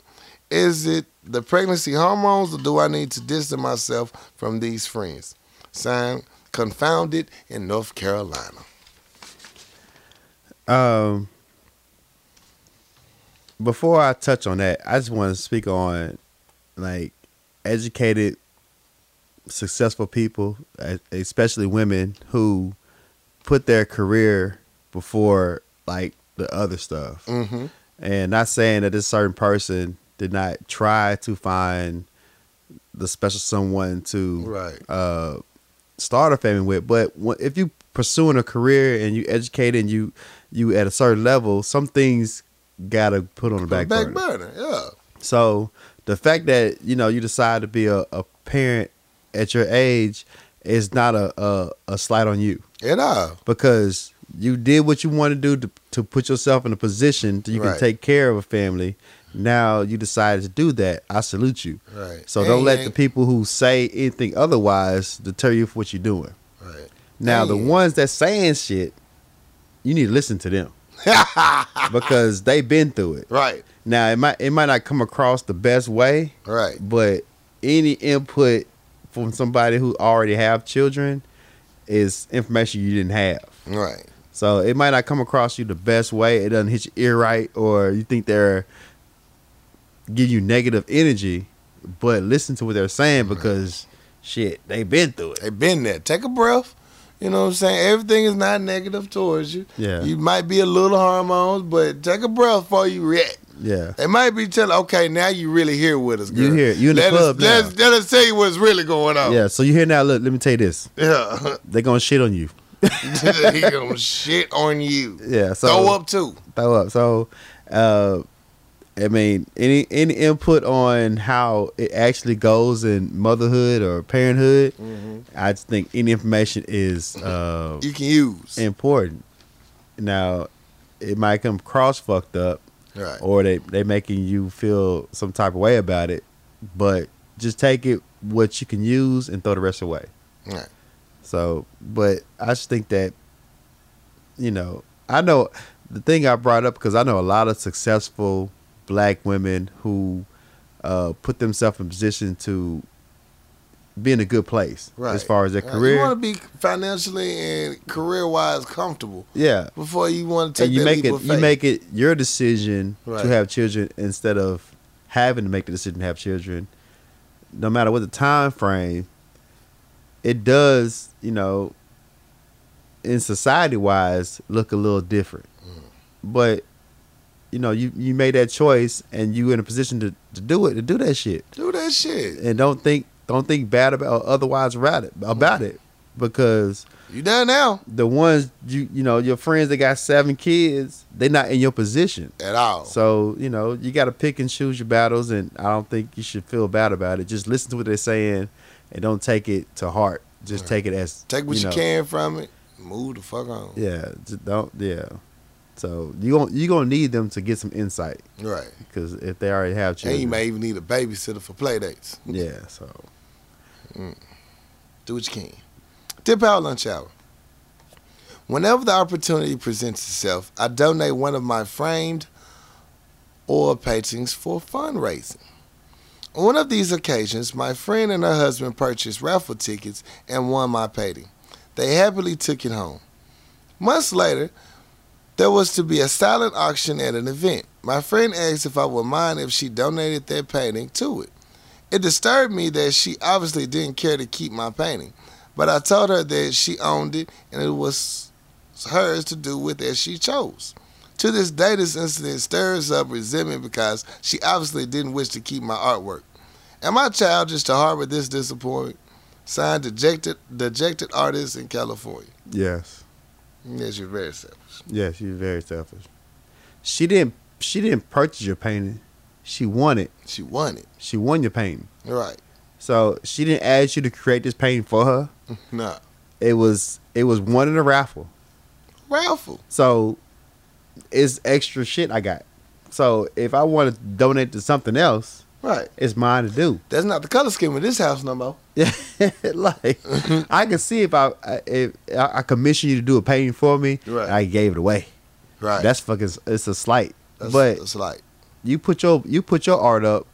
Is it the pregnancy hormones, or do I need to distance myself from these friends? Signed, confounded in North Carolina. Um, before I touch on that, I just want to speak on like educated, successful people, especially women who put their career before like the other stuff. Mm-hmm. And not saying that this certain person did not try to find the special someone to Right. uh, start a family with. But if you pursuing a career and you educated and you you at a certain level, some things gotta put on the back, back burner. burner, yeah. So the fact that you know you decide to be a, a parent at your age is not a, a a slight on you It all. because you did what you want to do to, to put yourself in a position that you Right. can take care of a family. Now you decided to do that. I salute you. Right. So don't let the people who say anything otherwise deter you from what you're doing. Right. Now the ones that saying shit, you need to listen to them. because they've been through it. right, Now it might it might not come across the best way, right. but any input from somebody who already have children is information you didn't have. Right. So it might not come across you the best way. It doesn't hit your ear right, or you think they're give you negative energy. But listen to what they're saying because shit, they've been through it. They been there. Take a breath. You know what I'm saying? Everything is not negative towards you. Yeah. You might be a little hormones, but take a breath before you react. Yeah, They might be telling, okay, now you really here with us, girl. You here. You in the let club us, Let us, let us tell you what's really going on. yeah. So you hear now? Look, let me tell you this: Yeah. they're gonna shit on you. he gonna shit on you. Yeah. So Throw up too. throw up. So, uh, I mean, any any input on how it actually goes in motherhood or parenthood? I just think any information is uh, You can use. important. Now, it might come cross fucked up, right. or they they making you feel some type of way about it. But just take it what you can use and throw the rest away. Right. So, but I just think that, you know, I know the thing I brought up because I know a lot of successful black women who uh, put themselves in position to be in a good place Right. as far as their Right. career. You want to be financially and career wise comfortable yeah, before you want to take and you make it you make it your decision Right. to have children instead of having to make the decision to have children. No matter what the time frame, it does you know, in society wise, look a little different. Mm. But you know, you you made that choice and you in a position to, to do it to do that shit Do that shit. and don't think don't think bad about or otherwise about it about it because You done now the ones you you know your friends that got seven kids they're not in your position at all. so you know you got to pick and choose your battles and i don't think you should feel bad about it just listen to what they're saying and don't take it to heart just Right. take it as take what you, know, can from it. Move the fuck on. yeah just don't yeah so you going you gonna need them to get some insight Right. because if they already have children, And you may even need a babysitter for play dates. yeah so mm. Do what you can. Tip out lunch hour. Whenever the opportunity presents itself, I donate one of my framed oil paintings for fundraising. On one of these occasions, my friend and her husband purchased raffle tickets and won my painting. They happily took it home. Months later, there was to be a silent auction at an event. My friend asked if I would mind if she donated that painting to it. It disturbed me that she obviously didn't care to keep my painting, but I told her that she owned it and it was hers to do with as she chose. To this day, this incident stirs up resentment because she obviously didn't wish to keep my artwork. Am I childish to harbor this disappointment? Signed, dejected, dejected artist in California. yes Yes, you're very selfish. yes you're very selfish she didn't she didn't purchase your painting she won it She won it. she won your painting Right. So she didn't ask you to create this painting for her. Nah. It was it was one in a raffle. Raffle. So it's extra shit I got. So if I want to donate to something else, Right. it's mine to do. That's not the color scheme of this house no more. Yeah, like I can see if I if I commission you to do a painting for me, Right. I gave it away. Right. That's fucking it's a slight. That's, but that's like you put your you put your art up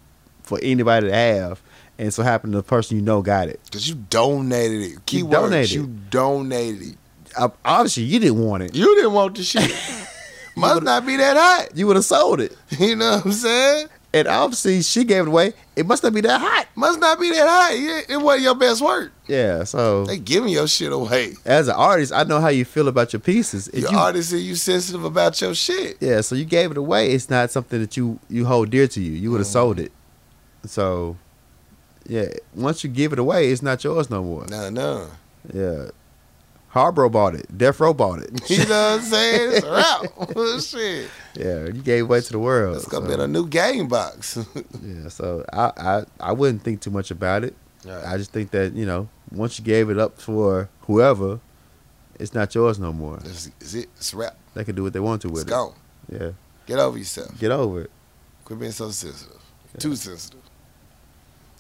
for anybody to have, and so happened the person you know got it. because you donated it. Key words, donated You donated it. Uh, Obviously, you didn't want it. You didn't want the shit. Must not be that hot. You would have sold it. You know what I'm saying? And obviously, she gave it away. It must not be that hot. Must not be that hot. It, wasn't your best work. Yeah. So, They giving your shit away. as an artist, I know how you feel about your pieces. If Your you- artist and you sensitive about your shit. yeah. So you gave it away. It's not something that you you hold dear to you. You would have mm-hmm. sold it. So, yeah. Once you give it away, it's not yours no more. No, no. Yeah. Harbro bought it. Death Row bought it. You know what I'm saying? It's a wrap. shit. yeah. You gave way to the world. It's gonna so, be a new game box. Yeah. So I, I I wouldn't think too much about it. I just think that you know once you gave it up for whoever, it's not yours no more. Is it. It's wrap. They can do what they want to It's with gone. it. Yeah, Get over yourself. get over it. Quit being so sensitive. Too sensitive.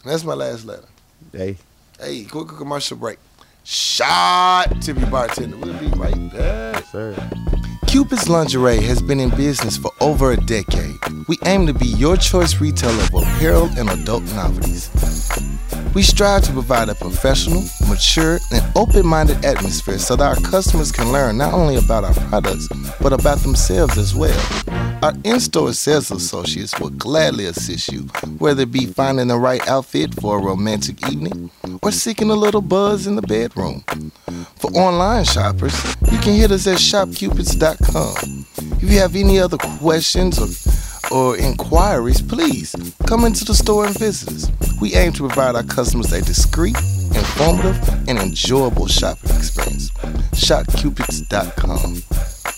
That's my last letter. Hey, Hey, quick commercial break. Shot Tippy Bartender. We'll be right back. Yes, sir. Cupid's Lingerie has been in business for over a decade. We aim to be your choice retailer of apparel and adult novelties. We strive to provide a professional, mature, and open minded atmosphere so that our customers can learn not only about our products, but about themselves as well. Our in store sales associates will gladly assist you, whether it be finding the right outfit for a romantic evening or seeking a little buzz in the bedroom. For online shoppers, you can hit us at shopcupids.com. If you have any other questions or or inquiries, please come into the store and visit us. We aim to provide our customers a discreet, informative, and enjoyable shopping experience. ShopCupids.com.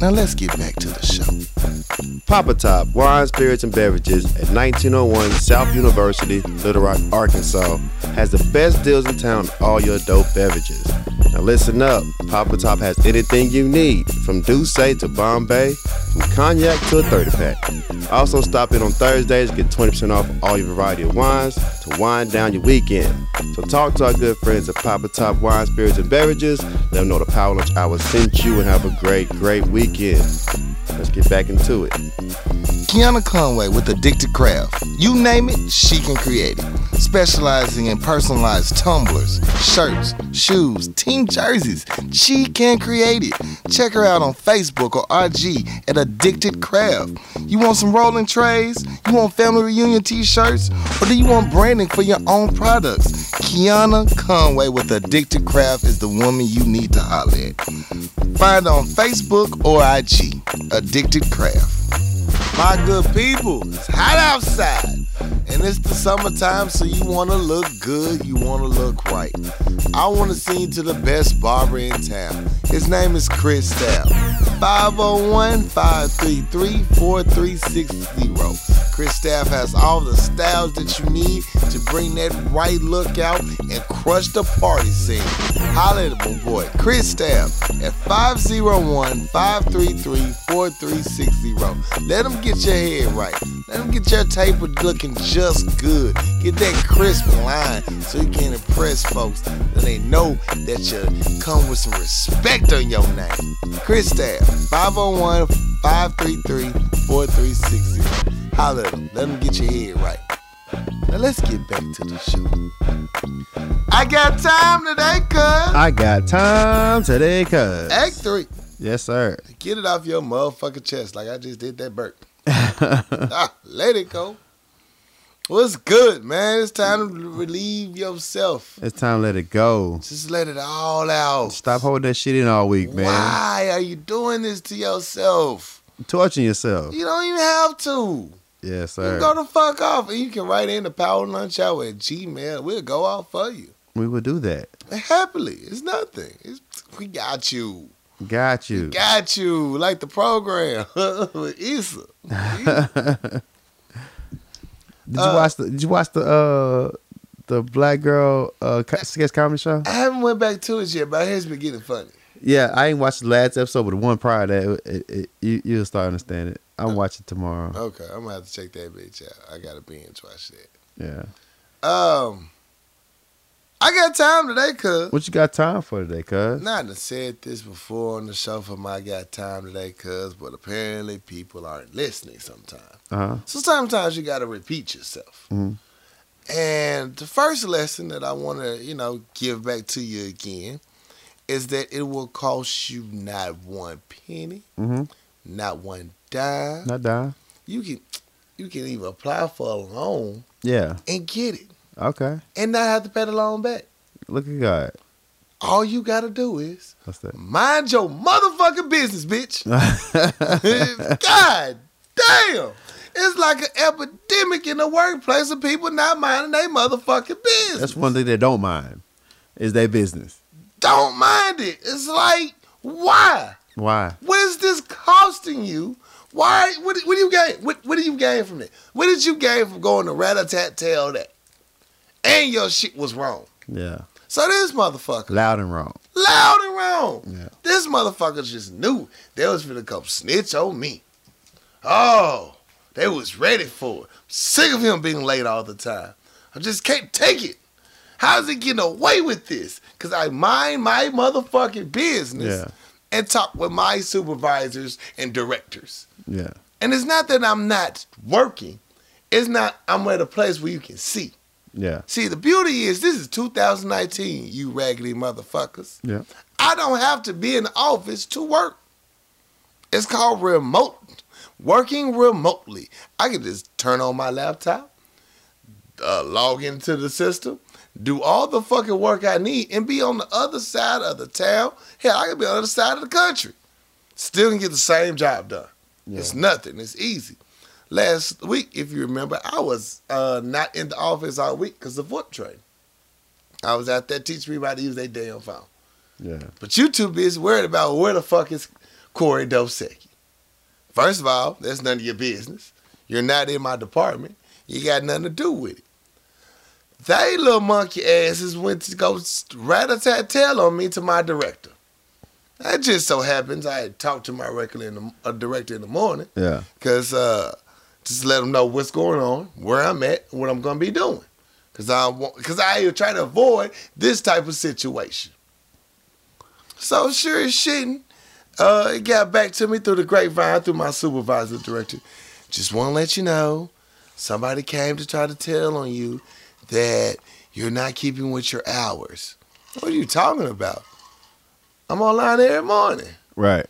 Now let's get back to the show. Papa Top Wine, Spirits, and Beverages at 1901 South University, Little Rock, Arkansas, has the best deals in town on all your dope beverages. Now listen up, Papa Top has anything you need, from D'ussé to Bombay, from cognac to a 30 pack. Also stop in on Thursdays, get 20% off all your variety of wines to wind down your weekend. So talk to our good friends at Papa Top Wine, Spirits, and Beverages. Let them know the Power Lunch Hour sent you and have a great, great weekend. Let's get back into it. Kiana Conway with Addicted Craft. You name it, she can create it. Specializing in personalized tumblers, shirts, shoes, team jerseys. She can create it. Check her out on Facebook or IG at Addicted Craft. You want some rolling trays? You want family reunion t-shirts? Or do you want branding for your own products? Kiana Conway with Addicted Craft is the woman you need to holler at. Find her on Facebook or IG. Addicted Craft. My good people, it's hot outside. And it's the summertime, so you want to look good, you want to look right. I want to send you to the best barber in town. His name is Chris Staff. 501 533 4360. Chris Staff has all the styles that you need to bring that right look out and crush the party scene. Holla at my boy, Chris Staff, at 501 533 4360. Let him get your head right. Let him get your taper looking just good. Get that crisp line so you can impress folks and they know that you come with some respect on your name. Chris Staff, 501 533 4360. Holla at him. Let him get your head right. Now let's get back to the show. I got time today, cuz. I got time today, cuz. Act three. Yes, sir. Get it off your motherfucking chest like I just did that burp. ah, let it go. What's good, man? It's time to relieve yourself. It's time to let it go. Just let it all out. Stop holding that shit in all week, man. Why are you doing this to yourself? Torturing yourself. You don't even have to. Yes, You sir. go the fuck off and you can write in the power lunch hour at Gmail. We'll go off for you. we will do that. Happily. It's nothing. It's, we got you. Got you. Got you. Like the program with Issa. Issa. Did you Uh, watch the Did you watch the uh the black girl uh sketch comedy show? I haven't went back to it yet, but it's been getting funny. Yeah, I ain't watched the last episode, but the one prior to that, it, it, you you'll start understanding it. I'm watching tomorrow. Okay, I'm gonna have to check that bitch out. I gotta binge watch that. Yeah. Um, I got time today, cuz. What you got time for today, cuz? Not to said this before on the show for my got time today, cuz, but apparently people aren't listening sometimes. Uh huh. So sometimes you gotta repeat yourself. Mhm. And the first lesson that I want to, you know, give back to you again is that it will cost you not one penny, Mm-hmm. not one dime. Not dying. You can, you can even apply for a loan Yeah. and get it, Okay. and not have to pay the loan back. Look at God. All you gotta do is What's that? mind your motherfucking business, bitch. God damn. It's like an epidemic in the workplace of people not minding their motherfucking business. That's one thing they don't mind is their business. Don't mind it. It's like, why? Why? What is this costing you? Why? What, what do you gain? What, what do you gain from it? What did you gain from going to rat-a-tat-tell that? And your shit was wrong. Yeah. So this motherfucker, Loud and wrong. loud and wrong. Yeah. This motherfucker just knew they was finna come snitch on me. Oh, they was ready for it. Sick of him being late all the time. I just can't take it. How's he getting away with this? Cause I mind my motherfucking business. Yeah. and talk with my supervisors and directors. Yeah. And it's not that I'm not working. It's not I'm at a place where you can see. Yeah. See, the beauty is this is 2019, you raggedy motherfuckers. Yeah. I don't have to be in the office to work. It's called remote. Working remotely. I can just turn on my laptop, uh, log into the system, do all the fucking work I need, and be on the other side of the town. Hell, I can be on the other side of the country. Still can get the same job done. It's nothing. It's easy. Last week, if you remember, I was uh, not in the office all week because of foot training. I was out there teaching people how to use their damn phone. Yeah. But you too busy worried about where the fuck is Corey Dosecki. First of all, that's none of your business. You're not in my department. You got nothing to do with it. They little monkey asses went to go rat a tat tail on me to my director. That just so happens I had talked to my director in the, uh, director in the morning Yeah. because uh, just let them know what's going on, where I'm at, what I'm going to be doing. Because I want, because I try to avoid this type of situation. So sure as shit, uh, it got back to me through the grapevine through my supervisor director. Just want to let you know, somebody came to try to tell on you that you're not keeping with your hours. What are you talking about? I'm online every morning Right.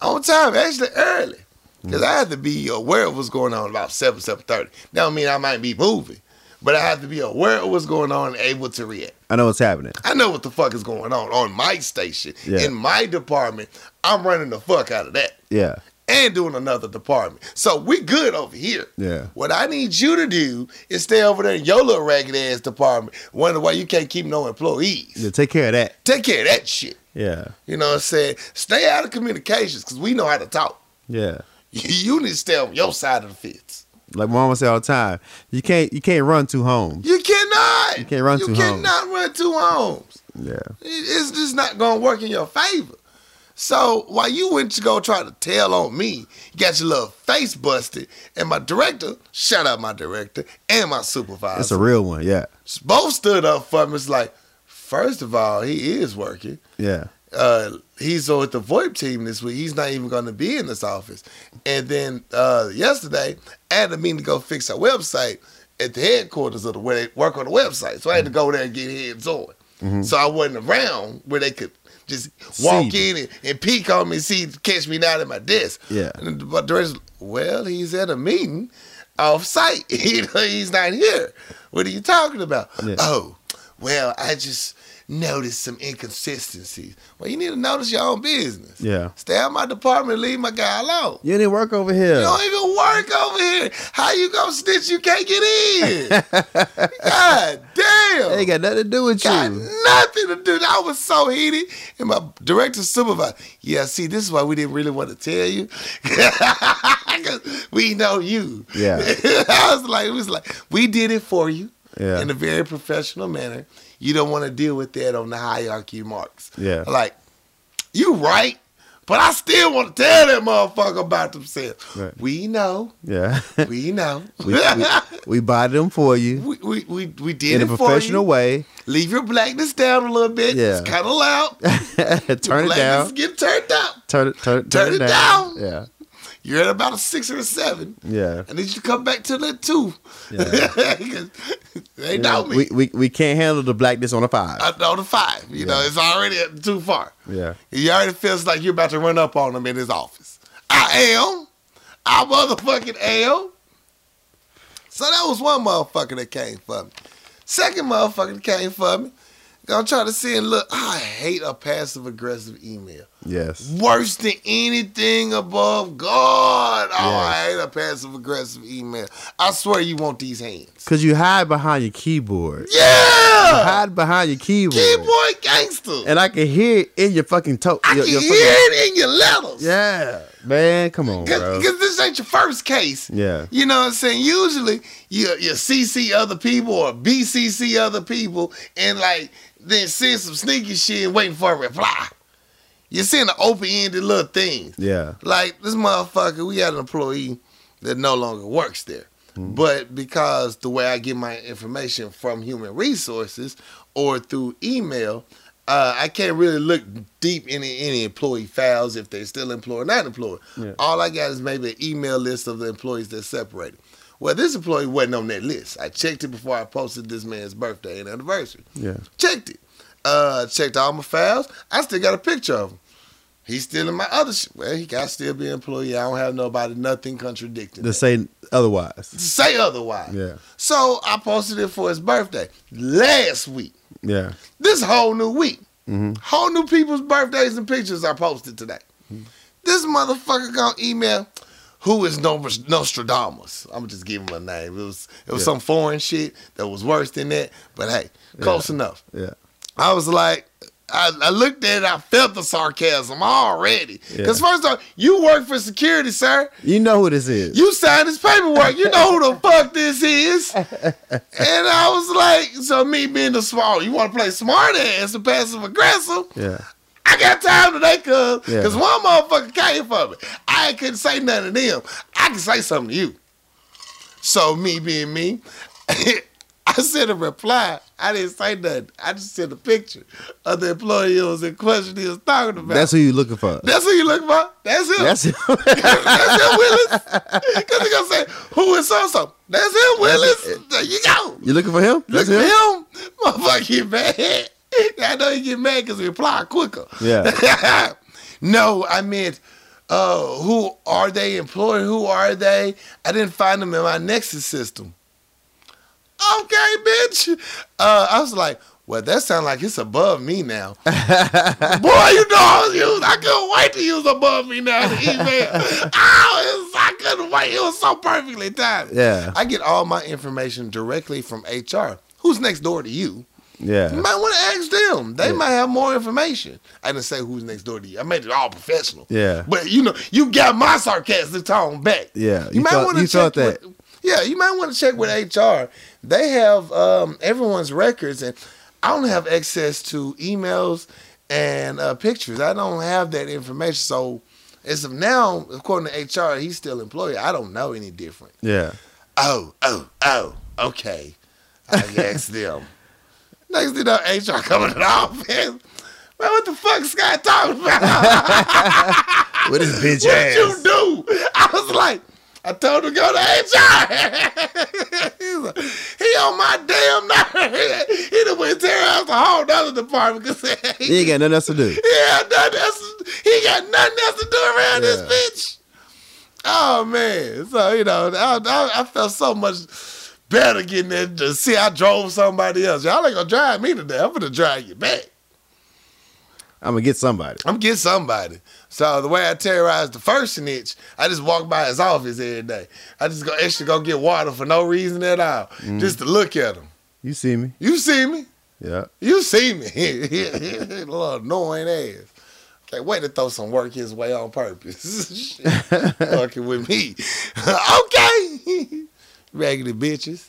on time, actually early, mm. because I have to be aware of what's going on about seven seven thirty. That don't mean I might be moving, but I have to be aware of what's going on and able to react. I know what's happening. I know what the fuck is going on on my station, Yeah. in my department. I'm running the fuck out of that Yeah. and doing another department. So we good over here. Yeah. What I need you to do is stay over there in your little ragged ass department. Wonder why you can't keep no employees. Yeah. Take care of that. Take care of that shit. Yeah. You know what I'm saying? Stay out of communications because we know how to talk. Yeah. You need to stay on your side of the fence. Like mama say all the time, you can't you can't run two homes. You cannot. You can't run You two homes. You cannot run two homes. Yeah. It's just not gonna work in your favor. So while you went to go try to tell on me, you got your little face busted, and my director, shout out my director and my supervisor, It's a real one. Yeah. both stood up for me. It's like, first of all, he is working. Yeah. uh, he's with the VoIP team this week. He's not even going to be in this office. And then uh, yesterday, I had a meeting to go fix our website at the headquarters of the where they work on the website. So I had to go there and get hands on. So I wasn't around where they could just walk See. in and, and peek on me, and see, catch me not at my desk. Yeah. And the director's, well, he's at a meeting off site. you know, he's not here. What are you talking about? Yeah. Oh, well, I just noticed some inconsistencies. Well, you need to notice your own business. Yeah. Stay out my department and leave my guy alone. You didn't work over here. You don't even work over here. How you gonna snitch? You can't get in. God damn. They ain't got nothing to do with Got you. nothing to do. I was so heated. And my director supervisor, yeah, see, this is why we didn't really want to tell you. we know you. Yeah. I was like, it was like, we did it for you Yeah. in a very professional manner. You don't want to deal with that on the hierarchy marks. Yeah. Like, you right, but I still want to tell that motherfucker about themselves. Right. We know. Yeah. We know. we, we, we bought them for you we, we, we, we did in it a for professional you. way. Leave your blackness down a little bit. Yeah. It's kind of loud. turn it blackness down. Get turned up. Turn it turn, Turn it down. Yeah. You're at about a six or a seven. Yeah. I need you to come back to that two. they You know know, me. we, we we can't handle the blackness on a five. I know the five. You know, it's already too far. yeah. He already feels like you're about to run up on him in his office. I am. I motherfucking am. So that was one motherfucker that came for me. Second motherfucker that came for me. Gonna try to see and look. I hate a passive aggressive email. Yes. Worse than anything above God. Oh, I hate a passive aggressive email. I swear you want these hands. Cause you hide behind your keyboard. Yeah. You Hide behind your keyboard. Keyboard gangster. And I can hear it in your fucking toe. I your, can your hear fucking- it in your letters. Yeah. Man, come on, bro. Because this ain't your first case. Yeah. You know what I'm saying? Usually you, you CC other people or BCC other people and like then send some sneaky shit waiting for a reply. You send the open-ended little things. Yeah. Like this motherfucker, we had an employee that no longer works there. But because the way I get my information from human resources or through email, Uh, I can't really look deep into any employee files if they're still employed or not employed. Yeah. All I got is maybe an email list of the employees that separated. Well, this employee wasn't on that list. I checked it before I posted this man's birthday and anniversary. Yeah. Checked it. Uh, checked all my files. I still got a picture of him. He's still in my other shit. Well, he got still be an employee. I don't have nobody, nothing contradicting. To that. say otherwise. say otherwise. Yeah. So I posted it for his birthday last week. Yeah. This whole new week. hmm Whole new people's birthdays and pictures are posted today. This motherfucker gonna email who is Nostradamus. I'm just give him a name. It was it was Yeah. some foreign shit that was worse than that, but hey, close enough. Yeah. I was like, I, I looked at it, I felt the sarcasm already. Yeah. Because first off, you work for security, sir. You know who this is. You signed this paperwork. You know who the fuck this is. And I was like, so me being the small, you want to play smart ass and passive aggressive? yeah. I got time today, cuz. Yeah. Because one motherfucker came for me. I couldn't say nothing to them. I can say something to you. So me being me, I sent a reply. I didn't say nothing. I just sent a picture of the employee who was in question he was talking about. That's who you looking for. That's who you looking for? That's him. That's him. That's him, Willis. Because he gonna say, who is so so? That's him, Willis. There you go. you looking for him? Look That's at him. him. Motherfucker mad. I know he get mad because he reply quicker. Yeah. no, I meant, uh, who are they employed? Who are they? I didn't find them in my Nexus system. Okay, bitch. Uh, I was like, well, that sounds like it's above me now. Boy, you know I was using, I couldn't wait to use above me now the email. oh, was, I couldn't wait. It was so perfectly timed. Yeah. I get all my information directly from HR. Who's next door to you? Yeah. You might want to ask them. They Yeah. might have more information. I didn't say who's next door to you. I made it all professional. Yeah. But you know, you got my sarcastic tone back. Yeah. You might wanna you felt check with- yeah, you might want to check with HR. They have um, everyone's records, and I don't have access to emails and uh, pictures. I don't have that information. So as of now, according to HR, he's still employed. I don't know any different. Yeah. Oh, oh, oh, okay. I asked them. Next thing you know, HR coming to the office. Man, what the fuck Scott talking about? With his bitch what ass. you do? I was like, I told him to go to HR. He's he on my damn nerve. He done went tear out the whole other department because He ain't got nothing else to do. yeah, nothing else. He got nothing else to do around Yeah. this bitch. Oh man, so you know, I, I, I felt so much better getting there to see I drove somebody else. Y'all ain't gonna drive me today. I'm gonna drive you back. I'm gonna get somebody. I'm gonna get somebody. So the way I terrorized the first snitch, I just walk by his office every day. I just go extra go get water for no reason at all, Mm. just to look at him. You see me? You see me? Yeah. You see me. Little annoying ass. Can't wait to throw some work his way on purpose. Fucking with me. okay. Raggedy bitches.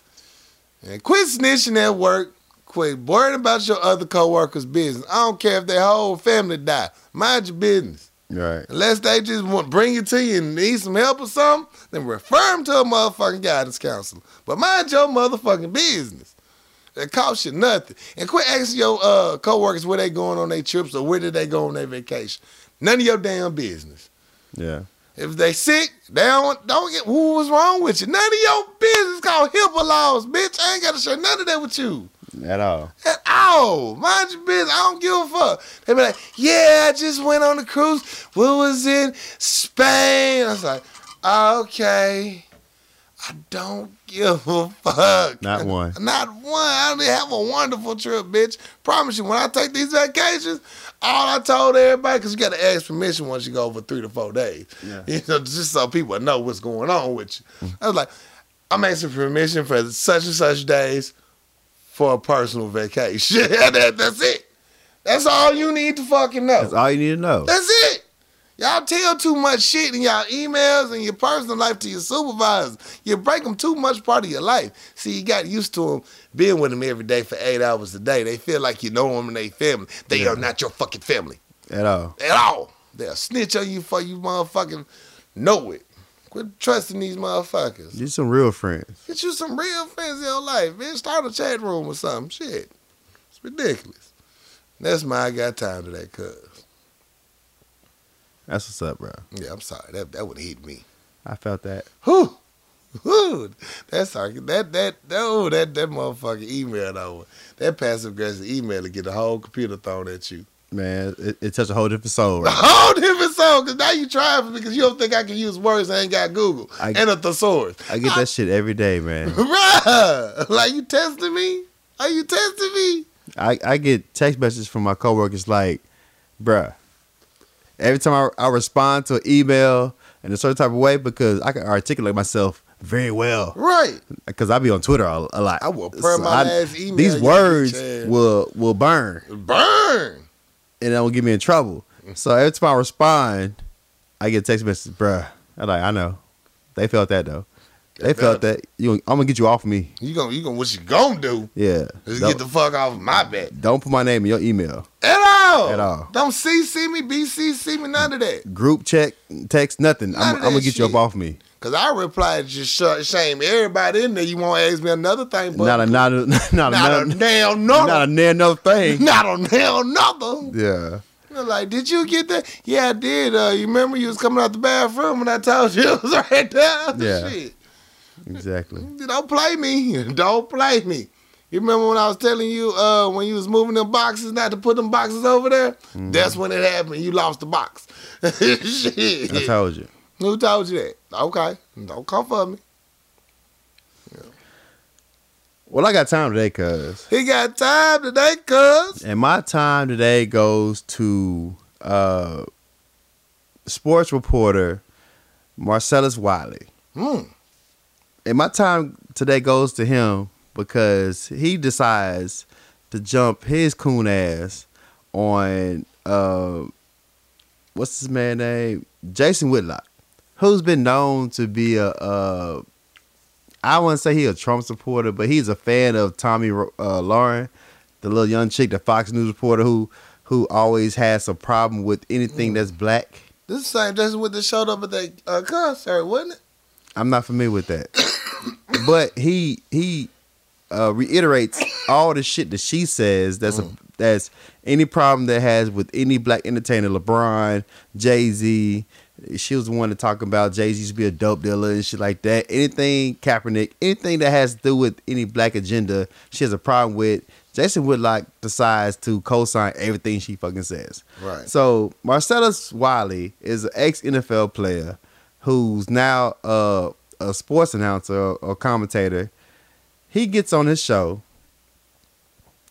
And quit snitching at work. Quit worrying about your other coworkers' business. I don't care if their whole family die. Mind your business. Right. Unless they just want bring it to you and need some help or something, then refer them to a motherfucking guidance counselor. But mind your motherfucking business. It costs you nothing. And quit asking your uh, coworkers where they going on their trips or where did they go on their vacation. None of your damn business. Yeah. If they sick, they don't, don't get what was wrong with you. None of your business called HIPAA laws, bitch. I ain't got to share none of that with you. At all. At all. Mind your business. I don't give a fuck. They be like, yeah, I just went on a cruise. We was in Spain. I was like, okay. I don't give a fuck. Not one. Not one. I didn't have a wonderful trip, bitch. Promise you, when I take these vacations, all I told everybody, because you got to ask permission once you go over three to four days. Yeah. You know, just so people know what's going on with you. I was like, I'm asking permission for such and such days for a personal vacation. That- that's it. That's all you need to fucking know. That's all you need to know. That's it. Y'all tell too much shit in y'all emails and your personal life to your supervisors. You break them too much part of your life. See, you got used to them being with them every day for eight hours a day. They feel like you know them and they family. They Yeah. are not your fucking family At all. at all. They'll snitch on you for you motherfucking know it. Quit trusting these motherfuckers. You some real friends. Get you some real friends in your life, man. Start a chat room or something. Shit. It's ridiculous. That's my I got time today, cuz. That's what's up, bro. Yeah, I'm sorry. That that would hit me. I felt that. Whew. Whew. That's. That that that oh that that motherfucking email though. That passive aggressive email to get the whole computer thrown at you. Man, it, it touched a whole different soul, A right? whole different song, cause now you trying for me because you don't think I can use words I ain't got Google I- and a thesaurus. I get that shit every day, man. Bruh, like you testing me? Are you testing me? I, I get text messages from my coworkers like, bruh, every time I, I respond to an email in a certain type of way because I can articulate myself very well Right. because I be on Twitter a, a lot. I will burn my last email, These words will will burn Burn. And that will get me in trouble. So every time I respond, I get text messages, bruh. I'm like, I know. They felt that though. They felt that. You, I'm gonna get you off of me. You gonna you gonna what you gonna do? Yeah. Is Don't, get the fuck off of my back. don't put my name in your email. At all. At all. Don't CC me, BCC me, none of that. Group check, text, nothing. None I'm, I'm gonna get you up off me. Cause I replied just sh- shame everybody in there. You won't ask me another thing, but Not a not a not, not a, damn not a near another thing. not a damn another. Yeah. They're Like, did you get that? Yeah, I did. Uh, you remember you was coming out the bathroom and I told you it was right there. Yeah. Shit. Exactly. Don't play me. Don't play me. You remember when I was telling you uh, when you was moving them boxes not to put them boxes over there? Mm-hmm. That's when it happened. You lost the box. Shit. I told you. Who told you that? Okay. Don't come for me. Well, I got time today, cuz. He got time today, cuz. And my time today goes to uh sports reporter Marcellus Wiley. Hmm. And my time today goes to him because he decides to jump his coon ass on uh what's his man name? Jason Whitlock, who's been known to be a uh wouldn't say he a Trump supporter, but he's a fan of Tomi uh, Lahren, the little young chick, the Fox News reporter who who always has a problem with anything that's black. This is the same Jason with the showed up at that uh, concert, wasn't it? I'm not familiar with that. but he he uh, reiterates all the shit that she says. That's a that's any problem that has with any black entertainer, LeBron, Jay Z. She was the one to talk about Jay Z used to be a dope dealer and shit like that. Anything Kaepernick, anything that has to do with any black agenda, she has a problem with. Jason Whitlock decides to co-sign everything she fucking says. Right. So Marcellus Wiley is an ex NFL player who's now uh, a sports announcer or commentator. He gets on his show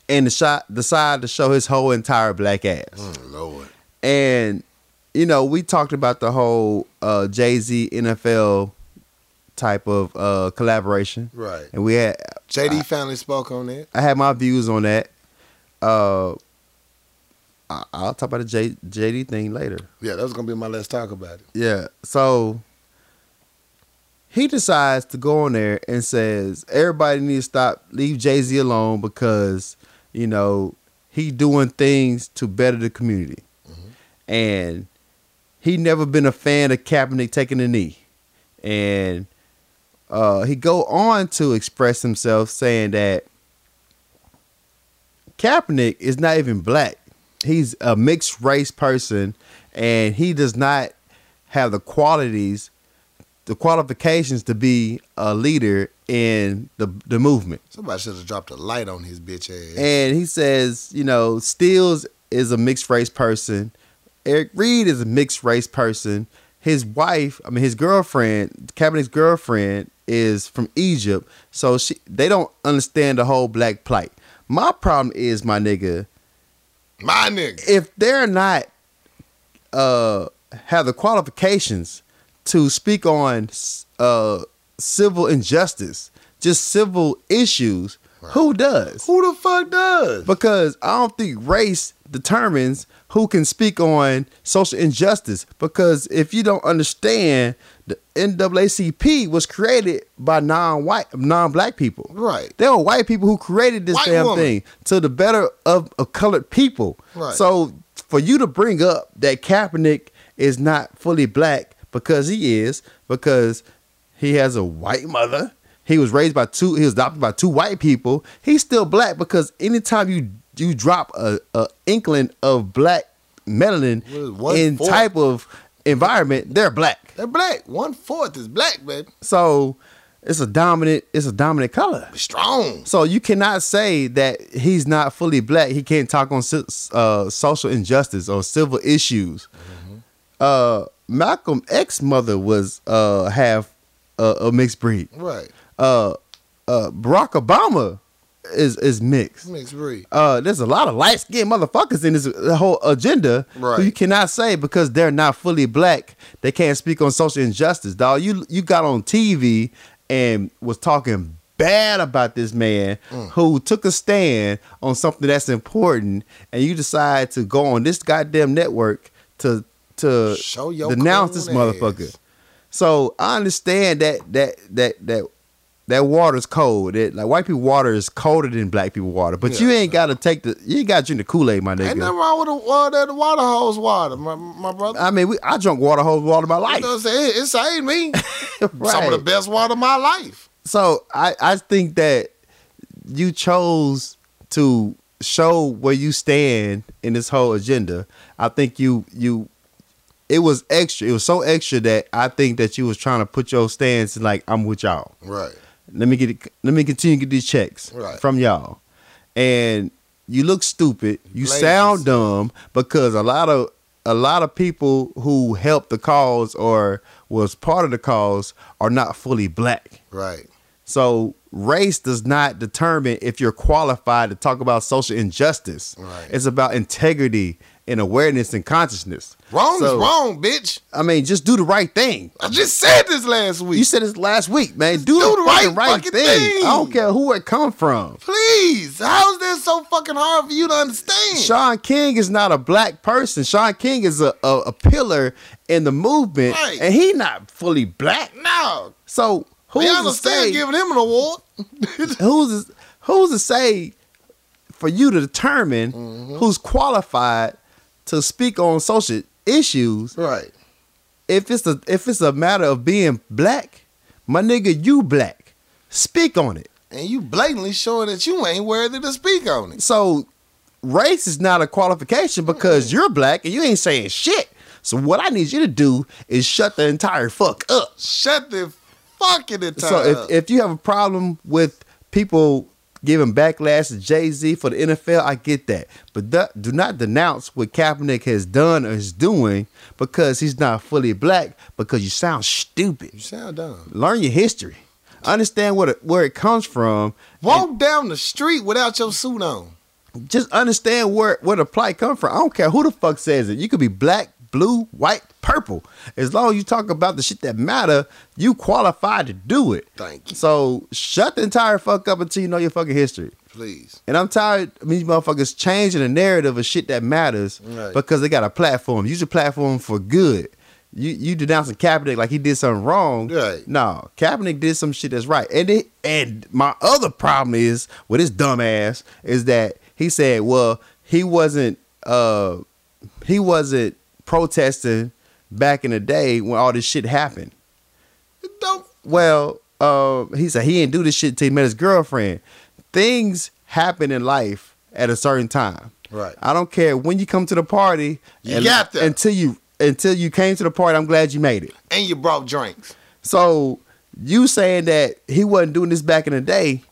and the shot decide to show his whole entire black ass. Mm, Lord. And you know, we talked about the whole uh, Jay Z NFL type of uh, collaboration, Right. and we had JD finally spoke on that. I had my views on that. Uh, I, I'll talk about the J, JD thing later. Yeah, that was gonna be my last talk about it. Yeah. So he decides to go on there and says everybody needs to stop, leave Jay Z alone because you know he doing things to better the community, and he never been a fan of Kaepernick taking a knee, and uh, he go on to express himself saying that Kaepernick is not even black. He's a mixed race person, and he does not have the qualities, the qualifications to be a leader in the the movement. Somebody should have dropped a light on his bitch ass. And he says, you know, Stills is a mixed race person. Eric Reid is a mixed race person. His wife, I mean, his girlfriend, Kaepernick's girlfriend, is from Egypt, so she they don't understand the whole black plight. My problem is, my nigga, my nigga. if they're not uh have the qualifications to speak on uh civil injustice, just civil issues, who does? Who the fuck does? Because I don't think race determines who can speak on social injustice. Because if you don't understand, the NAACP was created by non-white, non-black people. Right. There were white people who created this White damn woman. thing to the better of, of colored people. Right. So for you to bring up that Kaepernick is not fully black because he is, because he has a white mother. He was raised by two. He was adopted by two white people. He's still black because anytime you you drop a, a inkling of black melanin one in fourth. type of environment, they're black. They're black. One fourth is black, baby. So it's a dominant. It's a dominant color. Strong. So you cannot say that he's not fully black. He can't talk on uh, social injustice or civil issues. Uh, Malcolm X mother was uh, half uh, a mixed breed. Right. Uh, uh, Barack Obama is is mixed. Mixed breed. Uh, there's a lot of light skinned motherfuckers in this whole agenda Right. who you cannot say because they're not fully black. They can't speak on social injustice, dog. You you got on TV and was talking bad about this man Mm. who took a stand on something that's important, and you decide to go on this goddamn network to to Show your denounce this coon motherfucker. ass. So I understand that that that that that water's cold. It, like white people water is colder than black people water. But you ain't gotta take the you ain't gotta drink the Kool-Aid, my nigga. Ain't nothing wrong with the water, the water hose water, my, my brother. I mean, we, I drunk water hose water my You life. know what I'm saying? It's ain't me. Some of the best water of my life. So I, I think that you chose to show where you stand in this whole agenda. I think you you it was extra. It was so extra that I think that you was trying to put your stance like I'm with y'all. Right. Let me get it, let me continue to get these checks Right. from y'all. And you look stupid. You sound dumb because a lot of a lot of people who helped the cause or was part of the cause are not fully black. Right. So race does not determine if you're qualified to talk about social injustice. Right. It's about integrity and awareness and consciousness. Wrong So, is wrong, bitch. I mean, just do the right thing. I just said this last week. You said this last week, man. Do, do the, right right, thing. thing. I don't care who it come from. Please. How is that so fucking hard for you to understand? Shaun King is not a black person. Shaun King is a, a, a pillar in the movement, Right. and he not fully black. no. So who's to Rihanna still say? giving him an award. who's who's to say for you to determine Mm-hmm. who's qualified to speak on social issues Right. if it's a if it's a matter of being black my nigga you black. Speak on it. And you blatantly showing that you ain't worthy to speak on it. so race is not a qualification because you're black and you ain't saying shit. So what i need you to do is shut the entire fuck up. Shut the fucking entire So if, if you have a problem with people giving backlash to Jay Z for the NFL, I get that. But do, do not denounce what Kaepernick has done or is doing because he's not fully black. Because you sound stupid. you sound dumb. Learn your history. Understand what it, where it comes from. Walk down the street without your suit on. Just understand where where the plight come from. I don't care who the fuck says it. You could be black, blue, white, purple. As long as you talk about the shit that matter, you qualified to do it. Thank you. So shut the entire fuck up until you know your fucking history. Please. And I'm tired of these motherfuckers changing the narrative of shit that matters Right. because they got a platform. Use your platform for good. You you denouncing Kaepernick like he did something wrong. Right. No, Kaepernick did some shit that's right. And it, and my other problem is with his dumb ass is that he said, well, he wasn't uh he wasn't protesting back in the day when all this shit happened. Don't Well, uh, he said he didn't do this shit till he met his girlfriend. Things happen in life at a certain time. Right. I don't care when you come to the party. You got there. until you until you came to the party. I'm glad you made it. and you brought drinks. So you saying that he wasn't doing this back in the day?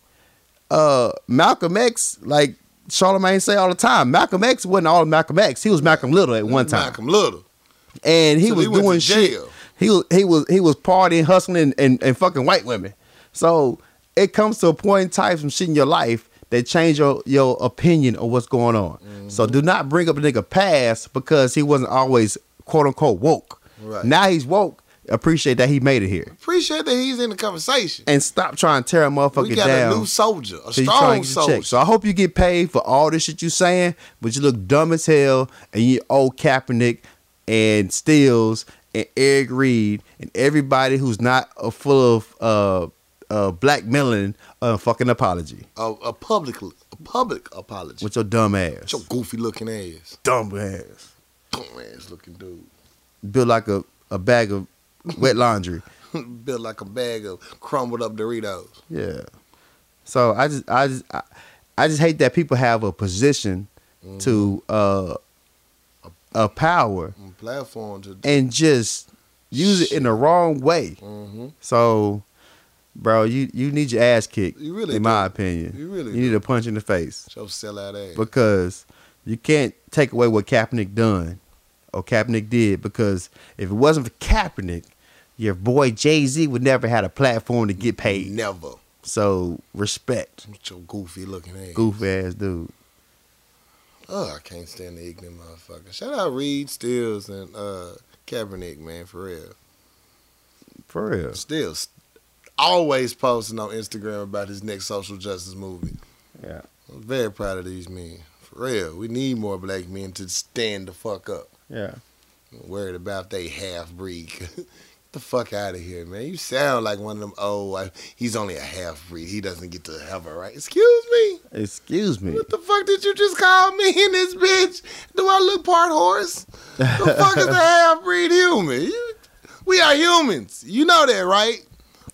Uh, Malcolm X, like Charlemagne say all the time, Malcolm X wasn't all Malcolm X. He was Malcolm Little at one time Malcolm Little. and he So was doing shit. He was he was he was partying, hustling, and, and, fucking white women. So it comes to a point in time, some shit in your life that change your your opinion of what's going on. Mm-hmm. So do not bring up a nigga past because he wasn't always quote unquote woke. Right. Now he's woke. Appreciate that he made it here, Appreciate that he's in the conversation. and stop trying to tear a motherfucker down. we got down. a new soldier, a So strong soldier. So I hope you get paid for all this shit you saying, but you look dumb as hell, and you owe Kaepernick and Stills and Eric Reid and everybody who's not a full of uh, uh, black melanin a fucking apology a, a public, a public apology. with your dumb ass, With your goofy looking ass, dumb ass, dumb ass looking dude, built like a, a bag of wet laundry. built like a bag of crumbled up Doritos. Yeah. So I just I just I, I just hate that people have a position to uh a power On platform to. and just use it in the wrong way. hmm So, bro, you you need your ass kicked. You really in my opinion, You really you need a punch in the face Show sellout ass. because you can't take away what Kaepernick done or Kaepernick did because if it wasn't for Kaepernick, your boy Jay Z would never had a platform to get paid. Never. So respect, With your goofy looking ass. Goofy ass dude. Oh, I can't stand the ignorant motherfucker. Shout out Reid Stills and uh, Kaepernick, man, for real. For real. Stills always posting on Instagram about his next social justice movement. Yeah. I'm very proud of these men. For real. We need more black men to stand the fuck up. Yeah. I'm worried about they half breed. The fuck out of here, man. You sound like one of them Oh, like, he's only a half breed. He doesn't get to have a right. Excuse me? Excuse me. What the fuck did you just call me in this bitch? Do I look part horse? The fuck is a half breed human? You, we are humans. You know that, right?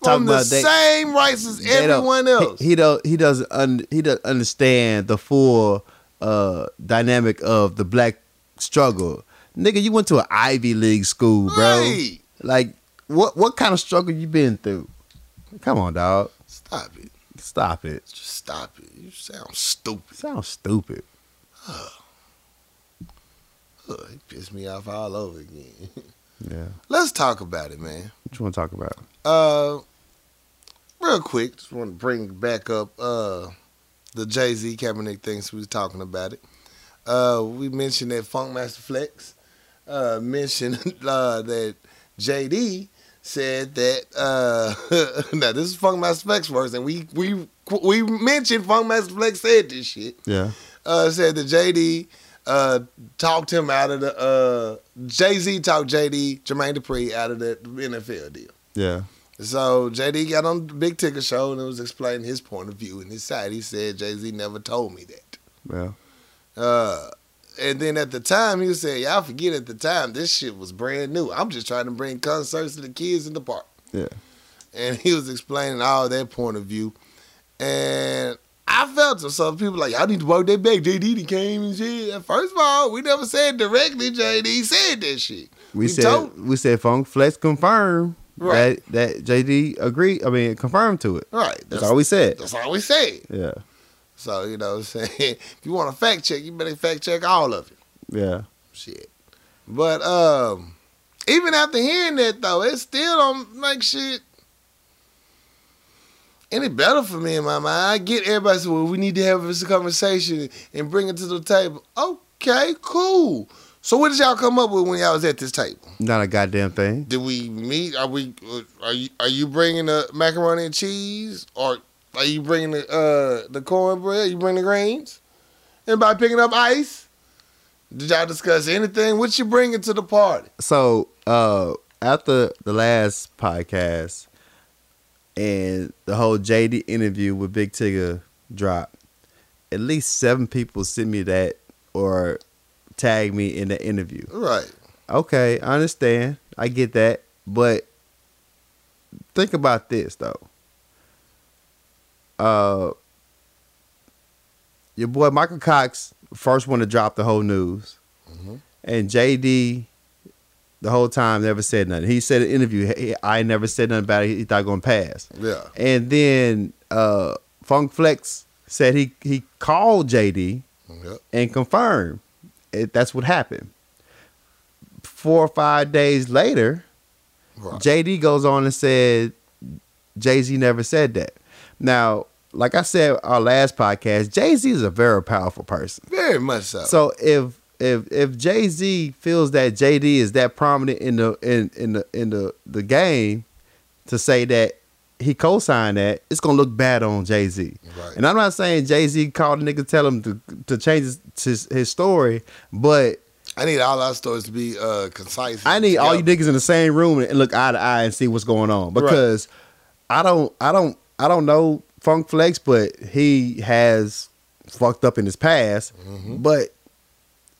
Talking On the they- same rights as everyone else. He, he don't. He doesn't. Un, he doesn't understand the full uh, dynamic of the black struggle. Nigga, you went to an Ivy League school, bro. Right. Like, what what kind of struggle you been through? Come on, dog. Stop it. Stop it. Just stop it. You sound stupid. Sounds stupid. Ugh, it pissed me off all over again. Yeah. Let's talk about it, man. What you want to talk about? Uh, real quick, just want to bring back up uh the Jay Z Kaepernick things we was talking about it. Uh, we mentioned that Funkmaster Flex uh mentioned uh that JD said that uh now this is Funk Funkmaster Flex words and we we we mentioned Funk Funkmaster Flex said this shit Yeah. uh, said that JD uh, talked him out of the uh, Jay Z talked JD Jermaine Dupri out of the NFL deal. Yeah. So JD got on the Big Tigger Show and it was explaining his point of view and his side. He said Jay Z never told me that. Well. Uh, and then at the time he was saying, y'all forget at the time this shit was brand new. I'm just trying to bring concerts to the kids in the park. Yeah. and he was explaining all their point of view. And I felt. So people like, y'all need to work that back. JD came and shit. First of all, we never said directly JD said that shit. We, We said told- we said Funk Flex confirmed Right. that that JD agreed. I mean, confirmed to it. Right. That's, all we said. That's all we said. Yeah. So, you know what I'm saying? If you want to fact check, you better fact check all of it. Yeah. Shit. But um, even after hearing that though, it still don't make shit any better for me in my mind. I get everybody say, well, we need to have this conversation and bring it to the table. Okay, cool. So what did y'all come up with when y'all was at this table? Not a goddamn thing. Did we meet? Are we? uh, Are you? Are you bringing the macaroni and cheese, or are you bringing the uh the cornbread? You bring the greens? Anybody picking up ice? Did y'all discuss anything? What you bringing to the party? So uh after the last podcast and the whole JD interview with Big Tigger dropped, at least seven people sent me that or tag me in the interview. Right. Okay, I understand. I get that. But think about this though. Uh your boy Michael Cox first one to drop the whole news. Mhm. And JD the whole time never said nothing. He said in an interview, "Hey, I never said nothing about it. He thought it gonna pass. Yeah. And then uh Funk Flex said he he called JD Yep. and confirmed it, that's what happened. Four or five days later, Right. JD goes on and said Jay Z never said that. Now, like I said our last podcast, Jay Z is a very powerful person. Very much so. So if if if Jay Z feels that JD is that prominent in the in in the in the the game to say that he co-signed that, it's gonna look bad on Jay Z. Right. And I'm not saying Jay Z called a nigga tell him to to change his, his his story, but I need all our stories to be uh concise. I need all you niggas in the same room and look eye to eye and see what's going on because I don't I don't I don't know Funk Flex, but he has fucked up in his past. Mm-hmm. But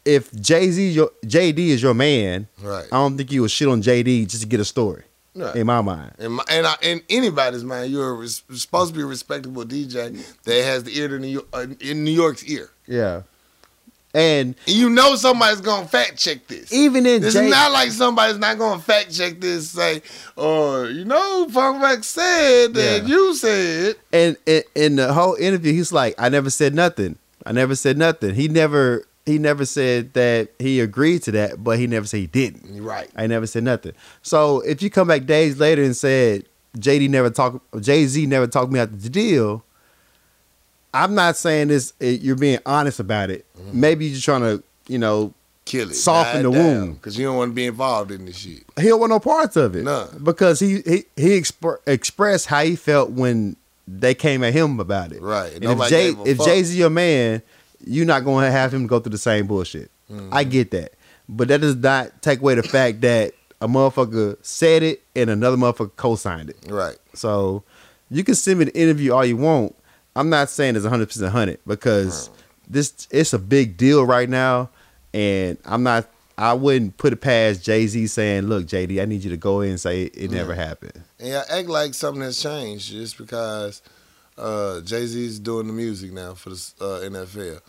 if Jay Z JD is your man, Right. I don't think you would shit on JD just to get a story. Right. in my mind. In, my, and I, in anybody's mind, you're res- supposed to be a respectable DJ that has the ear to New York, uh, in New York's ear. Yeah, and you know somebody's gonna fact check this. even in This Jay, is not like somebody's not gonna fact check this. Say, oh, you know, Funkback said that Yeah. you said. and in, in the whole interview, he's like, "I never said nothing. I never said nothing." He never he never said that he agreed to that, but he never said he didn't. Right. I never said nothing. So if you come back days later and said JD never talked, Jay Z never talked me out the deal, I'm not saying this. eh, You're being honest about it. Maybe you're just trying to, you know, Kill it. Soften the wound. because you don't want to be involved in this shit. he don't want no parts of it. None. because he he he expr- expressed how he felt when they came at him about it. Right. And if Jay if Jay Z your man, you're not going to have him go through the same bullshit. Mm-hmm. I get that, but that does not take away the fact that a motherfucker said it and another motherfucker co-signed it. Right. So you can send me the interview all you want. I'm not saying it's 100 percent hundred because this it's a big deal right now, and I'm not. I wouldn't put it past Jay Z saying, "Look, JD, I need you to go in and say it never happened." And y'all act like something has changed just because uh, Jay Z's doing the music now for the uh, NFL.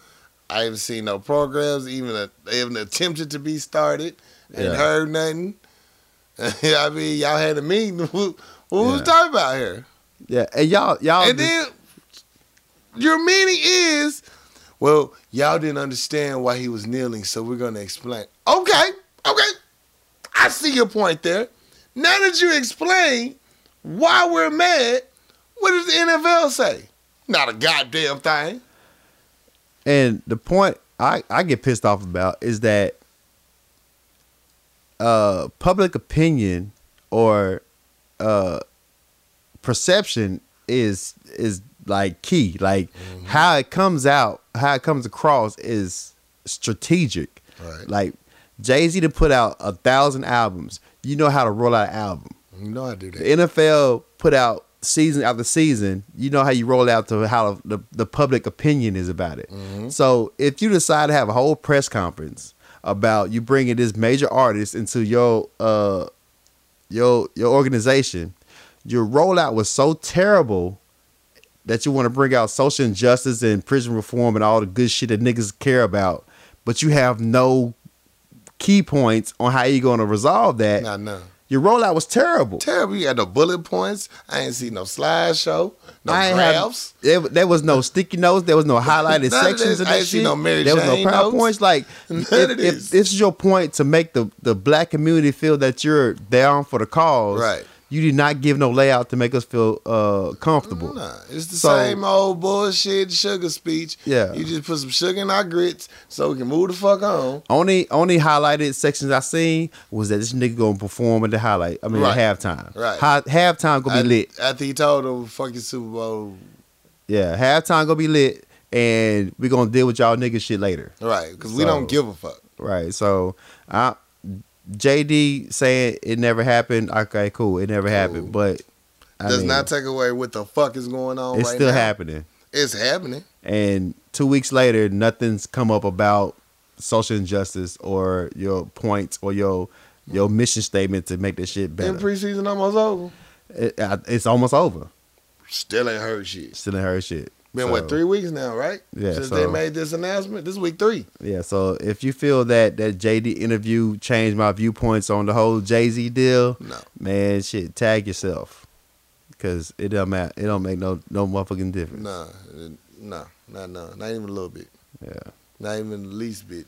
I haven't seen no programs, even a, they haven't attempted to be started. and Yeah. heard nothing. I mean, y'all had a meeting. Who, who was talking about here? Yeah, and y'all, y'all, And then your meaning is, well, y'all didn't understand why he was kneeling, so we're gonna explain. Okay, okay, I see your point there. Now that you explain why we're mad, what does the NFL say? Not a goddamn thing. And the point I, I get pissed off about is that uh, public opinion or uh, perception is is like key. Like how it comes out, how it comes across is strategic. Right. Like Jay Z to put out a thousand albums. You know how to roll out an album. You know I do The that. NFL put out season after season. You know how you roll out to how the, the public opinion is about it. So if you decide to have a whole press conference about you bringing this major artist into your uh your your organization, your rollout was so terrible that you want to bring out social injustice and prison reform and all the good shit that niggas care about, but you have no key points on how you're going to resolve that. Not none. Your rollout was terrible. Terrible. You had no bullet points. I ain't see no slideshow, no I graphs. have there, there was no sticky notes. There was no highlighted of sections of I that ain't see shit. no Mary there was no Jane PowerPoints. notes. Like if, if this. this is your point to make the the black community feel that you're down for the cause, Right. You did not give no layout to make us feel uh, comfortable. Nah, it's the So- same old bullshit sugar speech. Yeah. You just put some sugar in our grits so we can move the fuck on. Only only highlighted sections I seen was that this nigga gonna perform at the highlight. I mean Right. at halftime. Right. Hi, halftime gonna be I- lit. After he told him, fuck your Super Bowl. Yeah, halftime gonna be lit, and we gonna deal with y'all nigga shit later. Right, because we don't give a fuck. Right. So I JD saying it never happened. Okay, cool. It never happened. But I Does mean, not take away what the fuck is going on it's right still now. happening. It's happening. And two weeks later, nothing's come up about social injustice or your points or your your mission statement to make this shit And better. preseason almost over. It- it's almost over. Still ain't heard shit. Still ain't heard shit. Been So, what three weeks now, right? Yeah, Since so- they made this announcement. This is week three. Yeah. So if you feel that that JD interview changed my viewpoints on the whole Jay Z deal, No. man, shit, tag yourself, cause it don't matter. It don't make no no motherfucking difference. Nah, nah, not none. Not even a little bit. Yeah. Not even the least bit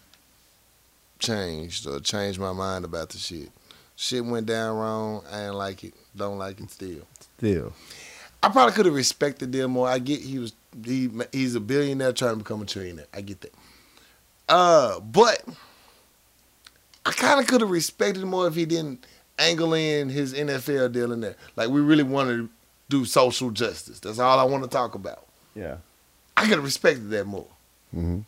changed or changed my mind about the shit. Shit went down wrong. I ain't like it. Don't like it still. Still. I probably could have respected them more. I get he was he he's a billionaire trying to become a trillionaire. I get that. Uh, but I kind of could have respected him more if he didn't angle in his NFL deal in there. Like we really wanted to do social justice. That's all I want to talk about. Yeah. I could have respected that more. hmm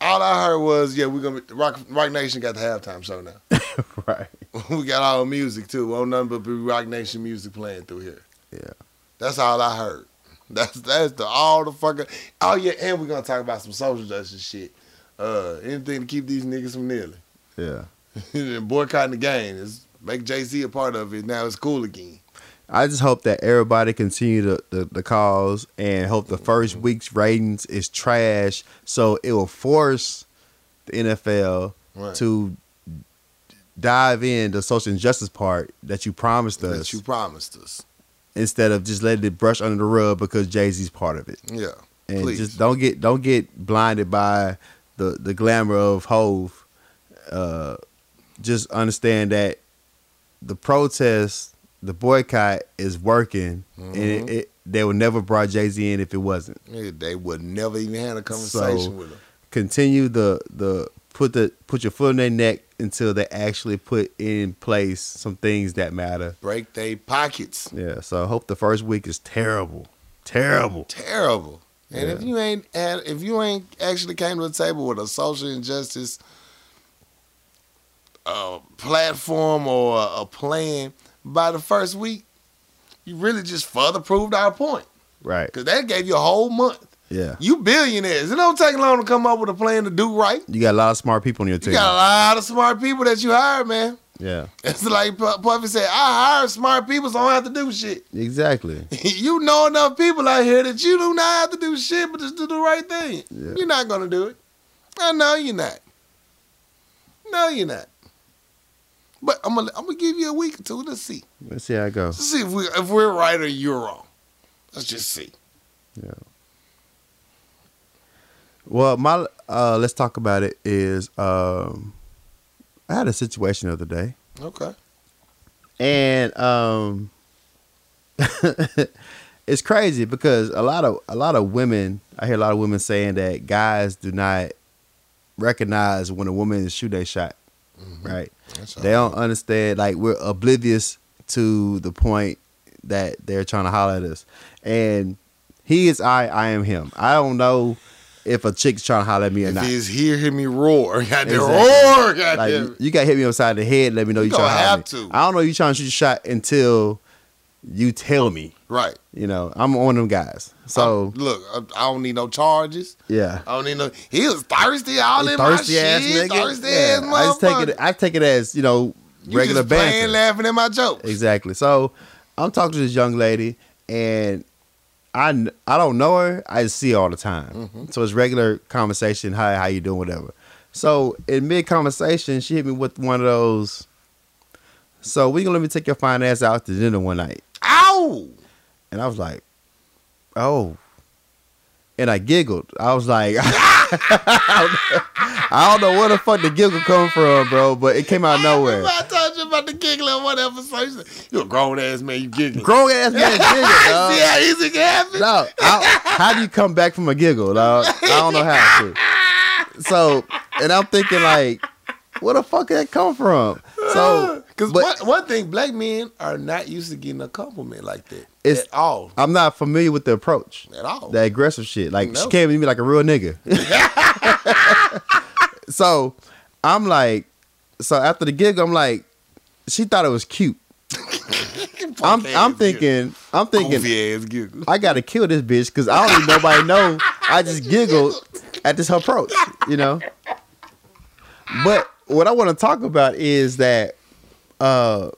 All I heard was, yeah, we're gonna be, Roc Roc Nation got the halftime show now. right. we got all the music too. Won't nothing but be Roc Nation music playing through here. Yeah. That's all I heard. That's that's the all the fucking. Oh yeah, and we're gonna talk about some social justice shit. Uh, anything to keep these niggas from kneeling Yeah. and boycotting the game is Make Jay Z a part of it. Now it's cool again. I just hope that everybody continue the, the, the calls and hope the first week's ratings is trash, so it will force the NFL Right. to dive in the social injustice part that you promised us That you promised us. Instead of just letting it brush under the rug because Jay Z's part of it. Yeah. And Please. just don't get don't get blinded by the the glamour of Hove. Uh, just understand that the protest, the boycott is working, and it, it, they would never brought Jay Z in if it wasn't. Yeah, they would never even had a conversation So- with him. Continue the the put the put your foot in their neck until they actually put in place some things that matter. Break their pockets. Yeah. So I hope the first week is terrible, terrible. Terrible. And if you ain't had, if you ain't actually came to the table with a social injustice uh, platform or a, a plan by the first week, you really just further proved our point. Right. Because that gave you a whole month. Yeah. You billionaires. It don't take long to come up with a plan to do right. You got a lot of smart people on your team. You got a lot of smart people that you hire, man. Yeah. It's like Pu- Puffy said, I hire smart people so I don't have to do shit. Exactly. you know enough people out here that you do not have to do shit but just do the right thing. Yeah. You're not gonna do it. I know you're not. No, you're not. But I'm gonna I'm gonna give you a week or two. Let's see. Let's see how it goes. Let's see if we if we're right or you're wrong. Let's just see. Well, my uh, let's talk about it. Is um, I had a situation the other day, Okay. and um, it's crazy because a lot of a lot of women. I hear a lot of women saying that guys do not recognize when a woman is shoot a shot. Right? That's They don't understand. Like we're oblivious to the point that they're trying to holler at us. And he is I, I am him. I don't know if a chick's trying to holler at me or If not. he's here, hear me roar. Got Exactly. roar. Like Goddamn. you, you got to hit me upside the head. Let me know you, You trying to holler have to. I don't know you trying to shoot your shot until you tell me. right. You know, I'm one of them guys. So I'm- look, I, I don't need no charges. yeah, I don't need no. He was thirsty all in thirsty my ass shit. nigga. Thirsty Yeah. ass I just take it. I take it as you know You regular just playing, banter. laughing at my jokes. Exactly. So I'm talking to this young lady, and I I don't know her. I see her all the time. Mm-hmm. So it's regular conversation. Hi, how you doing? Whatever. So in mid conversation, she hit me with one of those. So we gonna let me take your fine ass out to dinner one night, Ow! and I was like, oh. And I giggled. I was like, I don't know where the fuck the giggle come from, bro, but it came out of nowhere. Remember I you the giggle on one episode. You said, You a grown ass man, you giggling. Grown ass man giggle, dog. See how easy it can happen? No, how do you come back from a giggle, dog? I don't know how to. So, and I'm thinking like, where the fuck did that come from? So, Because one, one thing, black men are not used to getting a compliment like that. It's- at all. I'm not familiar with the approach, At all. that aggressive shit. Like she came at me like a real nigga. so, I'm like, so after the gig, I'm like, she thought it was cute. I'm, I'm thinking, I'm thinking, Goofy ass giggle. I gotta kill this bitch because I don't need nobody know. I just giggled at this approach, you know. But what I want to talk about is that uh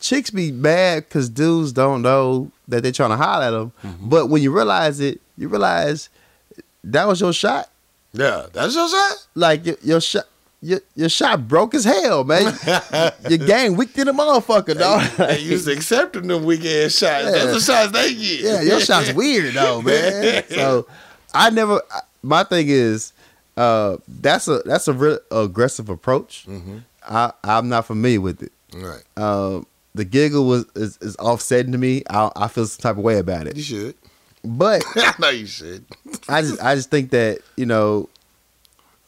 chicks be mad because dudes don't know that they're trying to holler at them. But when you realize it, you realize that was your shot. Yeah, that's your shot? Like your, your shot. Your, your shot broke as hell, man. your game weak than a motherfucker, dog. They used to accepting them weak ass shots. Yeah. That's the shots they get. Yeah, your shot's weird though, man. So I never. My thing is, uh, that's a that's a real aggressive approach. Mm-hmm. I I'm not familiar with it. Right. Um, the giggle was is, is offsetting to me. I I feel some type of way about it. You should. But I know you should. I just I just think that you know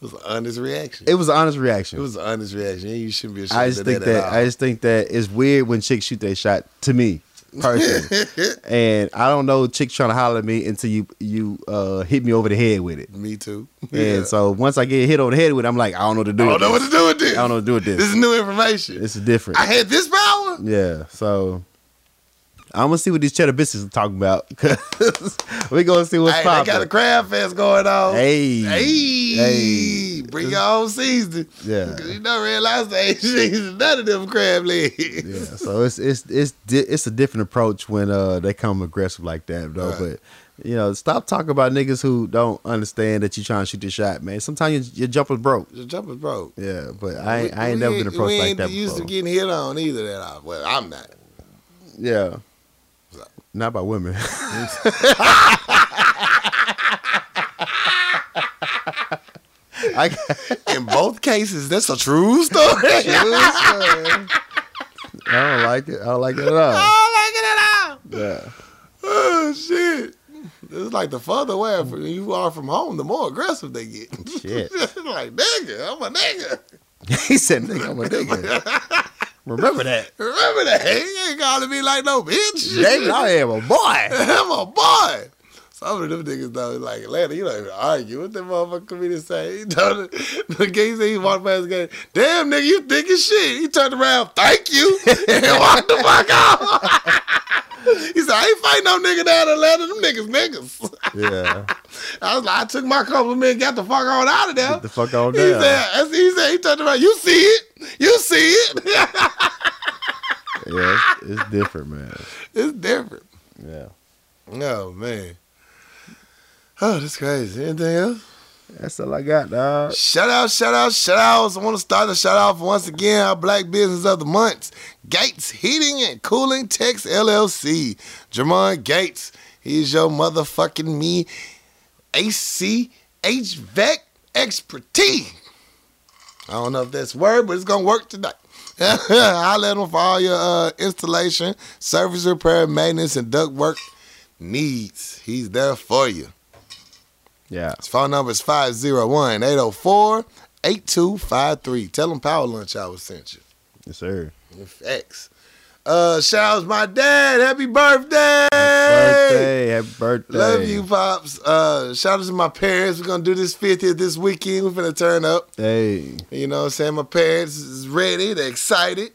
It was an honest reaction. it was an honest reaction. It was an honest reaction. You shouldn't be ashamed I just of think that, that at I just think that it's weird when chicks shoot their shot to me personally. and I don't know chicks trying to holler at me until you you uh, hit me over the head with it. Me too. And so once I get hit over the head with it, I'm like, I don't know what to do. I don't know what to do with this. I don't know what to do with This this. is new information. It's different. I had this power. Yeah. So I'm gonna see what these cheddar biscuits are talking about. Cause we gonna see what's Hey, they got a popping. crab fest going on. Hey, Hey, Hey. bring your own seasoning. Yeah. Cause you don't realize they ain't seasoned none of them crab legs. Yeah, so it's it's it's di- it's a different approach when uh they come aggressive like that though. Right. But you know, stop talking about niggas who don't understand that you trying to shoot the shot, man. Sometimes your, your jumper's broke. Your jumpers broke. Yeah, but I ain't, We- I ain't we never been approached like that. we like ain't that used before. to getting hit on either. That I, well, I'm not. yeah, not by women. I In both cases, that's a true story. I don't like it. I don't like it at all. I don't like it at all. Yeah. Oh shit! It's like the further away from you are from home, the more aggressive they get. Shit. like nigga, I'm a nigga. he said, "Nigga, I'm a nigga." Remember that. Remember that? He ain't calling me like no bitch. Nigga, I am a boy. I'm a boy. Some of them niggas though, like Atlanta, you don't even argue. What the motherfucker comedian say? He told the, guy said he walked past the game. Damn nigga, you thinking shit. He turned around, thank you, and walked the fuck out. He said, I ain't fighting no nigga down in Atlanta. Them niggas niggas. Yeah. I was like, I took my compliment, and got the fuck on out of there. Get the fuck on he down. said, he said, he turned around, you see it, you see it. Yeah, it's, it's different, man. it's different. Yeah. Oh man. Oh, that's crazy. Anything else? That's all I got, dog. Shout out, shout out, shout outs. I want to start the shout out once again our black business of the month. Gates Heating and Cooling Techs LLC. Jermon Gates. He's your motherfucking me AC HVAC expertise. I don't know if that's word, but it's gonna work tonight. I'll let him for all your uh, installation, service repair, maintenance, and duct work needs. He's there for you. Yeah. His phone number is 501 804 8253. Tell them Power Lunch I was sent you. Yes, sir. Facts. Uh, shout out to my dad. Happy birthday. Happy Birthday. Happy birthday. Love you, Pops. Uh, shout out to my parents. We're going to do this 50th this weekend. We're going to turn up. Hey. You know what I'm saying? My parents is ready. They're excited.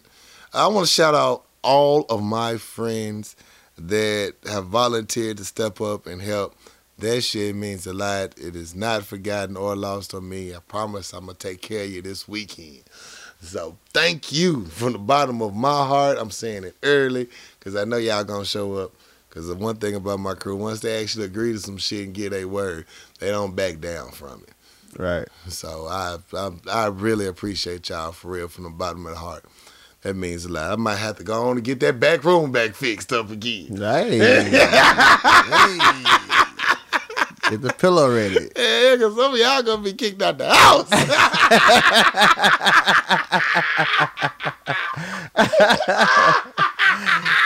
I want to shout out all of my friends that have volunteered to step up and help. That shit means a lot. It is not forgotten or lost on me. I promise I'm going to take care of you this weekend. So thank you from the bottom of my heart. I'm saying it early because I know y'all going to show up. Because the one thing about my crew, once they actually agree to some shit and get a word, they don't back down from it. Right. So I, I I really appreciate y'all for real from the bottom of the heart. That means a lot. I might have to go on and get that back room back fixed up again. Hey. hey. Get the pillow ready. Yeah, because some of y'all gonna be kicked out the house.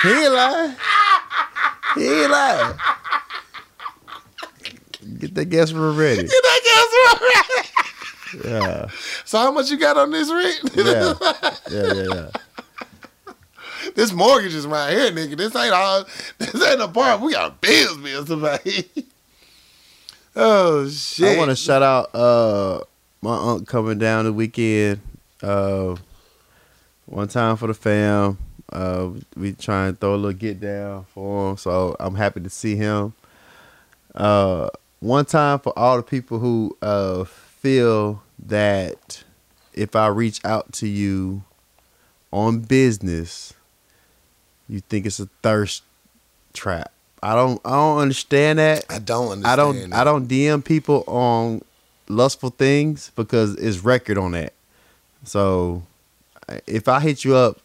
He ain't lying. He ain't lying. Get the guest room ready. Get that gas ready. Yeah. So how much you got on this rent? Yeah. Yeah, yeah, yeah. this mortgage is right here, nigga. This ain't all. This ain't a part. We got bills, bills to pay. Oh shit! I want to shout out uh my aunt coming down the weekend. Uh, one time for the fam. Uh, we try and throw a little get down for him, so I'm happy to see him. Uh, one time for all the people who uh feel that if I reach out to you on business, you think it's a thirst trap. I don't I don't understand that. I don't understand. I don't it. I don't DM people on lustful things because it's record on that. So if I hit you up,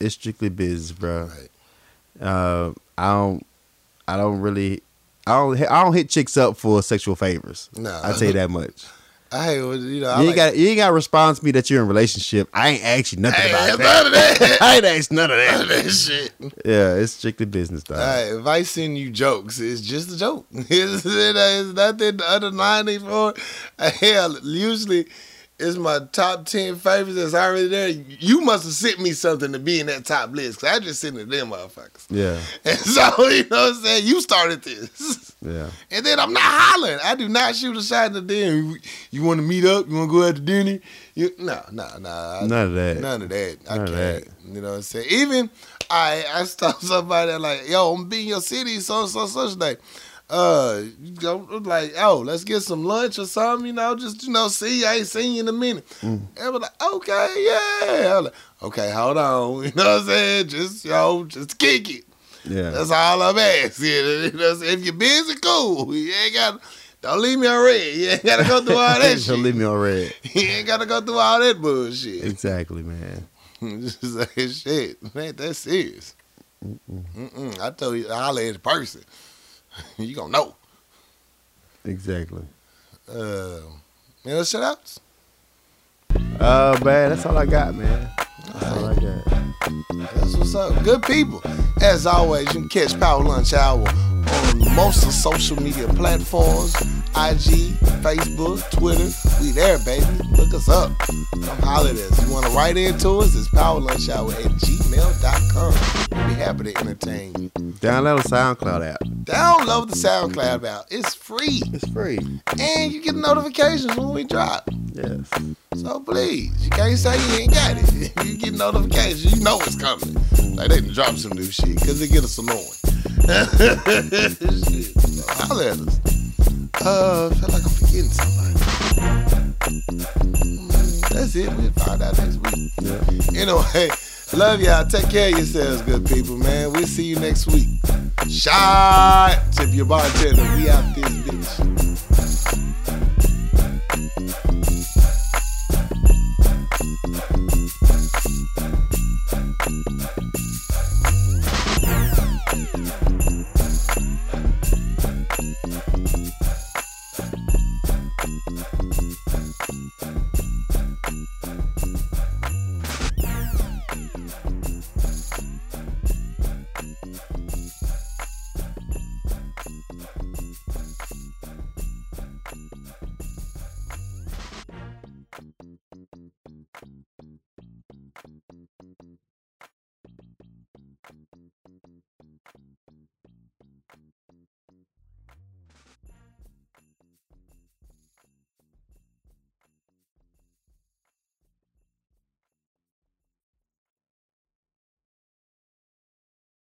it's strictly business, bro. Right. Uh, I don't I don't really I don't I don't hit chicks up for sexual favors. No. I tell you that much. What- you know. I you ain't like- got you ain't got to respond to me that you're in a relationship. I ain't asked you nothing Hey, about none of that. that. I ain't asked none of None of that. that shit. Yeah, it's strictly business, dog. Alright, if I send you jokes, it's just a joke. It's, it's nothing underlining for. Hell, usually It's my top ten favorites that's already there. You must have sent me something to be in that top list. Cause I just sent it to them motherfuckers. Yeah, And so, you know what I'm saying? You started this. yeah. And then I'm not hollering. I do not shoot a shot in the den. You want to meet up? You want to go out to dinner? You, no, no, no. None of that. None of that. I None of can't. that. You know what I'm saying? Even I I stop somebody like, yo, I'm being your city, so so such day. Uh, you go like, oh, let's get some lunch or something. You know, just you know, see, I ain't seen you in a minute. Mm. And I'm like, okay, yeah. Like, okay, hold on. You know what I'm saying? Just you know, just kick it. Yeah. That's all I'm asking. You know what I'm saying? If you're busy, cool. You ain't got. Don't leave me on red. You ain't gotta go through all that Don't shit. leave me on red. You ain't gotta go through all that bullshit. Exactly, man. Just like shit, man. That's serious. Mm-mm. I told you, holler at the person. you gonna know. Exactly. Uh, you know, shout outs. Uh, man, that's all I got, man. That's all I got. That's what's up. Good people. As always, you can catch Power Lunch Hour on most of social media platforms IG, Facebook, Twitter. We there, baby. Look us up. Come holler at us. You want to write into us? It's powerlunchhour at gmail.com. We'll be happy to entertain you. Download the SoundCloud app. Download the SoundCloud app. It's free. It's free. And you get notifications when we drop. Yes. So please, you can't say you ain't got it. You get notifications, you know it's coming. Like they done drop some new shit, cause they get us annoying. Holler us. Uh, feel like I'm forgetting. Mm, That's it. We'll find out next week. Yeah. Anyway, love y'all. Take care of yourselves, good people, man. We'll see you next week. Shot. Tip your bartender. We out this bitch.